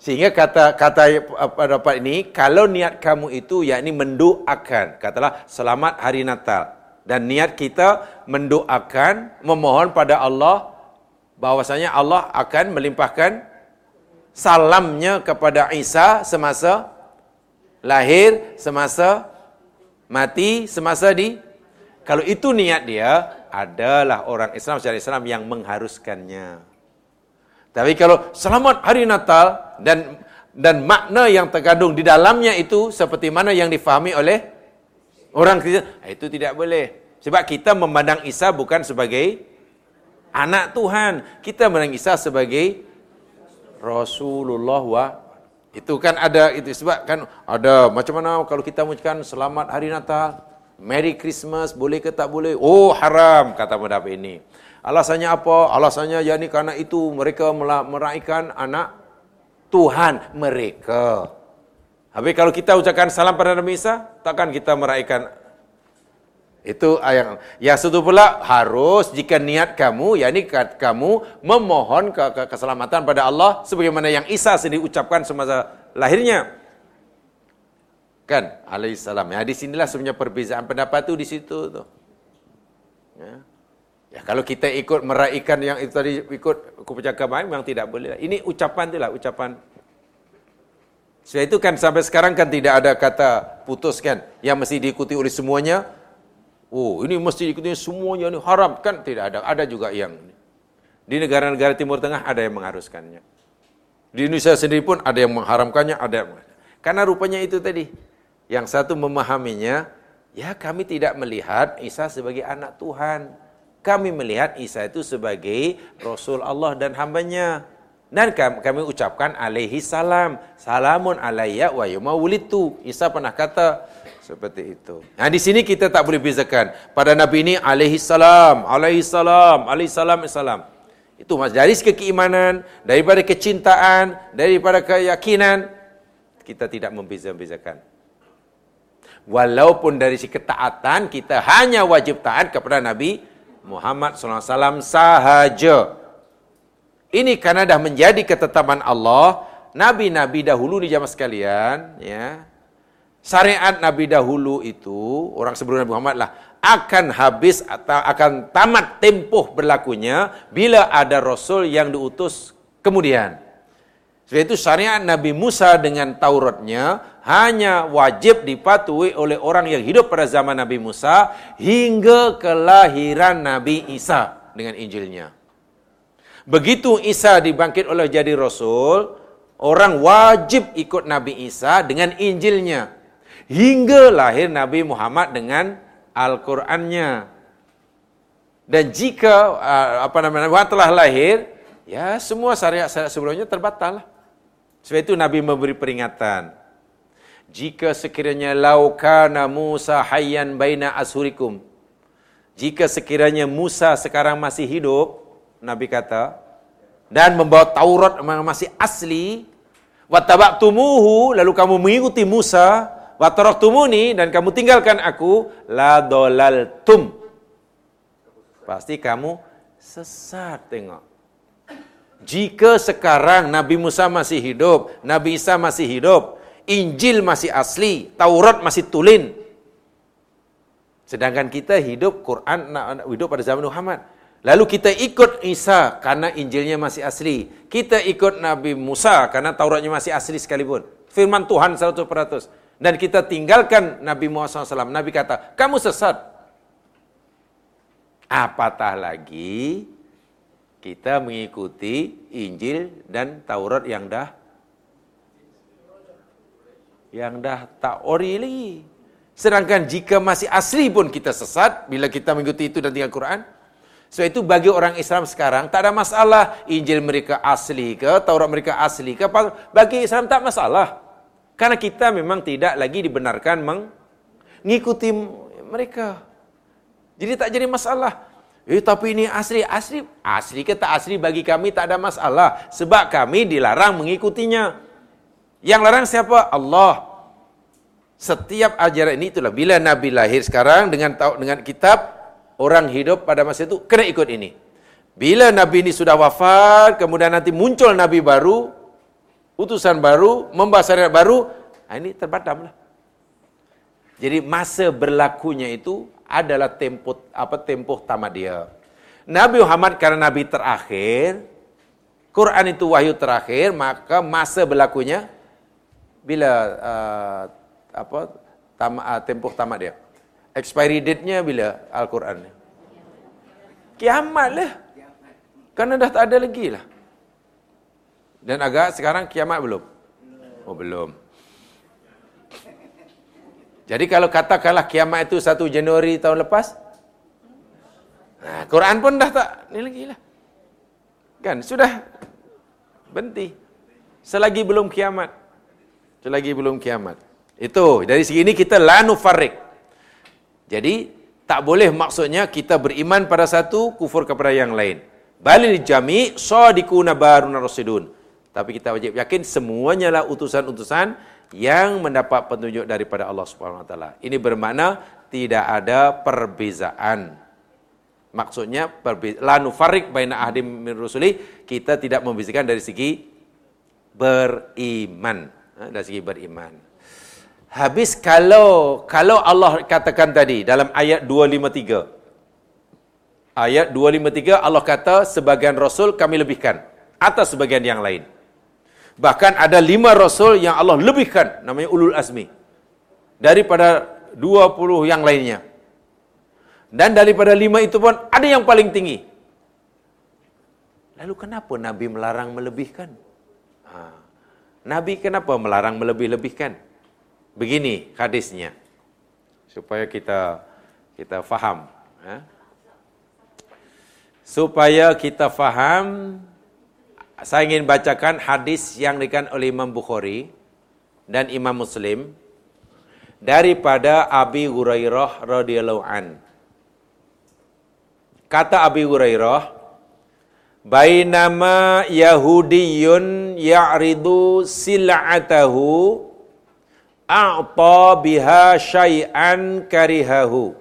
Sehingga kata kata pada dapat ini, kalau niat kamu itu yakni mendoakan, katalah selamat hari Natal. Dan niat kita mendoakan, memohon pada Allah bahwasanya Allah akan melimpahkan salamnya kepada Isa semasa lahir, semasa mati, semasa di kalau itu niat dia adalah orang Islam secara Islam yang mengharuskannya. Tapi kalau selamat hari Natal dan dan makna yang terkandung di dalamnya itu seperti mana yang difahami oleh orang Kristen, itu tidak boleh. Sebab kita memandang Isa bukan sebagai anak Tuhan. Kita memandang Isa sebagai Rasulullah wa itu kan ada itu sebab kan ada macam mana kalau kita mengucapkan selamat hari Natal, Merry Christmas boleh ke tak boleh? Oh haram kata madhab ini. Alasannya apa? Alasannya yakni kerana itu mereka meraihkan anak Tuhan mereka. Habis kalau kita ucapkan salam pada Nabi Isa, takkan kita meraihkan itu yang yang satu pula harus jika niat kamu yakni kamu memohon ke, ke, keselamatan pada Allah sebagaimana yang Isa sendiri ucapkan semasa lahirnya. Kan? Alaihissalam. Ya, di sinilah sebenarnya perbezaan pendapat tu di situ tu. Ya. Ya, kalau kita ikut meraihkan yang itu tadi ikut kepercayaan memang tidak boleh. Ini ucapan tu lah, ucapan. Sebab itu kan sampai sekarang kan tidak ada kata putus kan yang mesti diikuti oleh semuanya. Oh, ini mesti diikuti semuanya ini haram kan tidak ada. Ada juga yang di negara-negara Timur Tengah ada yang mengharuskannya. Di Indonesia sendiri pun ada yang mengharamkannya, ada yang karena rupanya itu tadi. Yang satu memahaminya, ya kami tidak melihat Isa sebagai anak Tuhan kami melihat Isa itu sebagai Rasul Allah dan hambanya. Dan kami ucapkan alaihi salam. Salamun alayya wa yuma wulitu. Isa pernah kata seperti itu. Nah di sini kita tak boleh bezakan. Pada Nabi ini alaihi salam, alaihi salam, alaihi salam, salam. Itu mas dari keimanan, daripada kecintaan, daripada keyakinan, kita tidak membeza-bezakan. Walaupun dari segi ketaatan, kita hanya wajib taat kepada Nabi Muhammad SAW sahaja. Ini karena dah menjadi ketetapan Allah, nabi-nabi dahulu di zaman sekalian, ya. Syariat nabi dahulu itu, orang sebelum Nabi Muhammad lah, akan habis atau akan tamat tempoh berlakunya bila ada rasul yang diutus kemudian. Sebab itu syariat Nabi Musa dengan Tauratnya hanya wajib dipatuhi oleh orang yang hidup pada zaman Nabi Musa hingga kelahiran Nabi Isa dengan Injilnya. Begitu Isa dibangkit oleh jadi Rasul, orang wajib ikut Nabi Isa dengan Injilnya. Hingga lahir Nabi Muhammad dengan Al-Qurannya. Dan jika uh, apa namanya Nabi telah lahir, ya semua syariat-syariat sebelumnya terbatal. Sebab itu Nabi memberi peringatan. Jika sekiranya laukana Musa hayyan baina ashurikum jika sekiranya Musa sekarang masih hidup nabi kata dan membawa Taurat yang masih asli wattaba'tumuhu lalu kamu mengikuti Musa wataraktumuni dan kamu tinggalkan aku la dolaltum. Pasti kamu sesat tengok jika sekarang Nabi Musa masih hidup, Nabi Isa masih hidup, Injil masih asli, Taurat masih tulin. Sedangkan kita hidup Quran hidup pada zaman Muhammad. Lalu kita ikut Isa karena Injilnya masih asli. Kita ikut Nabi Musa karena Tauratnya masih asli sekalipun. Firman Tuhan 100%. Dan kita tinggalkan Nabi Muhammad SAW. Nabi kata, kamu sesat. Apatah lagi kita mengikuti Injil dan Taurat yang dah yang dah tak ori lagi. Sedangkan jika masih asli pun kita sesat bila kita mengikuti itu dan tinggal Quran. Sebab itu bagi orang Islam sekarang tak ada masalah Injil mereka asli ke, Taurat mereka asli ke. Bagi Islam tak masalah. Karena kita memang tidak lagi dibenarkan mengikuti mereka. Jadi tak jadi masalah. Eh tapi ini asli, asli. Asli ke tak asli bagi kami tak ada masalah. Sebab kami dilarang mengikutinya. Yang larang siapa? Allah. Setiap ajaran ini itulah bila Nabi lahir sekarang dengan dengan kitab orang hidup pada masa itu kena ikut ini. Bila Nabi ini sudah wafat, kemudian nanti muncul Nabi baru, utusan baru, membahas baru, nah ini terpadamlah. Jadi masa berlakunya itu adalah tempoh apa tempoh tamat dia. Nabi Muhammad karena Nabi terakhir, Quran itu wahyu terakhir, maka masa berlakunya bila uh, apa tam, uh, tempoh tamat dia. Expiry date-nya bila Al-Quran ni? Kiamat lah. Kerana dah tak ada lagi lah. Dan agak sekarang kiamat belum? Oh belum. Jadi kalau katakanlah kiamat itu 1 Januari tahun lepas, nah, Quran pun dah tak ni lagi lah. Kan sudah berhenti. Selagi belum kiamat. Selagi belum kiamat. Itu dari segi ini kita la nufarrik. Jadi tak boleh maksudnya kita beriman pada satu kufur kepada yang lain. Balil jami sadiquna barun rasidun. Tapi kita wajib yakin semuanya lah utusan-utusan yang mendapat petunjuk daripada Allah Subhanahu Wa Taala. Ini bermakna tidak ada perbezaan. Maksudnya la nufarrik baina ahdim min rusuli, kita tidak membezakan dari segi beriman. Ha, dari segi beriman. Habis kalau kalau Allah katakan tadi dalam ayat 253. Ayat 253 Allah kata sebagian rasul kami lebihkan atas sebagian yang lain. Bahkan ada lima rasul yang Allah lebihkan namanya ulul azmi daripada 20 yang lainnya. Dan daripada lima itu pun ada yang paling tinggi. Lalu kenapa Nabi melarang melebihkan? Ha. Nabi kenapa melarang melebih-lebihkan? Begini hadisnya. Supaya kita kita faham. Ha? Supaya kita faham, saya ingin bacakan hadis yang dikatakan oleh Imam Bukhari dan Imam Muslim daripada Abi Hurairah radhiyallahu an. Kata Abi Hurairah, "Bainama Yahudiyun ya'ridu sil'atahu a'ta biha syai'an karihahu."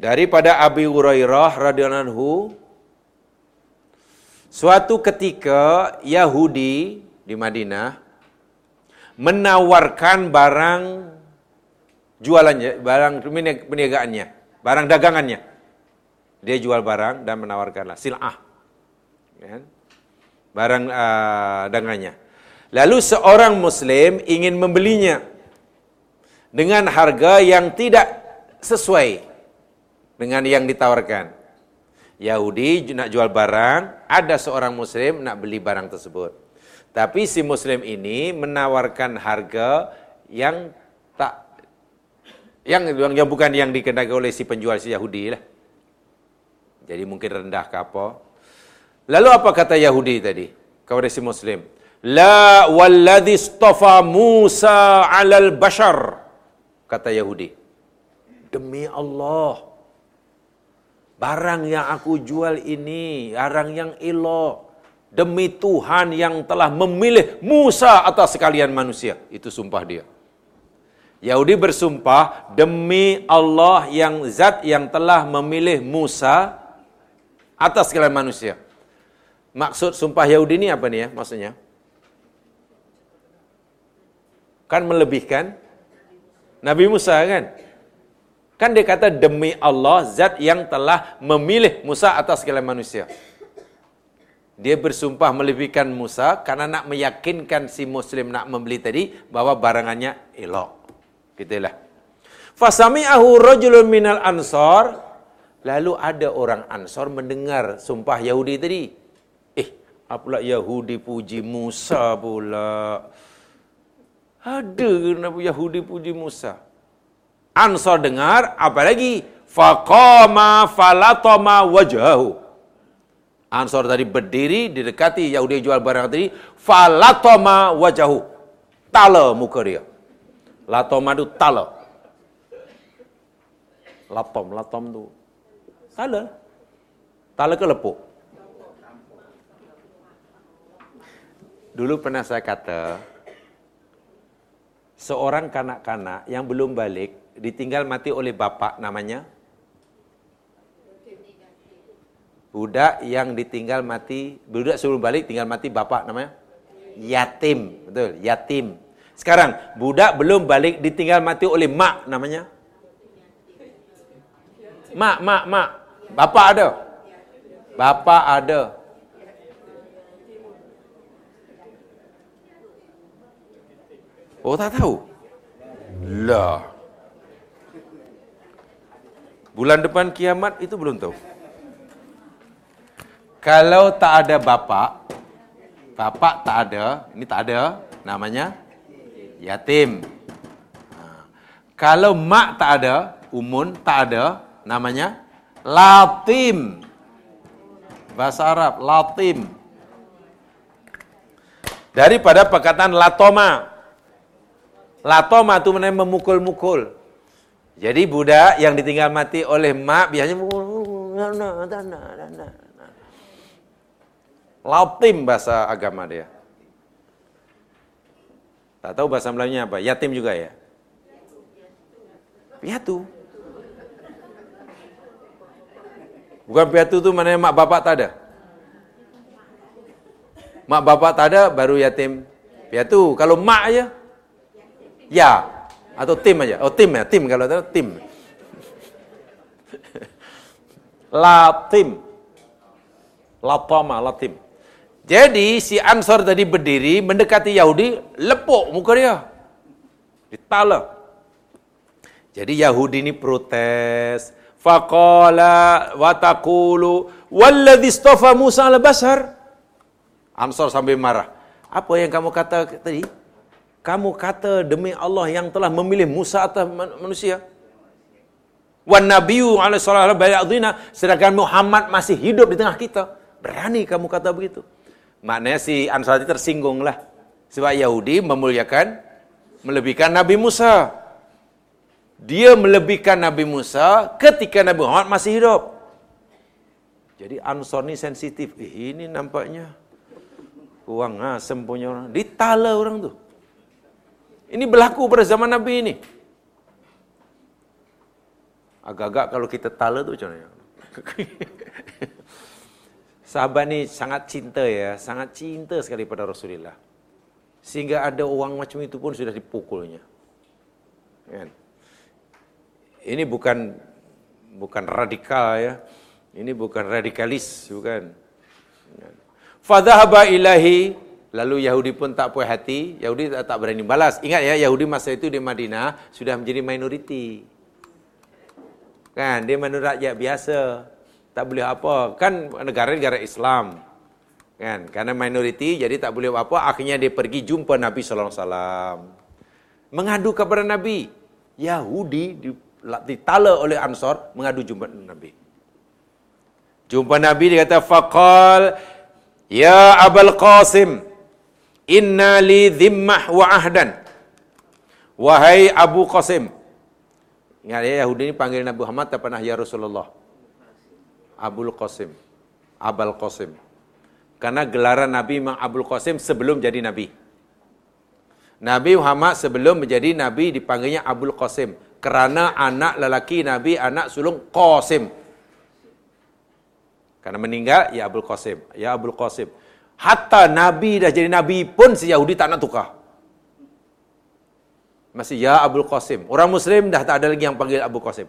Daripada Abi Hurairah radhiyallahu anhu, suatu ketika Yahudi di Madinah menawarkan barang jualannya, barang perniagaannya, barang dagangannya. Dia jual barang dan menawarkanlah sil'ah. Kan? Barang uh, dagangannya. Lalu seorang muslim ingin membelinya dengan harga yang tidak sesuai dengan yang ditawarkan. Yahudi nak jual barang, ada seorang muslim nak beli barang tersebut. Tapi si muslim ini menawarkan harga yang tak yang yang bukan yang dikenakan oleh si penjual si Yahudi lah. Jadi mungkin rendah ke apa. Lalu apa kata Yahudi tadi kepada si muslim? La walladhi istafa Musa 'alal bashar. Kata Yahudi. Demi Allah, barang yang aku jual ini, barang yang elok, demi Tuhan yang telah memilih Musa atas sekalian manusia. Itu sumpah dia. Yahudi bersumpah demi Allah yang zat yang telah memilih Musa atas sekalian manusia. Maksud sumpah Yahudi ini apa nih ya maksudnya? Kan melebihkan Nabi Musa kan? Kan dia kata demi Allah zat yang telah memilih Musa atas segala manusia. Dia bersumpah melebihkan Musa karena nak meyakinkan si muslim nak membeli tadi bahwa barangannya elok. Gitulah. Fasami'ahu rajulun minal ansar. Lalu ada orang ansar mendengar sumpah Yahudi tadi. Eh, apalah Yahudi puji Musa pula. Ada kenapa Yahudi puji Musa? Ansar dengar, apa lagi? Faqama falatama wajhahu. Ansar tadi berdiri, didekati Yahudi jual barang tadi. Falatama wajahu. Tala muka dia. Latoma itu tala. Latom, latom tu. Tala. Tala ke lepuk? Dulu pernah saya kata, seorang kanak-kanak yang belum balik ditinggal mati oleh bapak namanya budak yang ditinggal mati budak sebelum balik tinggal mati bapak namanya yatim betul yatim sekarang budak belum balik ditinggal mati oleh mak namanya Mak, mak, mak. Bapa ada. Bapa ada. Oh tak tahu. Lah. Bulan depan kiamat itu belum tahu. Kalau tak ada bapa, bapa tak ada, ini tak ada, namanya yatim. Kalau mak tak ada, umun tak ada, namanya latim. Bahasa Arab, latim. Daripada perkataan latoma. Latoma itu mana memukul-mukul. Jadi budak yang ditinggal mati oleh mak biasanya Latim bahasa agama dia. Tak tahu bahasa Melayunya apa? Yatim juga ya? Piatu. Bukan piatu tu mana mak bapak tak ada? Mak bapak tak ada baru yatim. Piatu. Kalau mak aja ya atau tim aja. Oh tim ya, tim kalau ada tim. Latim. Latama, latim. Jadi si Ansor tadi berdiri mendekati Yahudi, lepuk muka dia. Ditala. Jadi Yahudi ini protes. Faqala wa taqulu walladhi istafa Musa al-Bashar. Ansor sambil marah. Apa yang kamu kata tadi? Kamu kata demi Allah yang telah memilih Musa atas manusia. Wan nabiyyu alaihi salatu bayadina sedangkan Muhammad masih hidup di tengah kita. Berani kamu kata begitu. Maknanya si Ansar tersinggung lah. Sebab Yahudi memuliakan, melebihkan Nabi Musa. Dia melebihkan Nabi Musa ketika Nabi Muhammad masih hidup. Jadi Ansar ni sensitif. Eh, ini nampaknya kurang asem punya orang. Ditala orang tu. Ini berlaku pada zaman Nabi ini. Agak-agak kalau kita tala tu macam mana? Sahabat ni sangat cinta ya, sangat cinta sekali pada Rasulullah. Sehingga ada orang macam itu pun sudah dipukulnya. Kan? Ini bukan bukan radikal ya. Ini bukan radikalis, bukan. Fadhahaba ilahi Lalu Yahudi pun tak puas hati, Yahudi tak, tak berani balas. Ingat ya, Yahudi masa itu di Madinah sudah menjadi minoriti. Kan, dia menurut rakyat biasa. Tak boleh apa. Kan negara-negara Islam. Kan, karena minoriti jadi tak boleh apa. Akhirnya dia pergi jumpa Nabi sallallahu alaihi wasallam. Mengadu kepada Nabi. Yahudi ditala oleh Ansar mengadu jumpa Nabi. Jumpa Nabi dia kata faqal ya Abul Qasim Inna li dhimmah wa ahdan. Wahai Abu Qasim. Ingat ya, Yahudi ini panggil Nabi Muhammad tak pernah ya Rasulullah. Abul Qasim. Abul Qasim. Karena gelaran Nabi memang Abul Qasim sebelum jadi Nabi. Nabi Muhammad sebelum menjadi Nabi dipanggilnya Abul Qasim. Kerana anak lelaki Nabi, anak sulung Qasim. Karena meninggal, ya Abul Qasim. Ya Abul Qasim. Hatta Nabi dah jadi Nabi pun si Yahudi tak nak tukar. Masih ya Abdul Qasim. Orang Muslim dah tak ada lagi yang panggil Abu Qasim.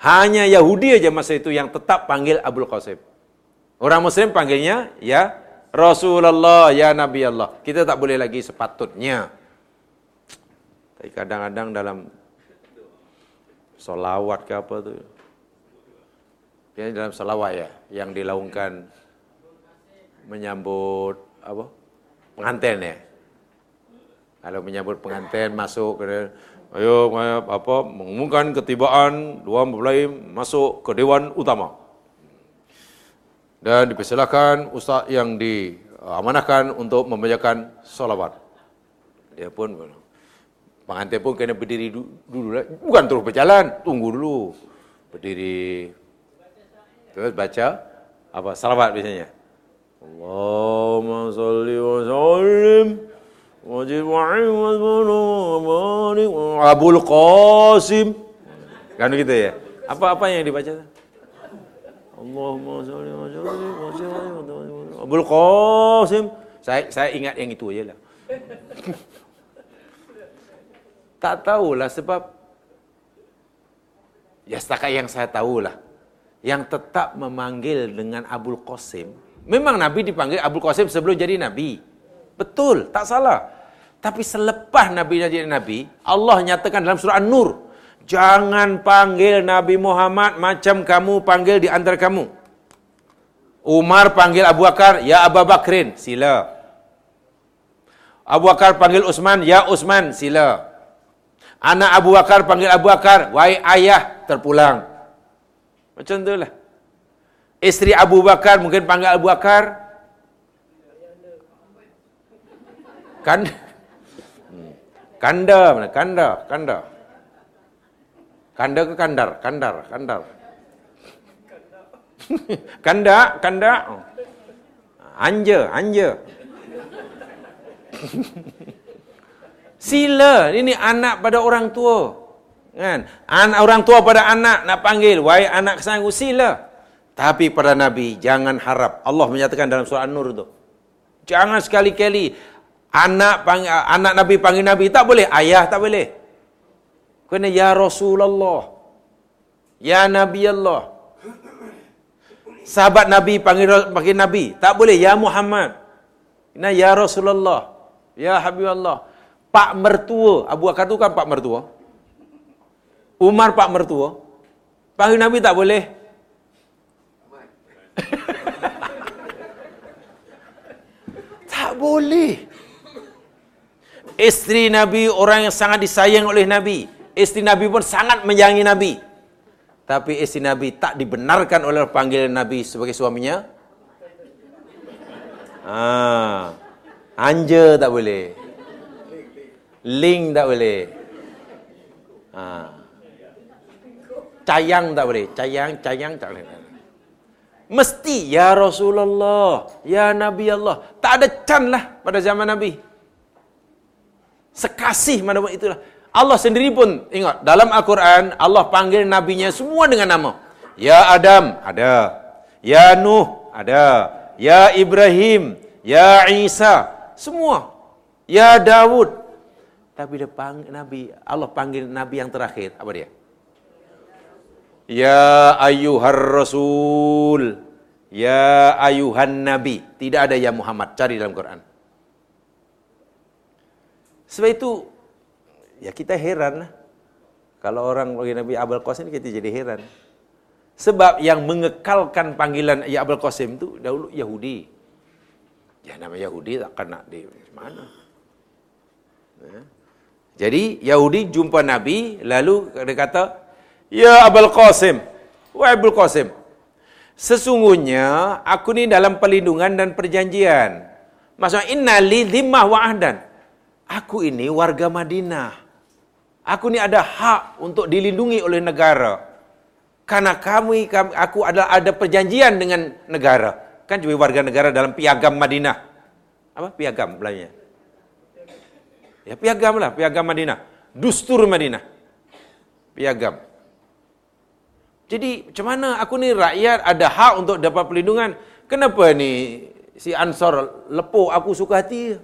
Hanya Yahudi aja masa itu yang tetap panggil Abdul Qasim. Orang Muslim panggilnya ya Rasulullah, ya Nabi Allah. Kita tak boleh lagi sepatutnya. Tapi kadang-kadang dalam solawat ke apa tu. Ini dalam salawat ya, yang dilaungkan menyambut apa pengantin ya. Kalau menyambut pengantin masuk ke ayo apa mengumumkan ketibaan dua mempelai masuk ke dewan utama. Dan dipersilakan ustaz yang diamanahkan untuk membacakan solawat. Dia pun pengantin pun kena berdiri dulu, bukan terus berjalan, tunggu dulu. Berdiri terus baca apa salawat biasanya. Allahumma salli wa sallim wajib wa'in Abul Qasim kan gitu ya apa-apa yang dibaca Allahumma salli wa sallim Abul Qasim saya saya ingat yang itu aja lah tak tahulah sebab Ya setakat yang saya tahulah. Yang tetap memanggil dengan Abul Qasim. Memang Nabi dipanggil Abul Qasim sebelum jadi Nabi. Betul, tak salah. Tapi selepas Nabi jadi Nabi, Allah nyatakan dalam surah An-Nur. Jangan panggil Nabi Muhammad macam kamu panggil di antara kamu. Umar panggil Abu Bakar, Ya Abu Bakrin, sila. Abu Bakar panggil Usman, Ya Usman, sila. Anak Abu Bakar panggil Abu Bakar, wahai ayah, terpulang. Macam tu lah. Isteri Abu Bakar mungkin panggil Abu Bakar. Hmm. Kanda mana? Kanda, kanda. Kanda ke kandar? Kandar, kandar. kanda, kanda. Anja, anja. Sila, ini anak pada orang tua. Kan? Anak orang tua pada anak nak panggil, wahai anak kesanggu sila. Tapi pada Nabi jangan harap. Allah menyatakan dalam surah An-Nur tu. Jangan sekali-kali anak panggil, anak Nabi panggil Nabi tak boleh, ayah tak boleh. Kena ya Rasulullah. Ya Nabi Allah. Sahabat Nabi panggil panggil Nabi, tak boleh ya Muhammad. Kena ya Rasulullah. Ya Habib Allah. Pak mertua. Abu Bakar tu kan pak mertua. Umar pak mertua. Panggil Nabi tak boleh. tak boleh. Isteri Nabi orang yang sangat disayang oleh Nabi. Isteri Nabi pun sangat menyayangi Nabi. Tapi isteri Nabi tak dibenarkan oleh panggilan Nabi sebagai suaminya. Ah. Anja tak boleh. Link tak boleh. Ha. Cayang tak boleh. Cayang, cayang tak boleh. Mesti ya Rasulullah, ya Nabi Allah. Tak ada can lah pada zaman Nabi. Sekasih mana pun itulah. Allah sendiri pun ingat dalam Al-Quran Allah panggil nabinya semua dengan nama. Ya Adam ada. Ya Nuh ada. Ya Ibrahim, ya Isa, semua. Ya Dawud, tapi dia panggil Nabi, Allah panggil Nabi yang terakhir. Apa dia? Ya ayuhar rasul. Ya ayuhan nabi. Tidak ada ya Muhammad. Cari dalam Quran. Sebab itu, ya kita heran lah. Kalau orang bagi Nabi Abul Qasim, kita jadi heran. Sebab yang mengekalkan panggilan Ya Abul Qasim itu dahulu Yahudi. Ya nama Yahudi tak kena di mana. Ya. Jadi Yahudi jumpa Nabi lalu dia kata, "Ya Abul Qasim, wahai Abul Qasim, sesungguhnya aku ni dalam perlindungan dan perjanjian. Maksudnya inna li dhimmah wa ahdan. Aku ini warga Madinah. Aku ni ada hak untuk dilindungi oleh negara. Karena kami, kami aku adalah ada perjanjian dengan negara. Kan jadi warga negara dalam piagam Madinah. Apa piagam belanya? Ya piagam lah, piagam Madinah. Dustur Madinah. Piagam. Jadi macam mana aku ni rakyat ada hak untuk dapat perlindungan. Kenapa ni si Ansor lepuk aku suka hati.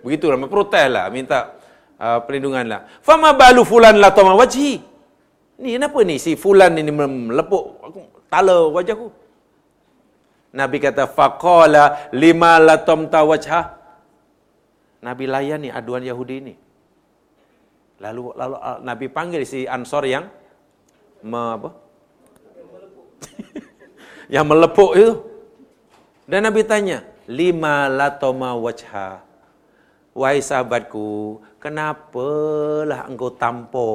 Begitulah, protes lah, minta uh, perlindungan lah. Fama balu fulan la tama wajhi. Ni kenapa ni si fulan ini melepuk aku tala wajahku. Nabi kata faqala lima la tamta wajha. Nabi layani aduan Yahudi ini. Lalu lalu uh, Nabi panggil si Ansor yang me, apa? yang melepuk itu. Dan Nabi tanya, lima latoma wajha. Wahai sahabatku, kenapalah engkau tampo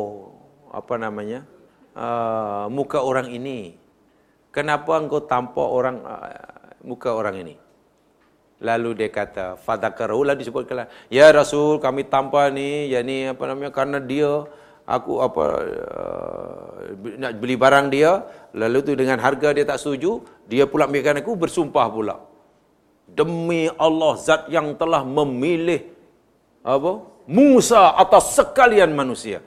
apa namanya uh, muka orang ini? Kenapa engkau tampo orang uh, muka orang ini? Lalu dia kata, fadakaru lah disebutkan Ya Rasul, kami tanpa ni, ya ni apa namanya, karena dia, aku apa uh, nak beli barang dia, lalu tu dengan harga dia tak setuju, dia pula membiarkan aku bersumpah pula. Demi Allah, zat yang telah memilih apa Musa atas sekalian manusia.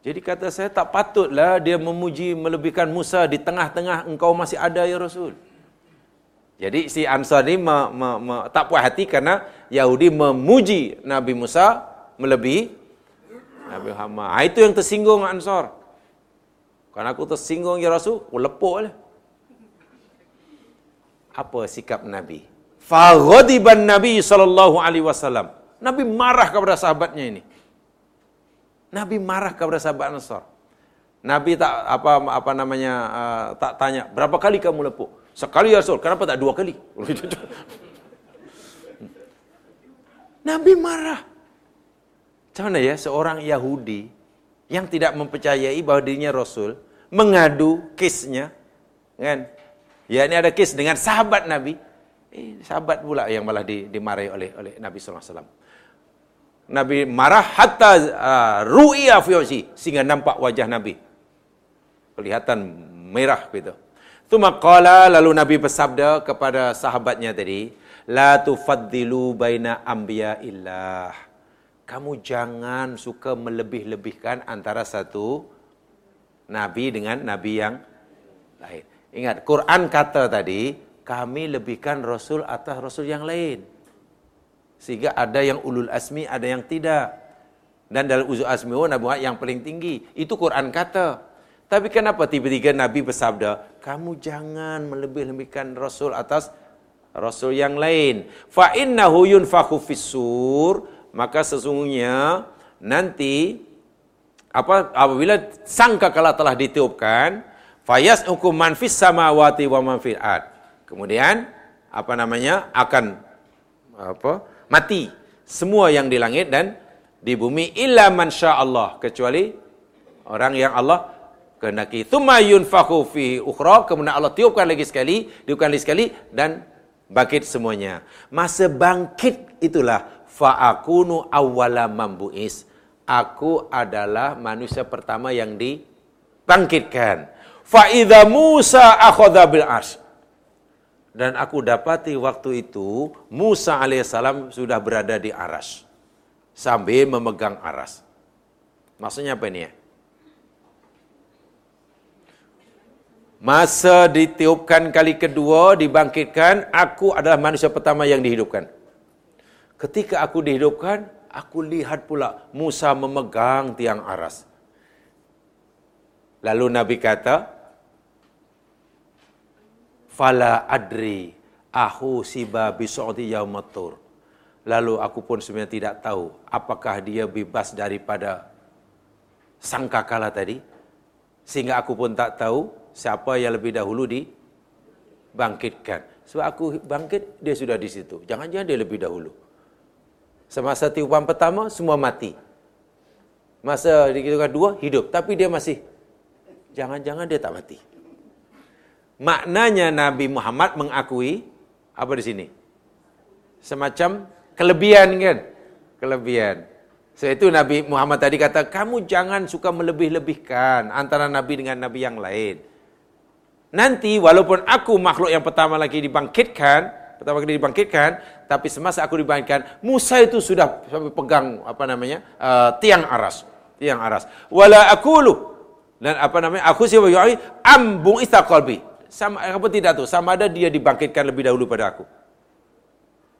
Jadi kata saya tak patutlah dia memuji melebihkan Musa di tengah-tengah engkau masih ada ya Rasul. Jadi si Ansar ni me, me, me, tak puas hati kerana Yahudi memuji Nabi Musa melebihi Nabi Muhammad. Ha, itu yang tersinggung Ansar. Kalau aku tersinggung ya Rasul, aku lepuk lah. Apa sikap Nabi? Faghadiban Nabi sallallahu alaihi wasallam. Nabi marah kepada sahabatnya ini. Nabi marah kepada sahabat Ansar. Nabi tak apa apa namanya uh, tak tanya berapa kali kamu lepuk. Sekali ya Rasul, kenapa tak dua kali? Nabi marah. Mana ya seorang Yahudi yang tidak mempercayai bahawa dirinya Rasul mengadu kisnya kan? Ya ini ada kis dengan sahabat Nabi. Eh, sahabat pula yang malah dimarahi oleh oleh Nabi wasallam. Nabi marah hatta uh, ru'ya fi sehingga nampak wajah Nabi. Kelihatan merah gitu. Tuma qala lalu Nabi bersabda kepada sahabatnya tadi, la tufaddilu baina anbiya illah. Kamu jangan suka melebih-lebihkan antara satu nabi dengan nabi yang lain. Ingat, Quran kata tadi, kami lebihkan rasul atas rasul yang lain. Sehingga ada yang ulul asmi, ada yang tidak. Dan dalam uzul asmi, oh, Nabi Muhammad yang paling tinggi. Itu Quran kata. Tapi kenapa tiba-tiba Nabi bersabda, kamu jangan melebih-lebihkan Rasul atas Rasul yang lain. Fa innahu yunfakhu fissur, maka sesungguhnya nanti apa apabila sangka kala telah ditiupkan, fayas hukum man fis samawati wa man fil Kemudian apa namanya akan apa mati semua yang di langit dan di bumi illa man Allah. Kecuali orang yang Allah kehendaki. Thumma yunfakhu fi ukhra. Kemudian Allah tiupkan lagi sekali tiupkan lagi sekali dan bangkit semuanya. Masa bangkit itulah fa akunu awwala mambuis aku adalah manusia pertama yang dibangkitkan fa idza Musa akhadha bil dan aku dapati waktu itu Musa alaihissalam sudah berada di aras sambil memegang aras. Maksudnya apa ini ya? Masa ditiupkan kali kedua, dibangkitkan, aku adalah manusia pertama yang dihidupkan. Ketika aku dihidupkan, aku lihat pula Musa memegang tiang aras. Lalu Nabi kata, fala adri ahu siba bisu'di yaumatur. Lalu aku pun sebenarnya tidak tahu apakah dia bebas daripada sangkakala tadi. Sehingga aku pun tak tahu siapa yang lebih dahulu dibangkitkan. Sebab aku bangkit, dia sudah di situ. Jangan-jangan dia lebih dahulu. Semasa tiupan pertama, semua mati. Masa dikitakan dua, hidup. Tapi dia masih, jangan-jangan dia tak mati. Maknanya Nabi Muhammad mengakui apa di sini? Semacam kelebihan kan? Kelebihan. So itu Nabi Muhammad tadi kata, kamu jangan suka melebih-lebihkan antara Nabi dengan Nabi yang lain. Nanti walaupun aku makhluk yang pertama lagi dibangkitkan, pertama kali dibangkitkan, tapi semasa aku dibangkitkan, Musa itu sudah pegang apa namanya uh, tiang aras, tiang aras. Wala akulu dan apa namanya aku siapa yu'i ambung istaqalbi sama apa tidak tu sama ada dia dibangkitkan lebih dahulu pada aku.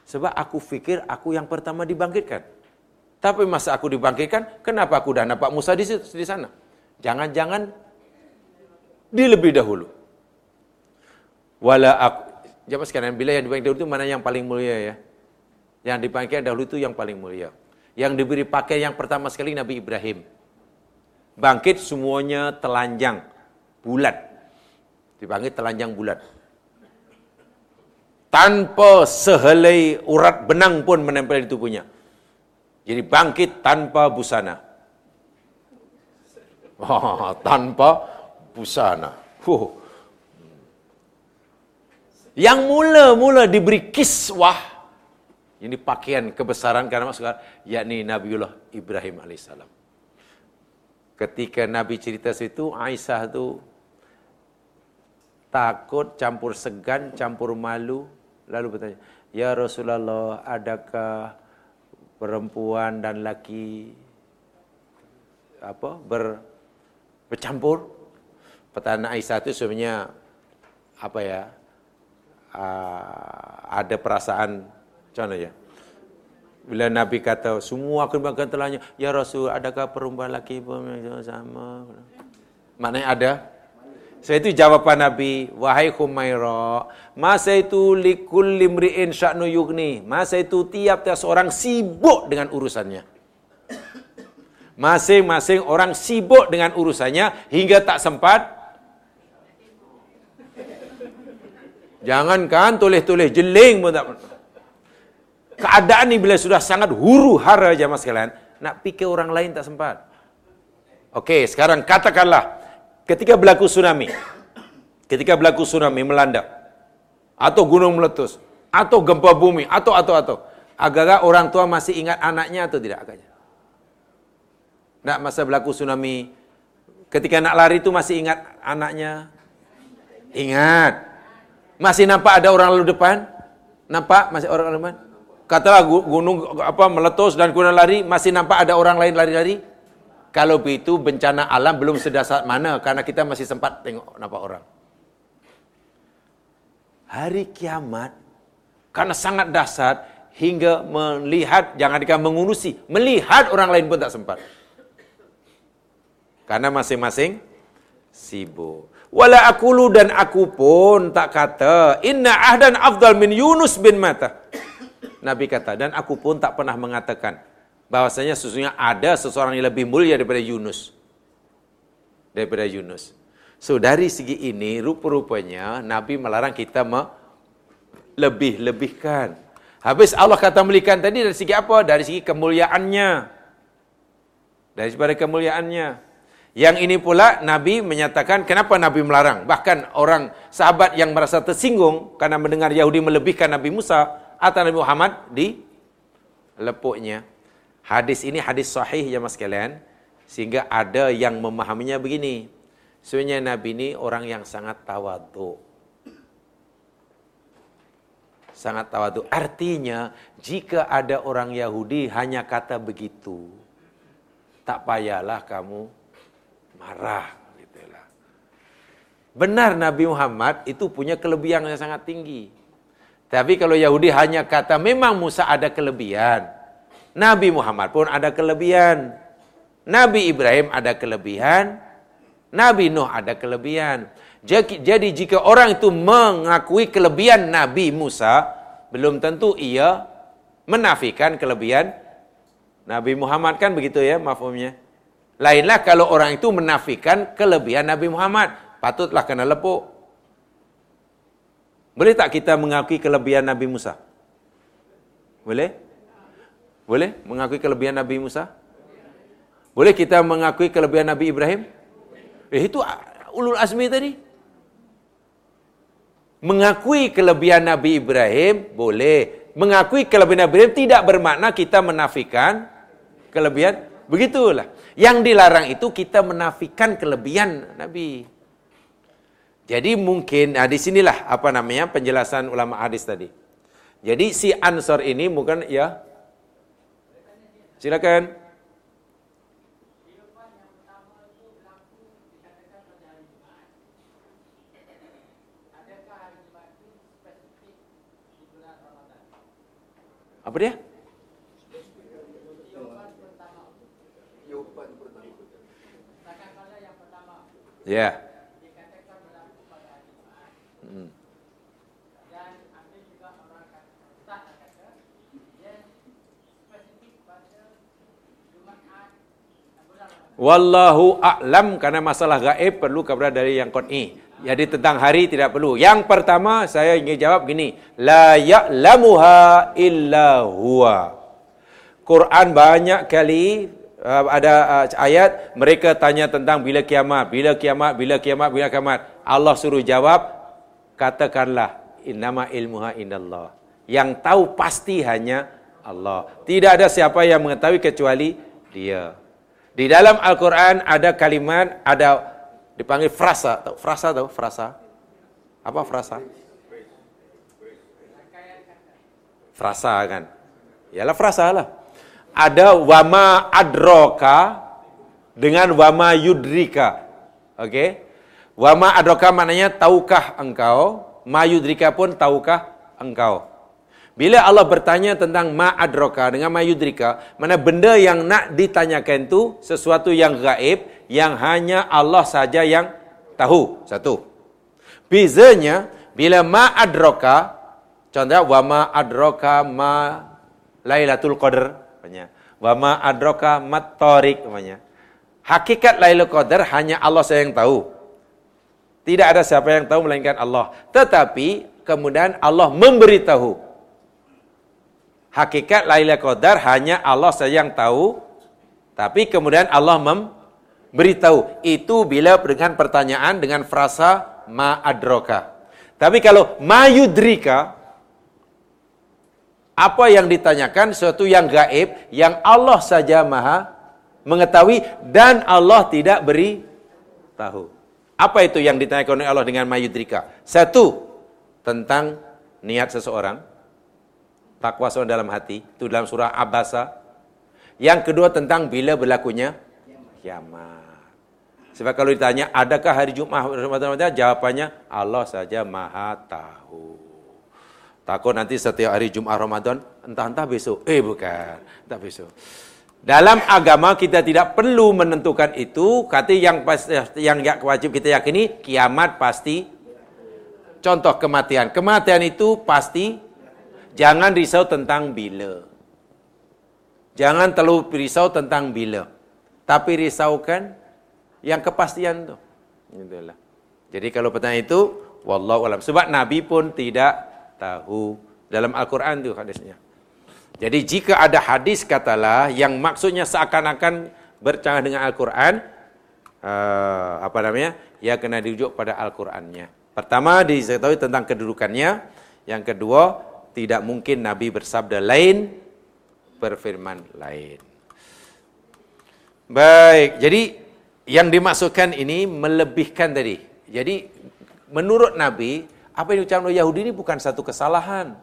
Sebab aku fikir aku yang pertama dibangkitkan. Tapi masa aku dibangkitkan kenapa aku dah nampak Musa di di sana? Jangan-jangan dia lebih dahulu. Wala aku jawab sekarang bila yang dibangkitkan dahulu itu mana yang paling mulia ya yang dibangkitkan dahulu itu yang paling mulia yang diberi pakai yang pertama sekali Nabi Ibrahim bangkit semuanya telanjang bulat dipanggil telanjang bulat. Tanpa sehelai urat benang pun menempel di tubuhnya. Jadi bangkit tanpa busana. Oh, tanpa busana. Huh. Yang mula-mula diberi kiswah, ini pakaian kebesaran karena masuk yakni Nabiullah Ibrahim alaihissalam. Ketika Nabi cerita situ, Aisyah tu takut, campur segan, campur malu. Lalu bertanya, Ya Rasulullah, adakah perempuan dan laki apa ber, bercampur? Pertanyaan Aisyah itu sebenarnya apa ya? Uh, ada perasaan macam ya? Bila Nabi kata semua makan telahnya, ya Rasul, adakah perempuan laki pun sama? Maknanya ada. So itu jawapan Nabi, wahai Humaira, masa itu likul limri'in sya'nu yugni. Masa itu tiap-tiap seorang sibuk dengan urusannya. Masing-masing orang sibuk dengan urusannya hingga tak sempat. Jangankan tulis-tulis jeling pun tak Keadaan ni bila sudah sangat huru hara jamaah sekalian, nak fikir orang lain tak sempat. Okey, sekarang katakanlah ketika berlaku tsunami, ketika berlaku tsunami melanda, atau gunung meletus, atau gempa bumi, atau atau atau, agak-agak orang tua masih ingat anaknya atau tidak agaknya? Nak masa berlaku tsunami, ketika nak lari itu masih ingat anaknya? Ingat. Masih nampak ada orang lalu depan? Nampak masih orang lalu depan? Katalah gunung apa meletus dan kemudian lari, masih nampak ada orang lain lari-lari? Kalau begitu bencana alam belum sedasar mana karena kita masih sempat tengok nampak orang. Hari kiamat karena sangat dahsyat hingga melihat jangan dikatakan mengurusi, melihat orang lain pun tak sempat. Karena masing-masing sibuk. Wala akulu dan aku pun tak kata inna ahdan afdal min Yunus bin Mata. Nabi kata dan aku pun tak pernah mengatakan bahwasanya sesungguhnya ada seseorang yang lebih mulia daripada Yunus. Daripada Yunus. So dari segi ini rupa-rupanya Nabi melarang kita lebih-lebihkan. Habis Allah kata melikan tadi dari segi apa? Dari segi kemuliaannya. Dari segi kemuliaannya. Yang ini pula Nabi menyatakan kenapa Nabi melarang. Bahkan orang sahabat yang merasa tersinggung karena mendengar Yahudi melebihkan Nabi Musa atau Nabi Muhammad di lepuknya. Hadis ini hadis sahih ya mas kalian. Sehingga ada yang memahaminya begini. Sebenarnya Nabi ini orang yang sangat tawadu. Sangat tawadu. Artinya, jika ada orang Yahudi hanya kata begitu, tak payahlah kamu marah. Gitulah. Benar Nabi Muhammad itu punya kelebihan yang sangat tinggi. Tapi kalau Yahudi hanya kata memang Musa ada kelebihan, Nabi Muhammad pun ada kelebihan. Nabi Ibrahim ada kelebihan. Nabi Nuh ada kelebihan. Jadi jika orang itu mengakui kelebihan Nabi Musa, belum tentu ia menafikan kelebihan Nabi Muhammad kan begitu ya mafhumnya. Lainlah kalau orang itu menafikan kelebihan Nabi Muhammad, patutlah kena lepuk. Boleh tak kita mengakui kelebihan Nabi Musa? Boleh? Boleh mengakui kelebihan Nabi Musa? Boleh kita mengakui kelebihan Nabi Ibrahim? Eh, itu ulul azmi tadi. Mengakui kelebihan Nabi Ibrahim boleh. Mengakui kelebihan Nabi Ibrahim tidak bermakna kita menafikan kelebihan. Begitulah. Yang dilarang itu kita menafikan kelebihan Nabi. Jadi mungkin, nah di sinilah apa namanya penjelasan ulama hadis tadi. Jadi si Ansor ini bukan ya Silakan. Apa dia? Ya. Yeah. Wallahu a'lam karena masalah gaib perlu kepada dari yang qat'i. Jadi tentang hari tidak perlu. Yang pertama saya ingin jawab gini, la ya'lamuha illa huwa. Quran banyak kali uh, ada uh, ayat mereka tanya tentang bila kiamat, bila kiamat, bila kiamat, bila kiamat. Allah suruh jawab, katakanlah innama ilmuha indallah. Yang tahu pasti hanya Allah. Tidak ada siapa yang mengetahui kecuali Dia. Di dalam Al-Quran ada kalimat, ada dipanggil frasa. Tahu frasa tahu? Frasa. Apa frasa? Frasa kan? Yalah frasa lah. Ada wama adroka dengan wama yudrika. Oke? Okay? Wama adroka maknanya tahukah engkau? Ma yudrika pun tahukah engkau? Bila Allah bertanya tentang ma'adroka dengan ma'yudrika, mana benda yang nak ditanyakan itu sesuatu yang gaib, yang hanya Allah saja yang tahu. Satu. Bezanya, bila ma'adroka, contohnya, wa ma'adroka ma laylatul qadr. Wa ma'adroka mat-tarik. Hakikat laylatul qadr hanya Allah saja yang tahu. Tidak ada siapa yang tahu melainkan Allah. Tetapi, kemudian Allah memberitahu hakikat Lailatul Qadar hanya Allah saja yang tahu. Tapi kemudian Allah memberitahu. Itu bila dengan pertanyaan dengan frasa ma'adroka. Tapi kalau ma'yudrika, apa yang ditanyakan sesuatu yang gaib yang Allah saja maha mengetahui dan Allah tidak beri tahu. Apa itu yang ditanyakan oleh Allah dengan mayudrika? Satu, tentang niat seseorang takwa seorang dalam hati itu dalam surah Abasa. Yang kedua tentang bila berlakunya kiamat. Sebab kalau ditanya adakah hari Jumat jawabannya Allah saja Maha tahu. Takut nanti setiap hari Jumat Ramadan entah-entah besok. Eh bukan, entah besok. Dalam agama kita tidak perlu menentukan itu. Kata yang yang wajib kita yakini kiamat pasti. Contoh kematian. Kematian itu pasti Jangan risau tentang bila. Jangan terlalu risau tentang bila. Tapi risaukan yang kepastian tu. Itulah. Jadi kalau pertanyaan itu, wallahu alam. Sebab Nabi pun tidak tahu dalam Al-Quran tu hadisnya. Jadi jika ada hadis katalah yang maksudnya seakan-akan bercanggah dengan Al-Quran, uh, apa namanya? Ya kena dirujuk pada Al-Qurannya. Pertama diketahui tentang kedudukannya. Yang kedua, tidak mungkin Nabi bersabda lain, berfirman lain. Baik, jadi yang dimaksudkan ini melebihkan tadi. Jadi menurut Nabi, apa yang diucapkan oleh Yahudi ini bukan satu kesalahan.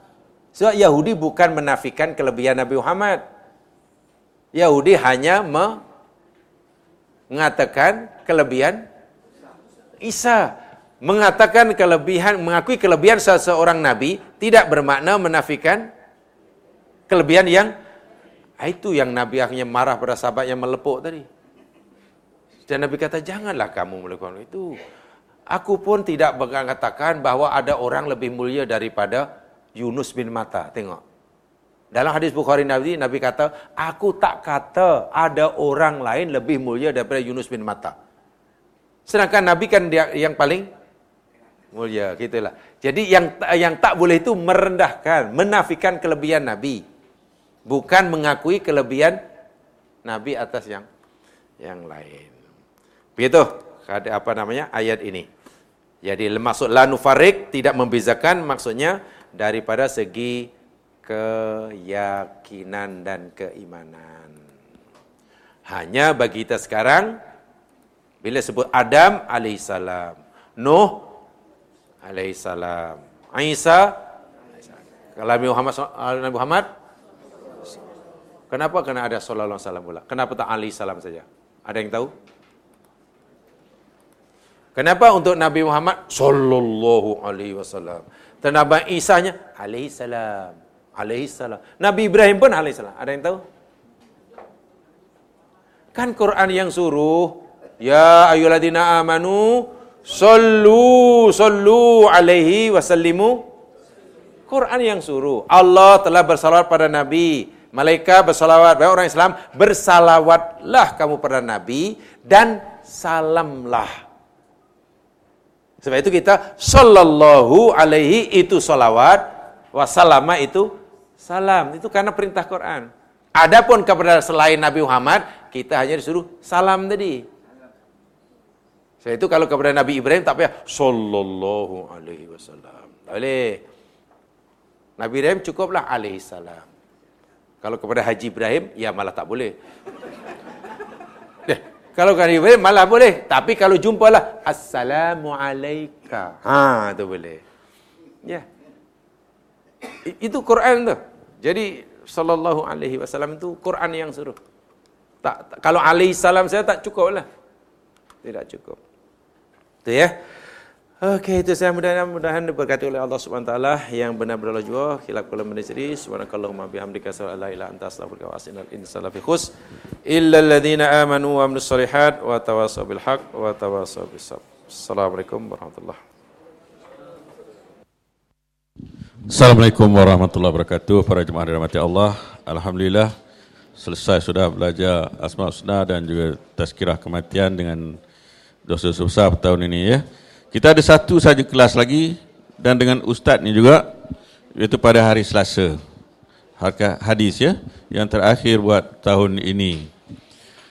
Sebab Yahudi bukan menafikan kelebihan Nabi Muhammad. Yahudi hanya mengatakan kelebihan Isa mengatakan kelebihan, mengakui kelebihan seseorang nabi tidak bermakna menafikan kelebihan yang ah, itu yang nabi akhirnya marah pada sahabat yang melepuk tadi. Dan nabi kata janganlah kamu melakukan itu. Aku pun tidak mengatakan bahawa ada orang lebih mulia daripada Yunus bin Mata. Tengok. Dalam hadis Bukhari Nabi, Nabi kata, aku tak kata ada orang lain lebih mulia daripada Yunus bin Mata. Sedangkan Nabi kan yang paling mulia gitulah. Jadi yang yang tak boleh itu merendahkan, menafikan kelebihan nabi. Bukan mengakui kelebihan nabi atas yang yang lain. Begitu apa namanya ayat ini. Jadi maksud la nufarik tidak membezakan maksudnya daripada segi keyakinan dan keimanan. Hanya bagi kita sekarang bila sebut Adam alaihissalam, Nuh alaihissalam. Isa kalau Nabi Muhammad Nabi Muhammad Kenapa kena ada sallallahu alaihi wasallam pula? Kenapa tak alaihi salam saja? Ada yang tahu? Kenapa untuk Nabi Muhammad sallallahu alaihi wasallam? Dan Nabi Isa-nya alaihi salam. Alaihi salam. Nabi Ibrahim pun alaihi salam. Ada yang tahu? Kan Quran yang suruh ya ayyuhalladzina amanu Sallu, sallu alaihi wasallimu. Quran yang suruh. Allah telah bersalawat pada Nabi. Malaikat bersalawat. Baik orang Islam, bersalawatlah kamu pada Nabi. Dan salamlah. Sebab itu kita, sallallahu alaihi itu salawat. Wassalama itu salam. Itu karena perintah Quran. Adapun kepada selain Nabi Muhammad, kita hanya disuruh salam tadi. Sebab itu kalau kepada Nabi Ibrahim tak payah sallallahu alaihi wasallam. Tak boleh. Nabi Ibrahim cukuplah alaihi salam. Kalau kepada Haji Ibrahim ya malah tak boleh. Kalau kepada Ibrahim malah boleh, tapi kalau jumpalah assalamu alayka. Ha, itu boleh. Ya. Itu Quran tu. Jadi sallallahu alaihi wasallam itu Quran yang suruh. Tak, kalau alaihi salam saya tak cukuplah. Tidak cukup. Itu ya. Okey, itu saya mudah-mudahan diberkati oleh Allah Subhanahu taala yang benar-benar juga khilaf kalau menjadi subhanakallahumma bihamdika an la ilaha anta astaghfiruka wa atubu ilaik insana fi khus illa alladziina amanu wa amilus solihat wa tawassaw bil haqq wa tawassaw bis sabr. Assalamualaikum warahmatullahi Assalamualaikum warahmatullahi wabarakatuh para jemaah dirahmati Allah. Alhamdulillah selesai sudah belajar Asma Husna dan juga tazkirah kematian dengan dosa-dosa besar tahun ini ya. Kita ada satu saja kelas lagi dan dengan ustaz ni juga iaitu pada hari Selasa. Harga hadis ya yang terakhir buat tahun ini.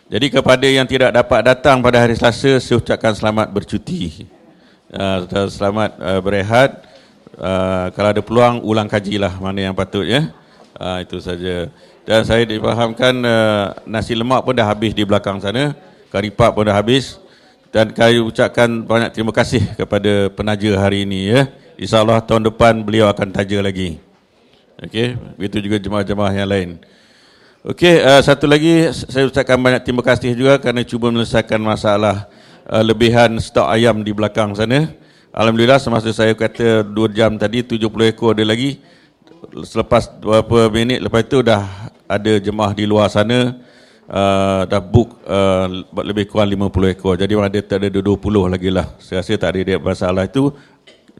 Jadi kepada yang tidak dapat datang pada hari Selasa saya ucapkan selamat bercuti. Uh, selamat uh, berehat. Uh, kalau ada peluang ulang kajilah mana yang patut ya. Uh, itu saja. Dan saya difahamkan uh, nasi lemak pun dah habis di belakang sana. Kari pap pun dah habis dan kami ucapkan banyak terima kasih kepada penaja hari ini ya. InsyaAllah tahun depan beliau akan taja lagi. Okey, begitu juga jemaah-jemaah yang lain. Okey, uh, satu lagi saya ucapkan banyak terima kasih juga kerana cuba menyelesaikan masalah uh, lebihan stok ayam di belakang sana. Alhamdulillah semasa saya kata 2 jam tadi 70 ekor ada lagi. Selepas beberapa minit lepas itu dah ada jemaah di luar sana uh, dah book uh, lebih kurang 50 ekor. Jadi ada tak ada 20 lagi lah. Saya rasa tak ada masalah itu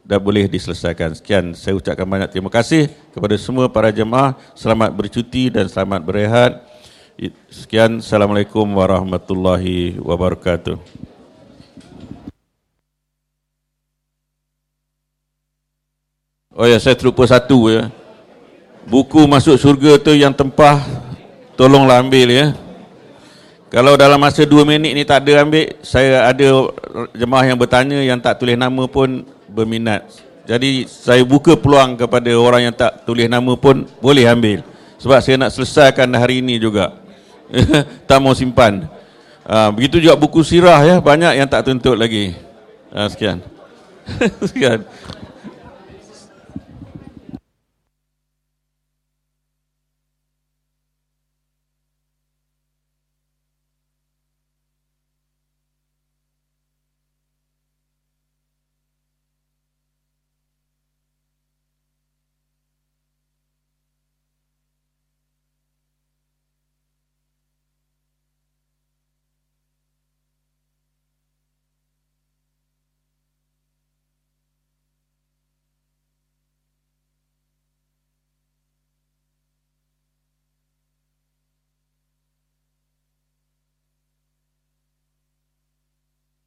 dah boleh diselesaikan. Sekian saya ucapkan banyak terima kasih kepada semua para jemaah. Selamat bercuti dan selamat berehat. Sekian. Assalamualaikum warahmatullahi wabarakatuh. Oh ya, saya terlupa satu ya. Buku masuk surga tu yang tempah tolonglah ambil ya. Kalau dalam masa dua minit ni tak ada ambil, saya ada jemaah yang bertanya yang tak tulis nama pun berminat. Jadi saya buka peluang kepada orang yang tak tulis nama pun boleh ambil. Sebab saya nak selesaikan hari ini juga. tak mau simpan. Ha, begitu juga buku sirah ya, banyak yang tak tuntut lagi. Ha, sekian. sekian.